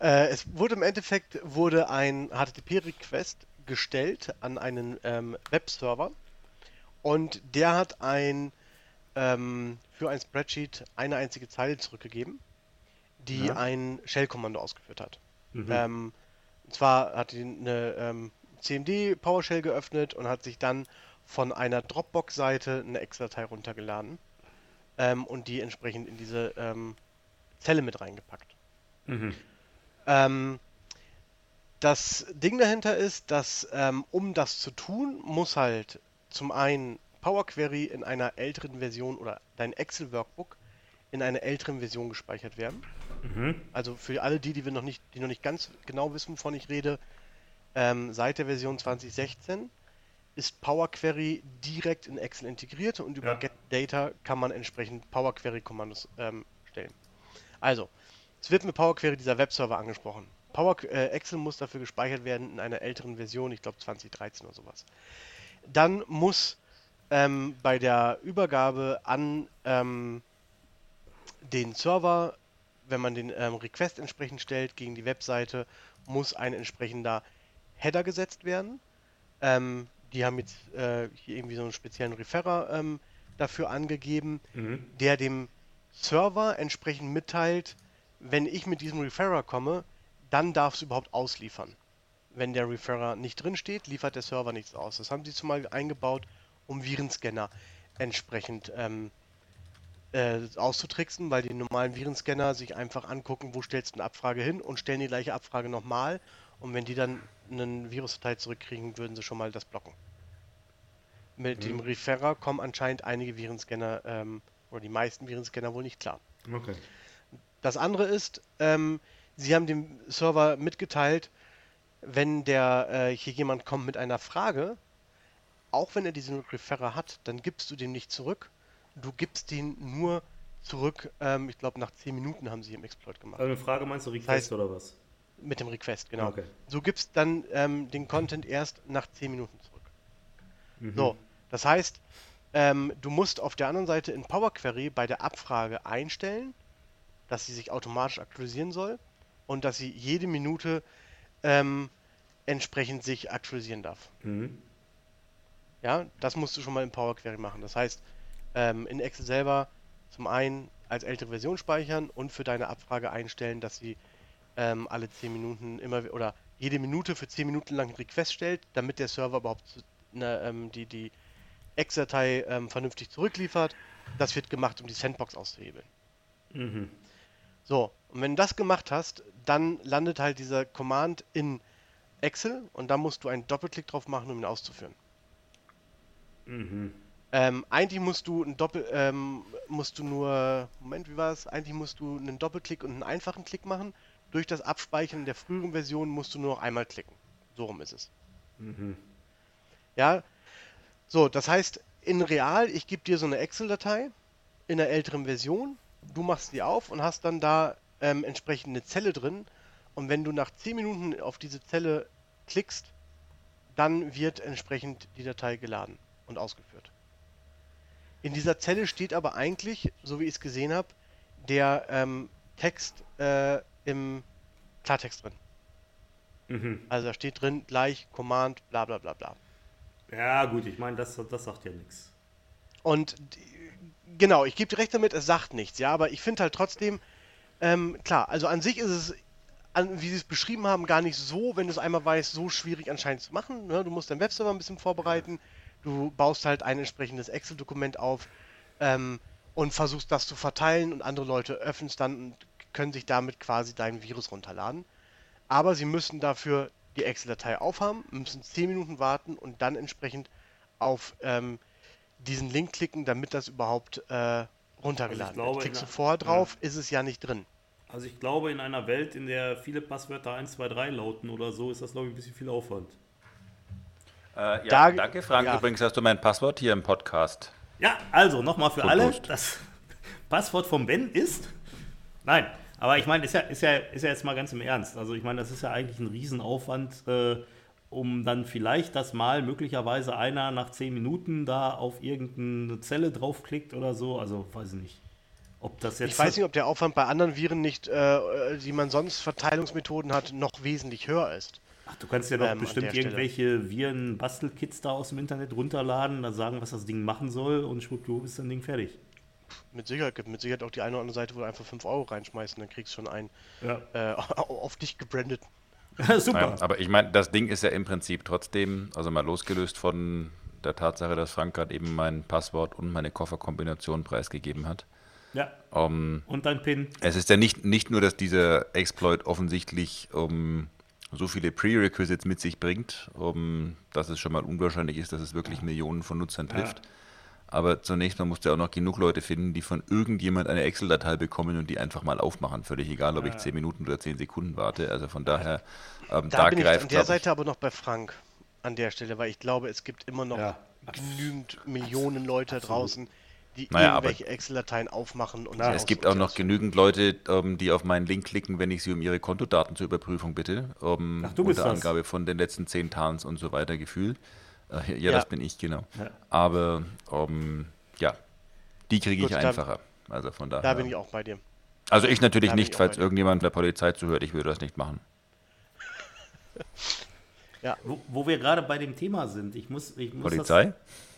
Äh, es wurde im Endeffekt wurde ein HTTP-Request gestellt an einen ähm, Webserver und der hat ein ähm, für ein Spreadsheet eine einzige Zeile zurückgegeben, die Ja. ein Shell-Kommando ausgeführt hat. Mhm. Ähm, und zwar hat die eine ähm, CMD PowerShell geöffnet und hat sich dann von einer Dropbox-Seite eine Excel-Datei runtergeladen ähm, und die entsprechend in diese ähm, Zelle mit reingepackt. Mhm. Ähm, das Ding dahinter ist, dass ähm, um das zu tun, muss halt zum einen Power Query in einer älteren Version oder dein Excel Workbook in einer älteren Version gespeichert werden. Also für alle die, die wir noch nicht, die noch nicht ganz genau wissen, wovon ich rede, ähm, seit der Version 2016 ist Power Query direkt in Excel integriert und über Ja. Get Data kann man entsprechend Power Query Kommandos ähm, stellen. Also, es wird mit Power Query dieser Webserver angesprochen. Power, äh, Excel muss dafür gespeichert werden in einer älteren Version, ich glaube 2013 oder sowas. Dann muss ähm, bei der Übergabe an ähm, den Server, wenn man den ähm, Request entsprechend stellt gegen die Webseite, muss ein entsprechender Header gesetzt werden. Ähm, die haben jetzt äh, hier irgendwie so einen speziellen Referrer ähm, dafür angegeben, Mhm. der dem Server entsprechend mitteilt, wenn ich mit diesem Referrer komme, dann darf es überhaupt ausliefern. Wenn der Referrer nicht drin steht, liefert der Server nichts aus. Das haben sie zumal eingebaut, um Virenscanner entsprechend ähm, äh, auszutricksen, weil die normalen Virenscanner sich einfach angucken, wo stellst du eine Abfrage hin und stellen die gleiche Abfrage nochmal. Und wenn die dann einen Virusdatei zurückkriegen, würden sie schon mal das blocken. Mit dem Referrer kommen anscheinend einige Virenscanner ähm, oder die meisten Virenscanner wohl nicht klar. Okay. Das andere ist, ähm, sie haben dem Server mitgeteilt, wenn der äh, hier jemand kommt mit einer Frage, auch wenn er diesen Referrer hat, dann gibst du den nicht zurück. Du gibst den nur zurück, ähm, ich glaube nach 10 Minuten haben sie im Exploit gemacht. Also eine Frage meinst du Request heißt- oder was? Mit dem Request, genau. Okay. Du gibst dann ähm, den Content erst nach 10 Minuten zurück. Mhm. So, das heißt, ähm, du musst auf der anderen Seite in Power Query bei der Abfrage einstellen, dass sie sich automatisch aktualisieren soll und dass sie jede Minute ähm, entsprechend sich aktualisieren darf. Mhm. Ja, das musst du schon mal in Power Query machen. Das heißt, ähm, in Excel selber zum einen als ältere Version speichern und für deine Abfrage einstellen, dass sie ähm, alle 10 Minuten immer oder jede Minute für 10 Minuten lang einen Request stellt, damit der Server überhaupt ne, ähm, die, die Ex-Datei ähm, vernünftig zurückliefert. Das wird gemacht, um die Sandbox auszuhebeln. Mhm. So, und wenn du das gemacht hast, dann landet halt dieser Command in Excel und da musst du einen Doppelklick drauf machen, um ihn auszuführen. Mhm. Ähm, eigentlich musst du ein Doppel, ähm, musst du nur, Moment, wie war es? Eigentlich musst du einen Doppelklick und einen einfachen Klick machen. Durch das Abspeichern der früheren Version musst du nur noch einmal klicken. So rum ist es. Mhm. Ja, so, das heißt, in real, ich gebe dir so eine Excel-Datei in der älteren Version, du machst die auf und hast dann da ähm, entsprechend eine Zelle drin. Und wenn du nach 10 Minuten auf diese Zelle klickst, dann wird entsprechend die Datei geladen und ausgeführt. In dieser Zelle steht aber eigentlich, so wie ich es gesehen habe, der ähm, Text äh, im Klartext drin. Mhm. Also da steht drin gleich Command, bla bla bla bla. Ja, gut, ich meine, das, das sagt ja nichts. Und genau, ich gebe dir recht damit, es sagt nichts, ja, aber ich finde halt trotzdem, ähm, klar, also an sich ist es, an, wie sie es beschrieben haben, gar nicht so, wenn du es einmal weißt, so schwierig anscheinend zu machen. Ne? Du musst deinen Webserver ein bisschen vorbereiten, du baust halt ein entsprechendes Excel-Dokument auf ähm, und versuchst das zu verteilen und andere Leute öffnen es dann und können sich damit quasi dein Virus runterladen. Aber sie müssen dafür die Excel-Datei aufhaben, müssen 10 Minuten warten und dann entsprechend auf ähm, diesen Link klicken, damit das überhaupt äh, runtergeladen glaube, wird. Klickst du vorher drauf, ist es ja nicht drin. Also ich glaube, in einer Welt, in der viele Passwörter 1, 2, 3 lauten oder so, ist das, glaube ich, ein bisschen viel Aufwand. Äh, ja, Da- danke, Frank. ja. Übrigens hast du mein Passwort hier im Podcast. Ja, also nochmal für Und alle. Prost. Das Passwort von Ben ist. Nein, aber ich meine, ist ja, ist, ja, ist ja jetzt mal ganz im Ernst. Also ich meine, das ist ja eigentlich ein Riesenaufwand, äh, um dann vielleicht, dass mal möglicherweise einer nach 10 Minuten da auf irgendeine Zelle draufklickt oder so. Also weiß ich nicht. Ob das jetzt. Ich weiß nicht, ob der Aufwand bei anderen Viren nicht, äh, die man sonst Verteilungsmethoden hat, noch wesentlich höher ist. Ach, du kannst ja doch ähm, bestimmt irgendwelche Viren-Bastelkits da aus dem Internet runterladen, da sagen, was das Ding machen soll und schwuppdiwupp ist das Ding fertig. Mit Sicherheit gibt mit Sicherheit auch die eine oder andere Seite, wo du einfach 5 Euro reinschmeißt und dann kriegst du schon einen Ja. äh, auf dich gebrandet. Super. Ja, aber ich meine, das Ding ist ja im Prinzip trotzdem, also mal losgelöst von der Tatsache, dass Frank gerade eben mein Passwort und meine Kofferkombination preisgegeben hat. Ja. Ähm, Und dein PIN. es ist ja nicht, nicht nur, dass dieser Exploit offensichtlich um, so viele Prerequisites mit sich bringt, um, dass es schon mal unwahrscheinlich ist, dass es wirklich Millionen von Nutzern trifft. Aber zunächst mal musst du auch noch genug Leute finden, die von irgendjemand eine Excel-Datei bekommen und die einfach mal aufmachen. Völlig egal, ob ich 10 Minuten oder 10 Sekunden warte. Also von daher, ähm, Da, da, bin ich greift an der Seite aber noch bei Frank an der Stelle, weil ich glaube, es gibt immer noch Ja. genügend Millionen Leute draußen, die Naja, irgendwelche Excel-Dateien aufmachen und sie Es gibt auch noch genügend Leute, ähm, die auf meinen Link klicken, wenn ich sie um ihre Kontodaten zur Überprüfung bitte. Ähm, Ach, du bist unter das. Angabe von den letzten 10 Tans und so weiter gefühlt. Äh, ja, Ja. das bin ich, genau. Ja. Aber ähm, ja, die kriege ich Gut, da- einfacher. Also von daher. Da bin ich auch bei dir. also ich natürlich da nicht, ich falls irgendjemand der Polizei zuhört, ich würde das nicht machen. Wo, wo wir gerade bei dem Thema sind, ich muss, ich muss Polizei?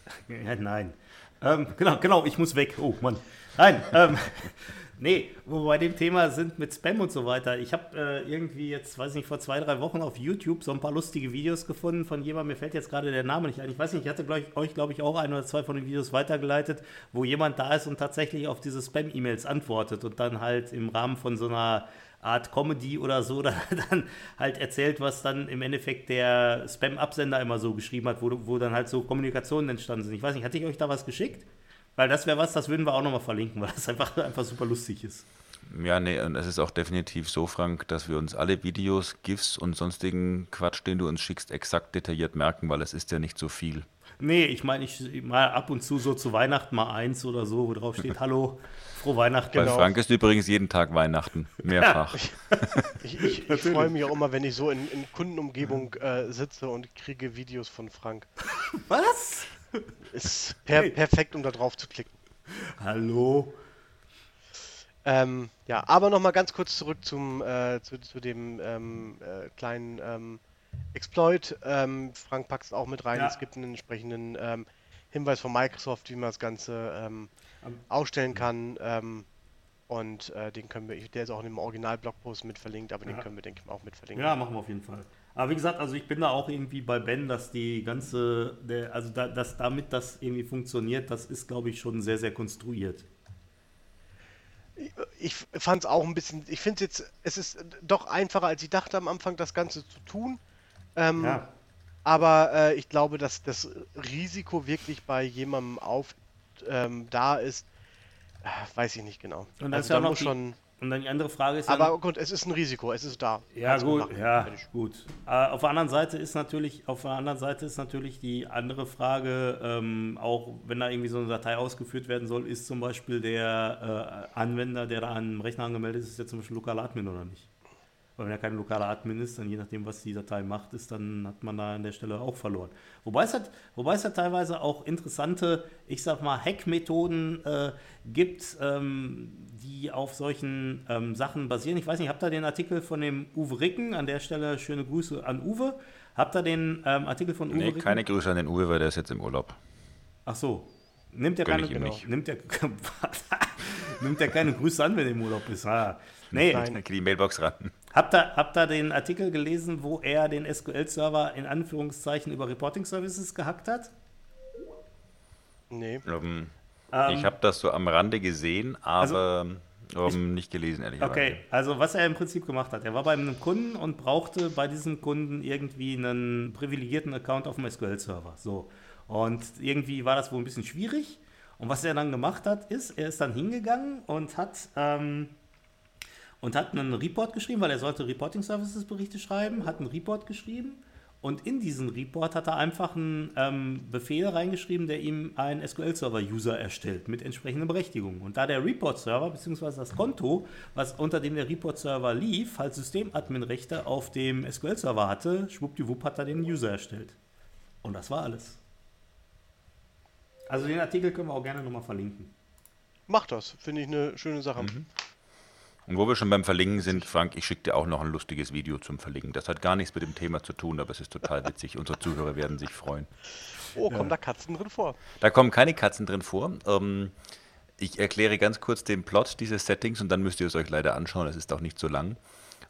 Das, ja, nein. Ähm, genau, genau, ich muss weg. Oh Mann. Nein, ähm, nee, wo wir bei dem Thema sind mit Spam und so weiter. Ich habe äh, irgendwie jetzt, weiß nicht, vor zwei, drei Wochen auf YouTube so ein paar lustige Videos gefunden von jemandem, mir fällt jetzt gerade der Name nicht ein. Ich weiß nicht, ich hatte glaub ich, euch, glaube ich, auch ein oder zwei von den Videos weitergeleitet, wo jemand da ist und tatsächlich auf diese Spam-E-Mails antwortet und dann halt im Rahmen von so einer Art Comedy oder so dann, dann halt erzählt, was dann im Endeffekt der Spam-Absender immer so geschrieben hat, wo, wo dann halt so Kommunikationen entstanden sind. Ich weiß nicht, hatte ich euch da was geschickt? Weil das wäre was, das würden wir auch nochmal verlinken, weil das einfach, einfach super lustig ist. Ja, nee, und es ist auch definitiv so, Frank, dass wir uns alle Videos, GIFs und sonstigen Quatsch, den du uns schickst, exakt detailliert merken, weil es ist ja nicht so viel. Nee, ich meine, ich mal ab und zu so zu Weihnachten mal eins oder so, wo drauf steht, hallo, frohe Weihnachten. Bei Genau. Frank ist übrigens jeden Tag Weihnachten. Mehrfach. Ich, ich, ich freue mich auch immer, wenn ich so in, in Kundenumgebung äh, sitze und kriege Videos von Frank. Was? Ist per perfekt, um da drauf zu klicken. Hallo? Ähm, ja, aber nochmal ganz kurz zurück zum, äh, zu, zu dem ähm, äh, kleinen ähm, Exploit. Ähm, Frank packt es auch mit rein. Ja. Es gibt einen entsprechenden ähm, Hinweis von Microsoft, wie man das Ganze ähm, ausstellen kann. Und äh, den können wir, der ist auch in dem Original-Blogpost mit verlinkt, aber den Ja. können wir, denke ich mal, auch mit verlinken. Ja, machen wir auf jeden Fall. Aber wie gesagt, also ich bin da auch irgendwie bei Ben, dass die ganze, der, also da, dass damit das irgendwie funktioniert, das ist, glaube ich, schon sehr, sehr konstruiert. Ich fand es auch ein bisschen, ich finde es jetzt, es ist doch einfacher, als ich dachte am Anfang, das Ganze zu tun. Ähm, Ja. Aber äh, ich glaube, dass das Risiko wirklich bei jemandem auf ähm, da ist, äh, weiß ich nicht genau. Und das also ist ja da auch noch muss die, schon. Und dann die andere Frage ist Aber dann, gut, es ist ein Risiko, es ist da. ja gut, machen. ja gut. Äh, auf der anderen Seite ist natürlich, auf der anderen Seite ist natürlich die andere Frage, ähm, auch wenn da irgendwie so eine Datei ausgeführt werden soll, ist zum Beispiel der äh, Anwender, der da an einem Rechner angemeldet ist, ist der zum Beispiel lokaler Admin oder nicht? Weil wenn er kein lokaler Admin ist, dann je nachdem, was die Datei macht, ist, dann hat man da an der Stelle auch verloren. Wobei es halt, wobei es halt teilweise auch interessante, ich sag mal, Hack-Methoden äh, gibt, ähm, die auf solchen ähm, Sachen basieren. Ich weiß nicht, habt ihr den Artikel von dem Uwe Ricken? An der Stelle schöne Grüße an Uwe. Habt ihr den ähm, Artikel von Uwe Nee, Ricken? keine Grüße an den Uwe, weil der ist jetzt im Urlaub. Ach so. Nimmt er keine, nicht. nimmt er, nimmt er keine Grüße an, wenn er im Urlaub ist? Ah. Nee, Nein. Die Mailbox ran. Habt ihr, habt ihr den Artikel gelesen, wo er den SQL-Server in Anführungszeichen über Reporting Services gehackt hat? Nee. Ähm, Ähm, ich habe das so am Rande gesehen, aber ähm, nicht gelesen, ehrlicherweise. Okay, also was er im Prinzip gemacht hat, er war bei einem Kunden und brauchte bei diesem Kunden irgendwie einen privilegierten Account auf dem SQL-Server. So. Und irgendwie war das wohl ein bisschen schwierig. Und was er dann gemacht hat, ist, er ist dann hingegangen und hat, ähm, und hat einen Report geschrieben, weil er sollte Reporting Services Berichte schreiben, hat einen Report geschrieben und in diesen Report hat er einfach einen ähm, Befehl reingeschrieben, der ihm einen SQL-Server-User erstellt mit entsprechenden Berechtigungen. Und da der Report-Server bzw. das Konto, was unter dem der Report-Server lief, halt Systemadmin-Rechte auf dem SQL-Server hatte, schwuppdiwupp hat er den User erstellt. Und das war alles. Also den Artikel können wir auch gerne nochmal verlinken. Mach das, finde ich eine schöne Sache. Mhm. Und wo wir schon beim Verlinken sind, Frank, ich schicke dir auch noch ein lustiges Video zum Verlinken. Das hat gar nichts mit dem Thema zu tun, aber es ist total witzig. Unsere Zuhörer werden sich freuen. Oh, kommen da Katzen drin vor? Da kommen keine Katzen drin vor. Ähm, ich erkläre ganz kurz den Plot dieses Settings und dann müsst ihr es euch leider anschauen. Es ist auch nicht so lang.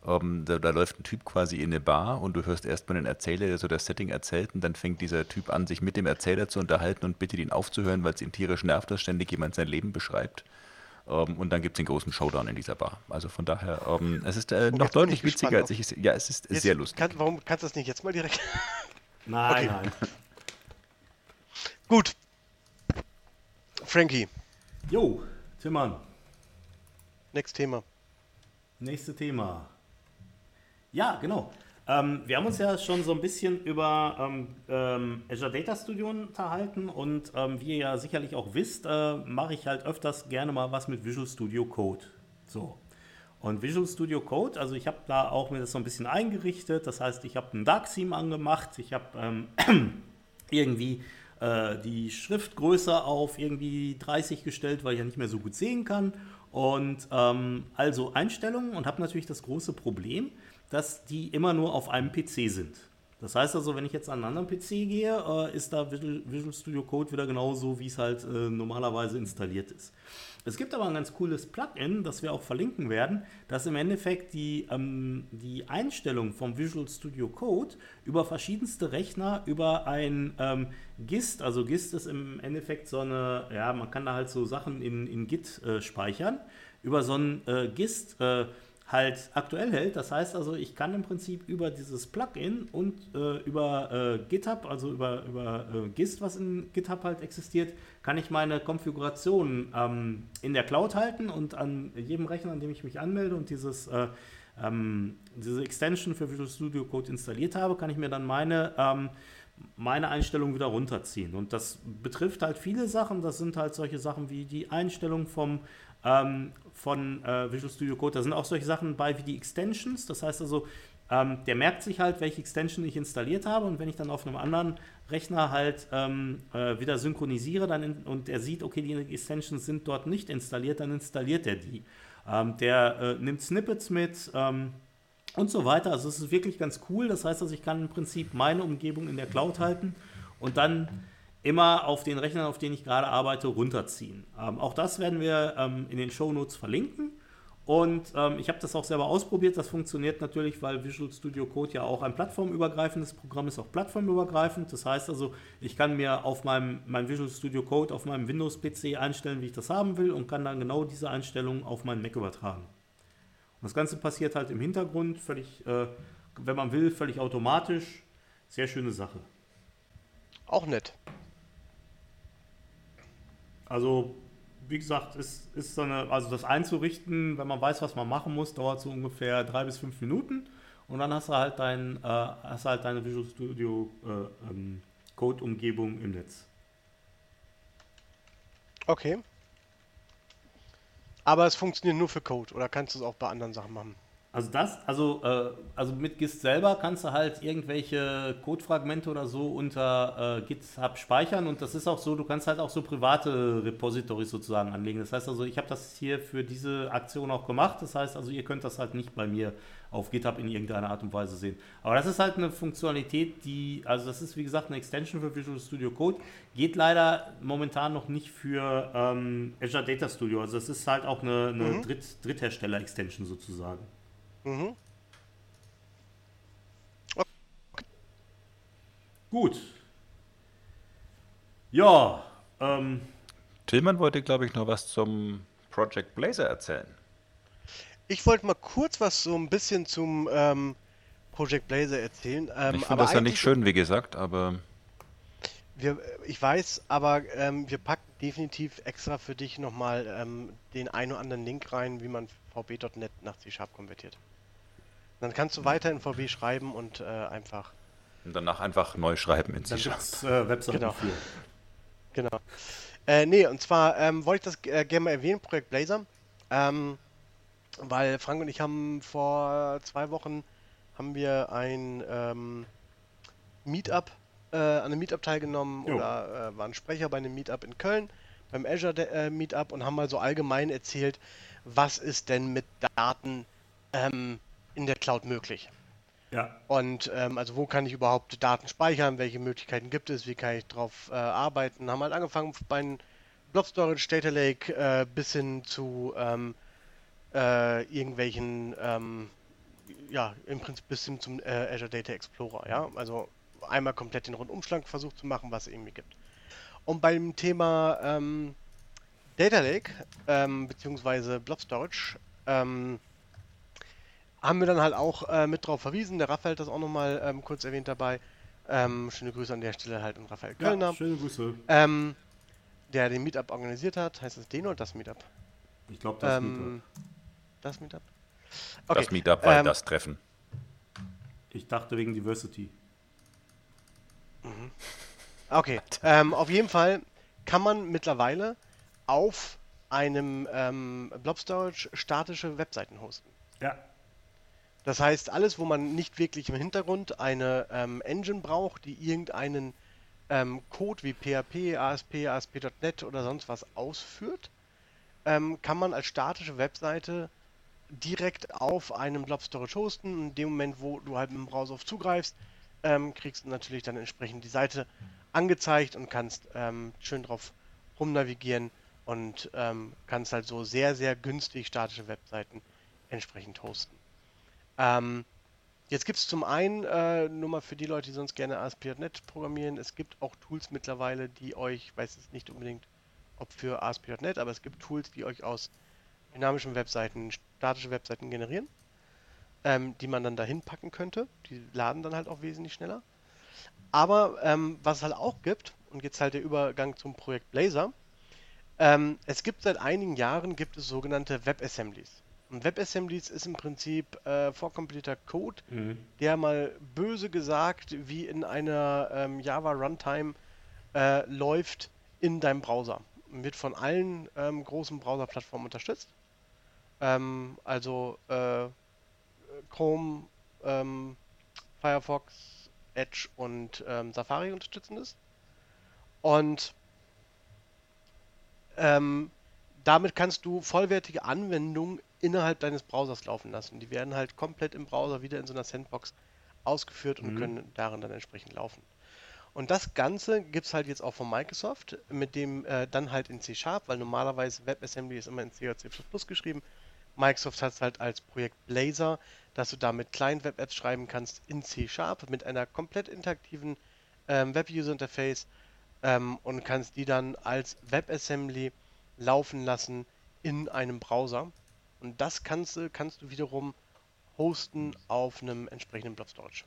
Ähm, da, da läuft ein Typ quasi in eine Bar und du hörst erstmal einen Erzähler, der so das Setting erzählt und dann fängt dieser Typ an, sich mit dem Erzähler zu unterhalten und bittet ihn aufzuhören, weil es ihn tierisch nervt, dass ständig jemand sein Leben beschreibt. Ähm, und dann gibt es den großen Showdown in dieser Bar. Also von daher, ähm, es ist äh, noch jetzt bin deutlich witziger, als ich es. Ja, es ist Jetzt sehr lustig. Kann, warum kannst du das nicht jetzt mal direkt? Nein, Okay. nein. Gut. Frankie, Jo, Timmern, next Thema. nächste Thema. Ja, genau. Ähm, wir haben uns ja schon so ein bisschen über ähm, ähm, Azure Data Studio unterhalten und ähm, wie ihr ja sicherlich auch wisst, äh, mache ich halt öfters gerne mal was mit Visual Studio Code. So. Und Visual Studio Code, also ich habe da auch mir das so ein bisschen eingerichtet. Das heißt, ich habe ein Dark Theme angemacht, ich habe ähm, irgendwie äh, die Schriftgröße auf irgendwie 30 gestellt, weil ich ja nicht mehr so gut sehen kann. Und ähm, also Einstellungen und habe natürlich das große Problem, dass die immer nur auf einem PC sind. Das heißt also, wenn ich jetzt an einen anderen PC gehe, äh, ist da Visual, Studio Code wieder genauso, wie es halt äh, normalerweise installiert ist. Es gibt aber ein ganz cooles Plugin, das wir auch verlinken werden, das im Endeffekt die, ähm, die Einstellung vom Visual Studio Code über verschiedenste Rechner, über ein ähm, GIST, also GIST ist im Endeffekt so eine, ja, man kann da halt so Sachen in, in Git äh, speichern, über so ein äh, GIST äh, halt aktuell hält. Das heißt also, ich kann im Prinzip über dieses Plugin und äh, über äh, GitHub, also über, über äh, GIST, was in GitHub halt existiert, kann ich meine Konfiguration ähm, in der Cloud halten und an jedem Rechner, an dem ich mich anmelde und dieses, äh, ähm, diese Extension für Visual Studio Code installiert habe, kann ich mir dann meine ähm, meine Einstellung wieder runterziehen. Und das betrifft halt viele Sachen. Das sind halt solche Sachen wie die Einstellung vom, ähm, von äh, Visual Studio Code. Da sind auch solche Sachen bei wie die Extensions. Das heißt also, ähm, der merkt sich halt, welche Extension ich installiert habe. Und wenn ich dann auf einem anderen Rechner halt ähm, äh, wieder synchronisiere dann in, und er sieht, okay, die Extensions sind dort nicht installiert, dann installiert er die. Ähm, der äh, nimmt Snippets mit ähm, und so weiter. Also es ist wirklich ganz cool. Das heißt, also ich kann im Prinzip meine Umgebung in der Cloud halten und dann immer auf den Rechnern, auf denen ich gerade arbeite, runterziehen. Ähm, auch das werden wir ähm, in den Show Notes verlinken. Und ähm, ich habe das auch selber ausprobiert. Das funktioniert natürlich, weil Visual Studio Code ja auch ein plattformübergreifendes Programm ist, auch plattformübergreifend. Das heißt also, ich kann mir auf meinem mein Visual Studio Code auf meinem Windows-PC einstellen, wie ich das haben will und kann dann genau diese Einstellungen auf meinen Mac übertragen. Und das Ganze passiert halt im Hintergrund, völlig, äh, wenn man will, völlig automatisch. Sehr schöne Sache. Auch nett. Also, wie gesagt, ist, ist so eine, also das einzurichten, wenn man weiß, was man machen muss, dauert so ungefähr drei bis fünf Minuten. Und dann hast du halt, dein, äh, hast halt deine Visual Studio äh, ähm, Code-Umgebung im Netz. Okay. Aber es funktioniert nur für Code oder kannst du es auch bei anderen Sachen machen? Also das, also, äh, also mit GIST selber kannst du halt irgendwelche Codefragmente oder so unter äh, GitHub speichern und das ist auch so, du kannst halt auch so private Repositories sozusagen anlegen. Das heißt also, ich habe das hier für diese Aktion auch gemacht. Das heißt also, ihr könnt das halt nicht bei mir auf GitHub in irgendeiner Art und Weise sehen. Aber das ist halt eine Funktionalität, die, also das ist wie gesagt eine Extension für Visual Studio Code, geht leider momentan noch nicht für ähm, Azure Data Studio. Also das ist halt auch eine, eine Mhm. Dritt, Dritthersteller-Extension sozusagen. Mhm. Gut. Ja, ähm, Tillmann wollte, glaube ich, noch was zum Project Blazer erzählen. Ich wollte mal kurz was so ein bisschen zum ähm, Project Blazer erzählen. Ähm, ich finde das ja nicht schön, wie gesagt, aber Wir, ich weiß, aber ähm, wir packen definitiv extra für dich nochmal ähm, den ein oder anderen Link rein, wie man vb.net nach C-Sharp konvertiert. Dann kannst du weiter in VB schreiben und äh, einfach, danach einfach neu schreiben in dann C gibt es äh, Webseiten Genau. für. genau. Äh, nee, und zwar ähm, wollte ich das äh, gerne mal erwähnen, Projekt Blazer. Ähm, weil Frank und ich haben vor zwei Wochen haben wir ein ähm, Meetup, äh, an einem Meetup teilgenommen Jo. oder äh, waren Sprecher bei einem Meetup in Köln, beim Azure De- äh, Meetup und haben mal so allgemein erzählt, was ist denn mit Daten ähm, in der Cloud möglich. Ja, Und ähm, also wo kann ich überhaupt Daten speichern, welche Möglichkeiten gibt es, wie kann ich drauf äh, arbeiten. Haben halt angefangen bei Blob Storage, Data Lake äh, bis hin zu ähm, äh, irgendwelchen, ähm, ja, im Prinzip bis hin zum äh, Azure Data Explorer, ja. Also einmal komplett den Rundumschlag versucht zu machen, was es irgendwie gibt. Und beim Thema ähm, Data Lake, ähm, beziehungsweise Blob Storage, ähm, haben wir dann halt auch äh, mit drauf verwiesen. Der Raphael hat das auch nochmal ähm, kurz erwähnt dabei. Ähm, schöne Grüße an der Stelle halt an Raphael Kölner. ja schöne Grüße. Ähm, der den Meetup organisiert hat. Heißt es den oder das Meetup? Ich glaube, das Ähm, das Meetup? Das Meetup war ähm, das Treffen. Ich dachte wegen Diversity. Okay, ähm, auf jeden Fall kann man mittlerweile auf einem ähm, Blob Storage statische Webseiten hosten. Ja. Das heißt, alles, wo man nicht wirklich im Hintergrund eine ähm, Engine braucht, die irgendeinen ähm, Code wie PHP, ASP, ASP.NET oder sonst was ausführt, ähm, kann man als statische Webseite direkt auf einem Blob Storage hosten. In dem Moment, wo du halt mit dem Browser auf zugreifst, ähm, kriegst du natürlich dann entsprechend die Seite angezeigt und kannst ähm, schön drauf rumnavigieren und ähm, kannst halt so sehr, sehr günstig statische Webseiten entsprechend hosten. Ähm, jetzt gibt es zum einen, äh, nur mal für die Leute, die sonst gerne ASP.NET programmieren, es gibt auch Tools mittlerweile, die euch, ich weiß es nicht unbedingt, ob für ASP.NET, aber es gibt Tools, die euch aus dynamischen Webseiten statische Webseiten generieren, ähm, die man dann dahin packen könnte. Die laden dann halt auch wesentlich schneller. Aber ähm, was es halt auch gibt, und jetzt halt der Übergang zum Projekt Blazor, ähm, es gibt seit einigen Jahren gibt es sogenannte WebAssemblies. Und WebAssemblies ist im Prinzip äh, vorkompilierter Code, der mal böse gesagt wie in einer ähm, Java Runtime äh, läuft in deinem Browser. Wird von allen ähm, großen Browserplattformen unterstützt. Ähm, also äh, Chrome, ähm, Firefox, Edge und ähm, Safari unterstützen es. Und ähm, damit kannst du vollwertige Anwendungen innerhalb deines Browsers laufen lassen. Die werden halt komplett im Browser wieder in so einer Sandbox ausgeführt und können darin dann entsprechend laufen. Und das Ganze gibt es halt jetzt auch von Microsoft, mit dem äh, dann halt in C Sharp, weil normalerweise WebAssembly ist immer in C oder C geschrieben. Microsoft hat es halt als Projekt Blazor, dass du damit Client-Web-Apps schreiben kannst in C Sharp mit einer komplett interaktiven ähm, Web-User-Interface ähm, und kannst die dann als WebAssembly laufen lassen in einem Browser. Und das kannst du, kannst du wiederum hosten auf einem entsprechenden Blob Storage.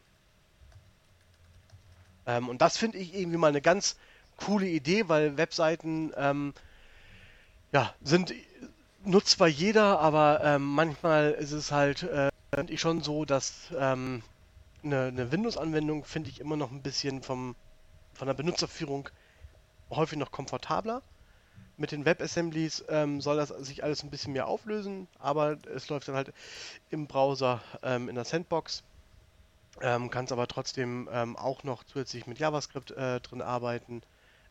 Ähm, und das finde ich irgendwie mal eine ganz coole Idee, weil Webseiten ähm, ja, sind nutzt zwar jeder, aber ähm, manchmal ist es halt, äh, ich schon so, dass ähm, eine, eine Windows-Anwendung finde ich immer noch ein bisschen vom, von der Benutzerführung häufig noch komfortabler. Mit den WebAssemblies ähm, soll das sich alles ein bisschen mehr auflösen, aber es läuft dann halt im Browser ähm, in der Sandbox. Ähm, kannst aber trotzdem ähm, auch noch zusätzlich mit JavaScript äh, drin arbeiten.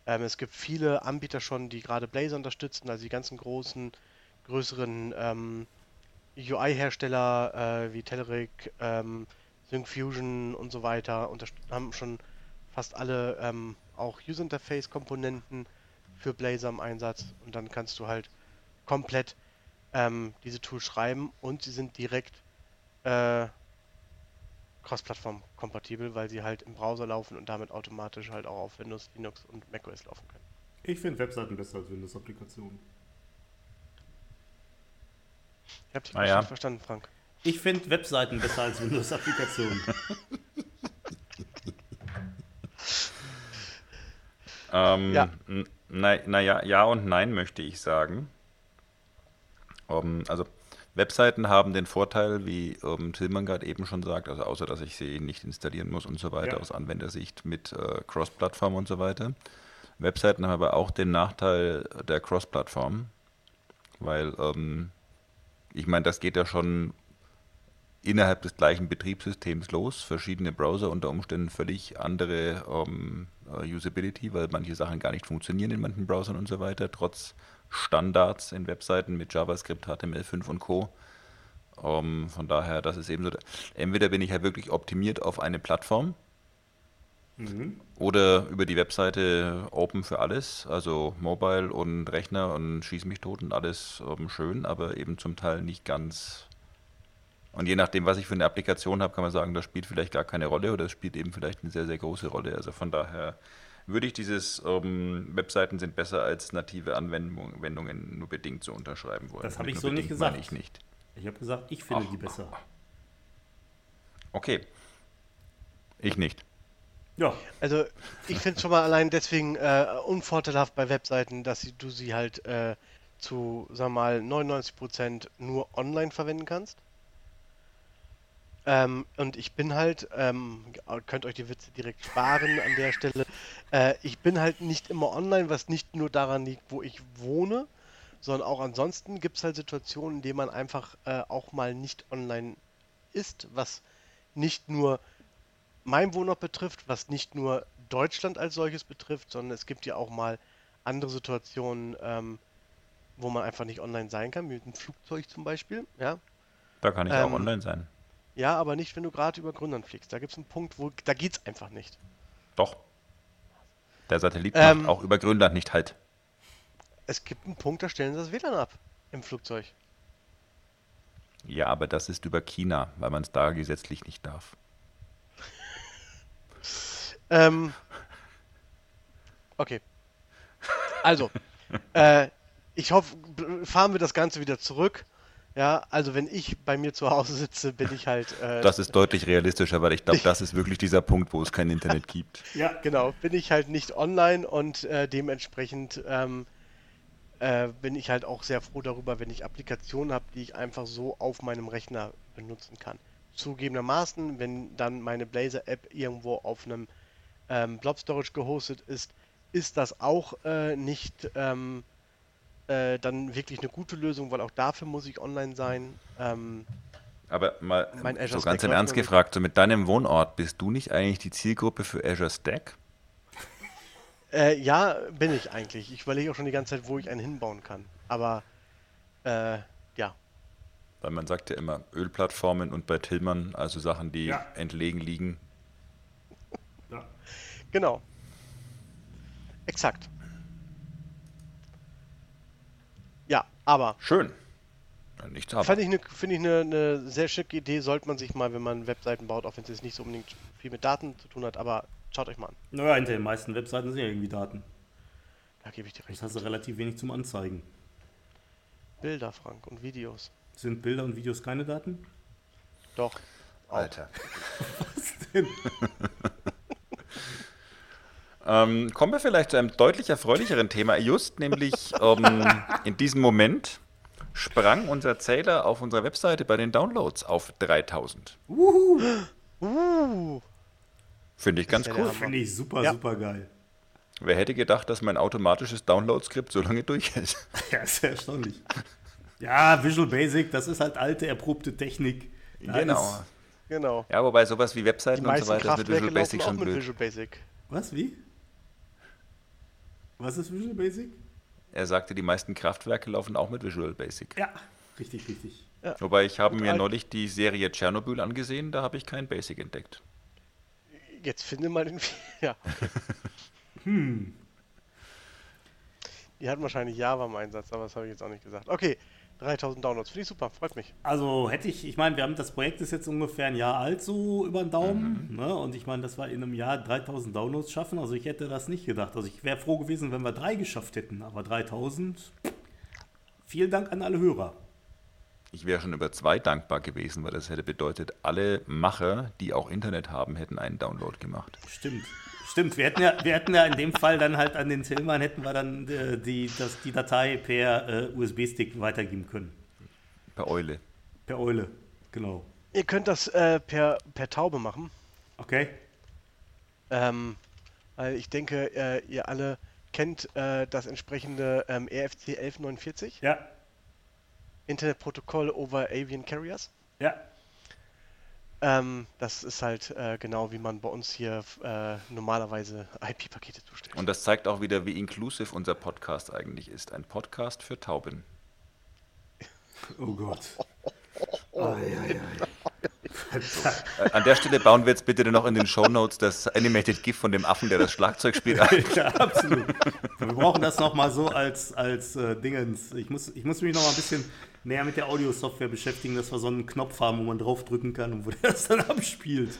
Ähm, es gibt viele Anbieter schon, die gerade Blazor unterstützen, also die ganzen großen, größeren ähm, UI-Hersteller äh, wie Telerik, Syncfusion und so weiter haben schon fast alle auch User-Interface-Komponenten für Blazor im Einsatz und dann kannst du halt komplett ähm, diese Tools schreiben und sie sind direkt äh, cross-plattform kompatibel, weil sie halt im Browser laufen und damit automatisch halt auch auf Windows, Linux und macOS laufen können. Ich finde Webseiten besser als Windows-Applikationen. Ich habe dich Ah, nicht ja. verstanden, Frank. Ich finde Webseiten besser als Windows-Applikationen. Ähm, Ja. N- na, naja, ja und nein möchte ich sagen. Ähm, also Webseiten haben den Vorteil, wie ähm, Tillmann gerade eben schon sagt, also außer dass ich sie nicht installieren muss und so weiter Ja. aus Anwendersicht mit äh, Cross-Plattform und so weiter. Webseiten haben aber auch den Nachteil der Cross-Plattform, weil ähm, ich meine, das geht ja schon innerhalb des gleichen Betriebssystems los. Verschiedene Browser unter Umständen völlig andere ähm, äh, Usability, weil manche Sachen gar nicht funktionieren in manchen Browsern und so weiter, trotz Standards in Webseiten mit JavaScript, HTML5 und Co. Ähm, von daher, das ist eben so. Entweder bin ich halt wirklich optimiert auf eine Plattform oder über die Webseite Open für alles, also Mobile und Rechner und Schieß mich tot und alles ähm, schön, aber eben zum Teil nicht ganz. Und je nachdem, was ich für eine Applikation habe, kann man sagen, das spielt vielleicht gar keine Rolle oder es spielt eben vielleicht eine sehr, sehr große Rolle. Also von daher würde ich dieses ähm, Webseiten sind besser als native Anwendung- Anwendungen nur bedingt so unterschreiben wollen. Das habe ich so nicht bedingt meine gesagt. Ich nicht. Ich habe gesagt, ich finde die besser. Okay. Ich nicht. Ja, Also ich finde schon mal allein deswegen äh, unvorteilhaft bei Webseiten, dass sie, du sie halt äh, zu, sag mal, 99% nur online verwenden kannst. Ähm, und ich bin halt, ähm, könnt euch die Witze direkt sparen an der Stelle. Äh, ich bin halt nicht immer online, was nicht nur daran liegt, wo ich wohne, sondern auch ansonsten gibt es halt Situationen, in denen man einfach äh, auch mal nicht online ist, was nicht nur mein Wohnort betrifft, was nicht nur Deutschland als solches betrifft, sondern es gibt ja auch mal andere Situationen, ähm, wo man einfach nicht online sein kann, mit dem Flugzeug zum Beispiel, ja. Da kann ich auch Ähm, online sein. Ja, aber nicht, wenn du gerade über Grönland fliegst. Da gibt es einen Punkt, wo da geht's einfach nicht. Doch. Der Satellit Ähm, macht auch über Grönland nicht halt. Es gibt einen Punkt, da stellen sie das WLAN ab im Flugzeug. Ja, aber das ist über China, weil man es da gesetzlich nicht darf. Ähm, okay. Also, äh, ich hoffe, fahren wir das Ganze wieder zurück. Ja, also wenn ich bei mir zu Hause sitze, bin ich halt, äh, Das ist deutlich realistischer, weil ich glaube, das ist wirklich dieser Punkt, wo es kein Internet gibt. ja, genau, bin ich halt nicht online und äh, dementsprechend ähm, äh, bin ich halt auch sehr froh darüber, wenn ich Applikationen habe, die ich einfach so auf meinem Rechner benutzen kann. Zugegebenermaßen, wenn dann meine Blazor-App irgendwo auf einem ähm, Blob Storage gehostet ist, ist das auch äh, nicht ähm, äh, dann wirklich eine gute Lösung, weil auch dafür muss ich online sein. Ähm, Aber mal so ganz im Ernst gefragt, so mit deinem Wohnort, bist du nicht eigentlich die Zielgruppe für Azure Stack? äh, ja, bin ich eigentlich. Ich überlege auch schon die ganze Zeit, wo ich einen hinbauen kann. Aber äh, ja, Weil man sagt ja immer Ölplattformen und bei Tillmann, also Sachen, die Ja. entlegen liegen. ja. genau. Exakt. Ja, aber Schön. Ja, Nichts aber. Fand ich eine, finde ich eine, eine sehr schicke Idee, sollte man sich mal, wenn man Webseiten baut, auch wenn es jetzt nicht so unbedingt viel mit Daten zu tun hat, aber schaut euch mal an. Naja, hinter den meisten Webseiten sind ja irgendwie Daten. Da gebe ich dir recht. Das hast du relativ wenig zum Anzeigen. Bilder, Frank, und Videos. Sind Bilder und Videos keine Daten? Doch. Alter. denn? Ähm, kommen wir vielleicht zu einem deutlich erfreulicheren Thema. Just nämlich ähm, in diesem Moment sprang unser Zähler auf unserer Webseite bei den Downloads auf 3000. Uh, Finde ich ganz cool. Finde ich super, Ja. super geil. Wer hätte gedacht, dass mein automatisches Download-Skript so lange durchhält? Ja, ist ja erstaunlich. Ja, Visual Basic, das ist halt alte, erprobte Technik. Da genau. Ist, genau. Ja, wobei sowas wie Webseiten und so weiter ist mit Kraftwerke Visual Basic auch schon blöd. Visual Basic. was, wie? Was ist Visual Basic? Er sagte, die meisten Kraftwerke laufen auch mit Visual Basic. Ja, richtig, richtig. Wobei ich habe mir neulich die Serie Tschernobyl angesehen, da habe ich kein Basic entdeckt. Jetzt finde mal den. Ja. Hm. Die hatten wahrscheinlich Java im Einsatz, aber das habe ich jetzt auch nicht gesagt. Okay, 3000 Downloads. Finde ich super, freut mich. Also hätte ich, ich meine, wir haben das Projekt ist jetzt ungefähr ein Jahr alt, so über den Daumen. Mhm. Ne? Und ich meine, das war in einem Jahr 3000 Downloads schaffen. Also ich hätte das nicht gedacht. Also ich wäre froh gewesen, wenn wir drei geschafft hätten. Aber 3000, vielen Dank an alle Hörer. Ich wäre schon über zwei dankbar gewesen, weil das hätte bedeutet, alle Macher, die auch Internet haben, hätten einen Download gemacht. Stimmt. Stimmt, wir hätten, ja, wir hätten ja in dem Fall dann halt an den Tillmann hätten wir dann äh, die, das, die Datei per äh, USB-Stick weitergeben können. Per Eule. Per Eule, genau. Ihr könnt das äh, per, per Taube machen. Okay? Ähm, weil ich denke, äh, ihr alle kennt äh, das entsprechende ähm, RFC 1149, Ja, Internetprotokoll over Avian Carriers. ja. Ähm, das ist halt äh, genau wie man bei uns hier äh, normalerweise IP-Pakete zustellt. Und das zeigt auch wieder, wie inclusive unser Podcast eigentlich ist. Ein Podcast für Tauben. Oh Gott. Äh, an der Stelle bauen wir jetzt bitte noch in den Shownotes das Animated GIF von dem Affen, der das Schlagzeug spielt. ein. Ja, absolut. Wir brauchen das nochmal so als, als äh, Dingens. Ich muss, ich muss mich nochmal ein bisschen näher mit der Audio-Software beschäftigen, dass wir so einen Knopf haben, wo man draufdrücken kann und wo der das dann abspielt.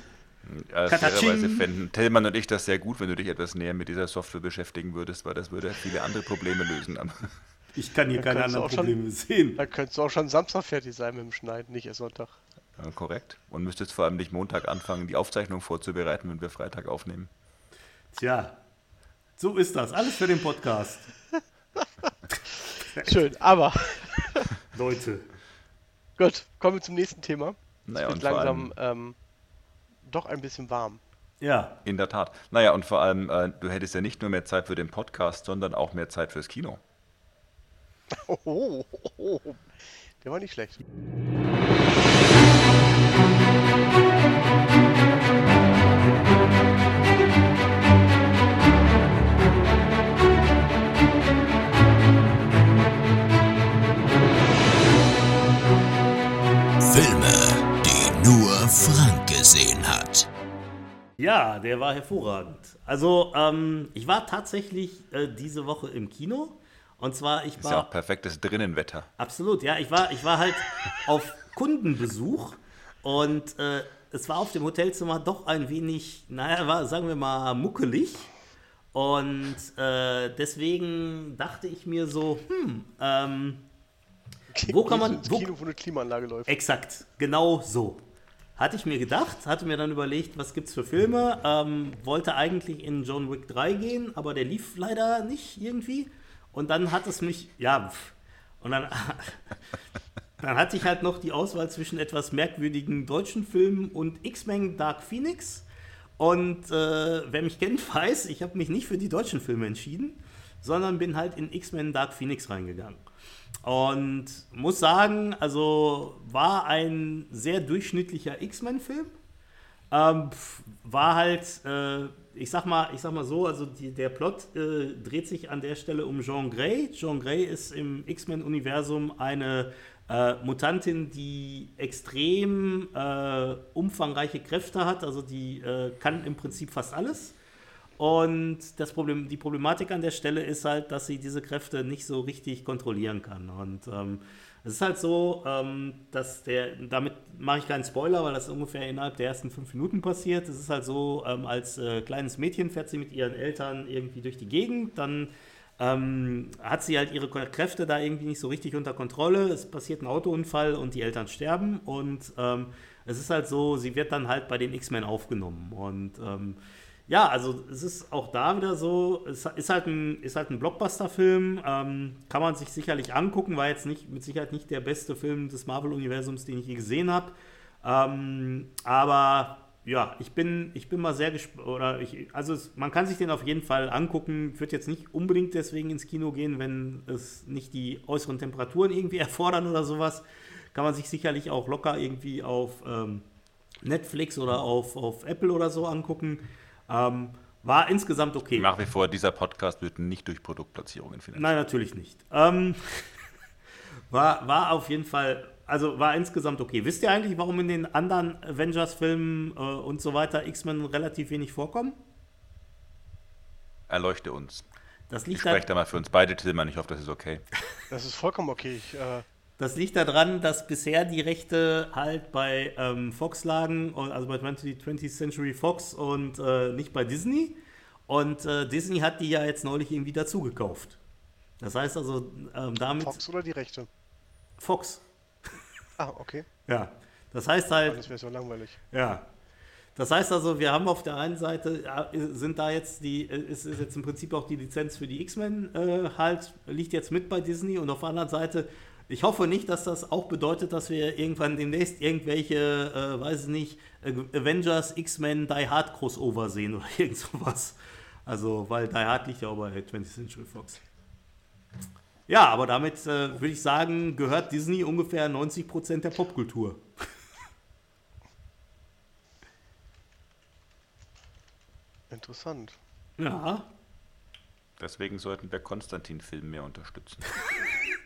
Ja, fairerweise fänden Tillmann und ich das sehr gut, wenn du dich etwas näher mit dieser Software beschäftigen würdest, weil das würde viele andere Probleme lösen. Aber Ich kann hier Da keine anderen auch schon- Probleme sehen. Da könntest du auch schon Samstag fertig sein mit dem Schneiden, nicht erst Sonntag. Ja, korrekt. Und müsstest vor allem nicht Montag anfangen, die Aufzeichnung vorzubereiten, wenn wir Freitag aufnehmen. Tja, so ist das. Alles für den Podcast. Schön, aber Leute. gut, kommen wir zum nächsten Thema. Naja, es und wird langsam ähm, doch ein bisschen warm. Ja, In der Tat. Naja, und vor allem, äh, du hättest ja nicht nur mehr Zeit für den Podcast, sondern auch mehr Zeit fürs Kino. Oh, oh, oh, oh. Der war nicht schlecht. Gesehen hat. ja, der war hervorragend. Also, ähm, ich war tatsächlich äh, diese Woche im Kino. Und zwar, ich Ist ja auch war. perfektes Drinnenwetter. Absolut, ja. Ich war, ich war halt auf Kundenbesuch und äh, es war auf dem Hotelzimmer doch ein wenig, naja, war, sagen wir mal, muckelig. Und äh, deswegen dachte ich mir so, hm, ähm, Wo kann man- wo- Kino, wo eine Klimaanlage läuft. Exakt, genau so. Hatte ich mir gedacht, hatte mir dann überlegt, was gibt's für Filme. Ähm, wollte eigentlich in John Wick 3 gehen, aber der lief leider nicht irgendwie. Und dann hat es mich, ja, und dann, dann hatte ich halt noch die Auswahl zwischen etwas merkwürdigen deutschen Filmen und X-Men Dark Phoenix. Und äh, wer mich kennt, weiß, ich habe mich nicht für die deutschen Filme entschieden, sondern bin halt in X-Men Dark Phoenix reingegangen. Und muss sagen, also war ein sehr durchschnittlicher X-Men-Film. Ähm, war halt, äh, ich sag mal, ich sag mal so, also die, der Plot äh, dreht sich an der Stelle um Jean Grey. Jean Grey ist im X-Men-Universum eine äh, Mutantin, die extrem äh, umfangreiche Kräfte hat. Also die äh, kann im Prinzip fast alles. Und das Problem, die Problematik an der Stelle ist halt, dass sie diese Kräfte nicht so richtig kontrollieren kann. Und ähm, es ist halt so, ähm, dass der, damit mache ich keinen Spoiler, weil das ungefähr innerhalb der ersten fünf Minuten passiert. Es ist halt so, ähm, als äh, kleines Mädchen fährt sie mit ihren Eltern irgendwie durch die Gegend, dann ähm, hat sie halt ihre Kräfte da irgendwie nicht so richtig unter Kontrolle. Es passiert ein Autounfall und die Eltern sterben. Und ähm, es ist halt so, sie wird dann halt bei den X-Men aufgenommen. Und ähm, ja, also es ist auch da wieder so, es ist halt ein, ist halt ein Blockbuster-Film, ähm, kann man sich sicherlich angucken, war jetzt nicht mit Sicherheit nicht der beste Film des Marvel-Universums, den ich je gesehen habe. Ähm, aber ja, ich bin, ich bin mal sehr gespannt, ich, also es, man kann sich den auf jeden Fall angucken, wird jetzt nicht unbedingt deswegen ins Kino gehen, wenn es nicht die äußeren Temperaturen irgendwie erfordern oder sowas. Kann man sich sicherlich auch locker irgendwie auf ähm, Netflix oder auf, auf Apple oder so angucken. Ähm, war insgesamt okay. Nach wie vor, dieser Podcast wird nicht durch Produktplatzierungen finanziert. Nein, natürlich nicht. Ähm, war, war auf jeden Fall, also war insgesamt okay. Wisst ihr eigentlich, warum in den anderen Avengers-Filmen äh, und so weiter X-Men relativ wenig vorkommen? Erleuchte uns. Das Ich liegt, spreche da, da mal für uns beide, Tillmann. Ich hoffe, das ist okay. Das ist vollkommen okay. Ich, äh, das liegt daran, dass bisher die Rechte halt bei ähm, Fox lagen, und- also bei 20, 20th Century Fox und äh, nicht bei Disney. Und äh, Disney hat die ja jetzt neulich irgendwie dazugekauft. Das heißt also, ähm, damit. Fox oder die Rechte? Fox. Ah, okay. Ja. Das heißt halt. Das wäre so langweilig. Ja. Das heißt also, wir haben auf der einen Seite, ja, sind da jetzt die, äh, ist, ist jetzt im Prinzip auch die Lizenz für die X-Men äh, halt, liegt jetzt mit bei Disney und auf der anderen Seite, ich hoffe nicht, dass das auch bedeutet, dass wir irgendwann demnächst irgendwelche, äh, weiß ich nicht, Avengers, X-Men, Die Hard Crossover sehen oder irgend sowas. Also, weil Die Hard liegt ja auch bei 20th Century Fox. Ja, aber damit äh, würde ich sagen, gehört Disney ungefähr 90% der Popkultur. Interessant. Ja, Deswegen sollten wir Konstantin-Film mehr unterstützen.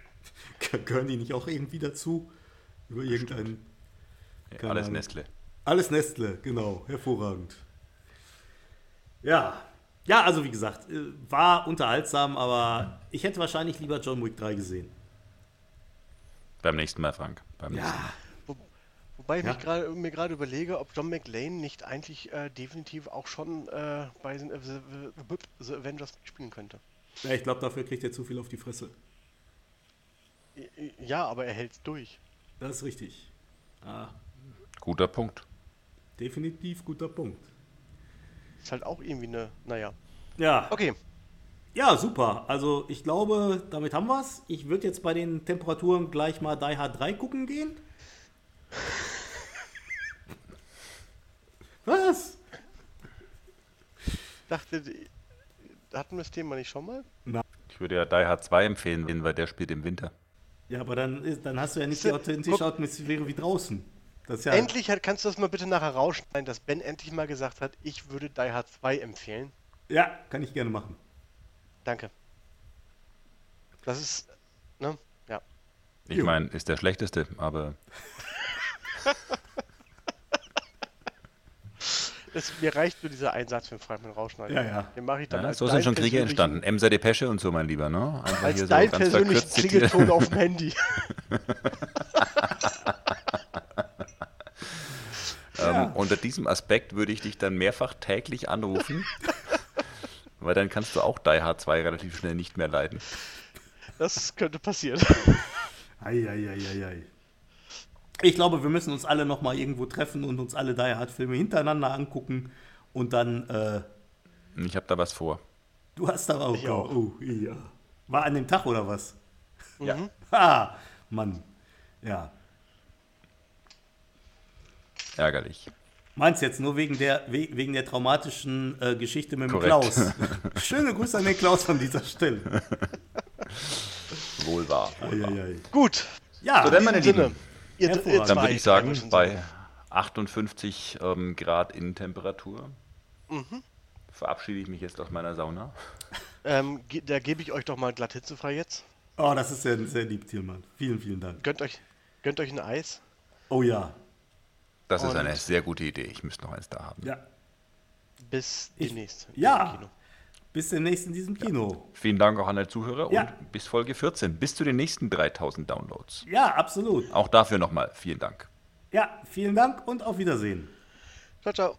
Gehören die nicht auch irgendwie dazu? Über irgendeinen. Keine Alles Ahnung. Nestle. Alles Nestle, genau. Hervorragend. Ja. Ja, also wie gesagt, äh, war unterhaltsam, aber ich hätte wahrscheinlich lieber John Wick 3 gesehen. Beim nächsten Mal, Frank. Beim nächsten Mal. Wo, wobei ich Ja. mich grad, mir gerade überlege, ob John McLean nicht eigentlich äh, definitiv auch schon äh, bei den, äh, The, The, The Avengers spielen könnte. Ja, ich glaube, dafür kriegt er zu viel auf die Fresse. Ja, aber er hält's durch. Das ist richtig. Ah, Guter Punkt. definitiv guter Punkt. Ist halt auch irgendwie eine, naja. Ja. Okay, Ja, super. Also ich glaube, damit haben wir es. Ich würde jetzt bei den Temperaturen gleich mal Die Hard 3 gucken gehen. Was? dachte, hatten wir das Thema nicht schon mal? Ich würde ja Die Hard 2 empfehlen, weil der spielt im Winter. Ja, aber dann, ist, dann hast du ja nicht die authentische Atmosphäre wie draußen. Ja, Endlich hat, kannst du das mal bitte nachher rausschneiden, dass Ben endlich mal gesagt hat, ich würde Die Hard 2 empfehlen. Ja, kann ich gerne machen. Danke. Das ist, ne? Ja. Ich meine, ist der schlechteste, aber Das, mir reicht nur dieser Einsatz mit Fragment rausschneiden. Ja, ja. Den mache ich dann ja, als so sind schon Kriege entstanden. Emser Depesche und so, mein Lieber, ne? Einfach Als hier so dein verkürzt zitiert. Klingelton auf dem Handy. Ähm, unter diesem Aspekt würde ich dich dann mehrfach täglich anrufen, weil dann kannst du auch Die Hard 2 relativ schnell nicht mehr leiden. Das könnte passieren. Eieieiei. Ich glaube, wir müssen uns alle noch mal irgendwo treffen und uns alle Die Hard Filme hintereinander angucken und dann äh, Ich habe da was vor. du hast da auch, Ich auch. Oh, ja. War an dem Tag oder was? Ja. Ha, Mann. Ja. Ärgerlich. Meinst jetzt nur wegen der, we- wegen der traumatischen äh, Geschichte mit dem Korrekt. Klaus. Schöne Grüße an den Klaus von dieser Stelle. Wohl wahr. Eieiei. Gut, Ja, So, dann, in meine. Lieben, Ihr, ihr dann würde ich sagen, bei 58 ähm, Grad Innentemperatur Mhm. verabschiede ich mich jetzt aus meiner Sauna. Ähm, ge- da gebe ich euch doch mal glatt hitzefrei jetzt. oh, das ist sehr, sehr lieb, Thielmann. Vielen, vielen Dank. Gönnt euch, gönnt euch ein Eis. Oh ja. Das ist Und- eine sehr gute Idee. Ich müsste noch eins da haben. Ja. Bis Ich- demnächst. ja. Bis demnächst in diesem Kino. Vielen Dank auch an alle Zuhörer Ja. und bis Folge 14, bis zu den nächsten 3000 Downloads. Ja, absolut. Auch dafür nochmal vielen Dank. Ja, vielen Dank und auf Wiedersehen. Ciao, ciao.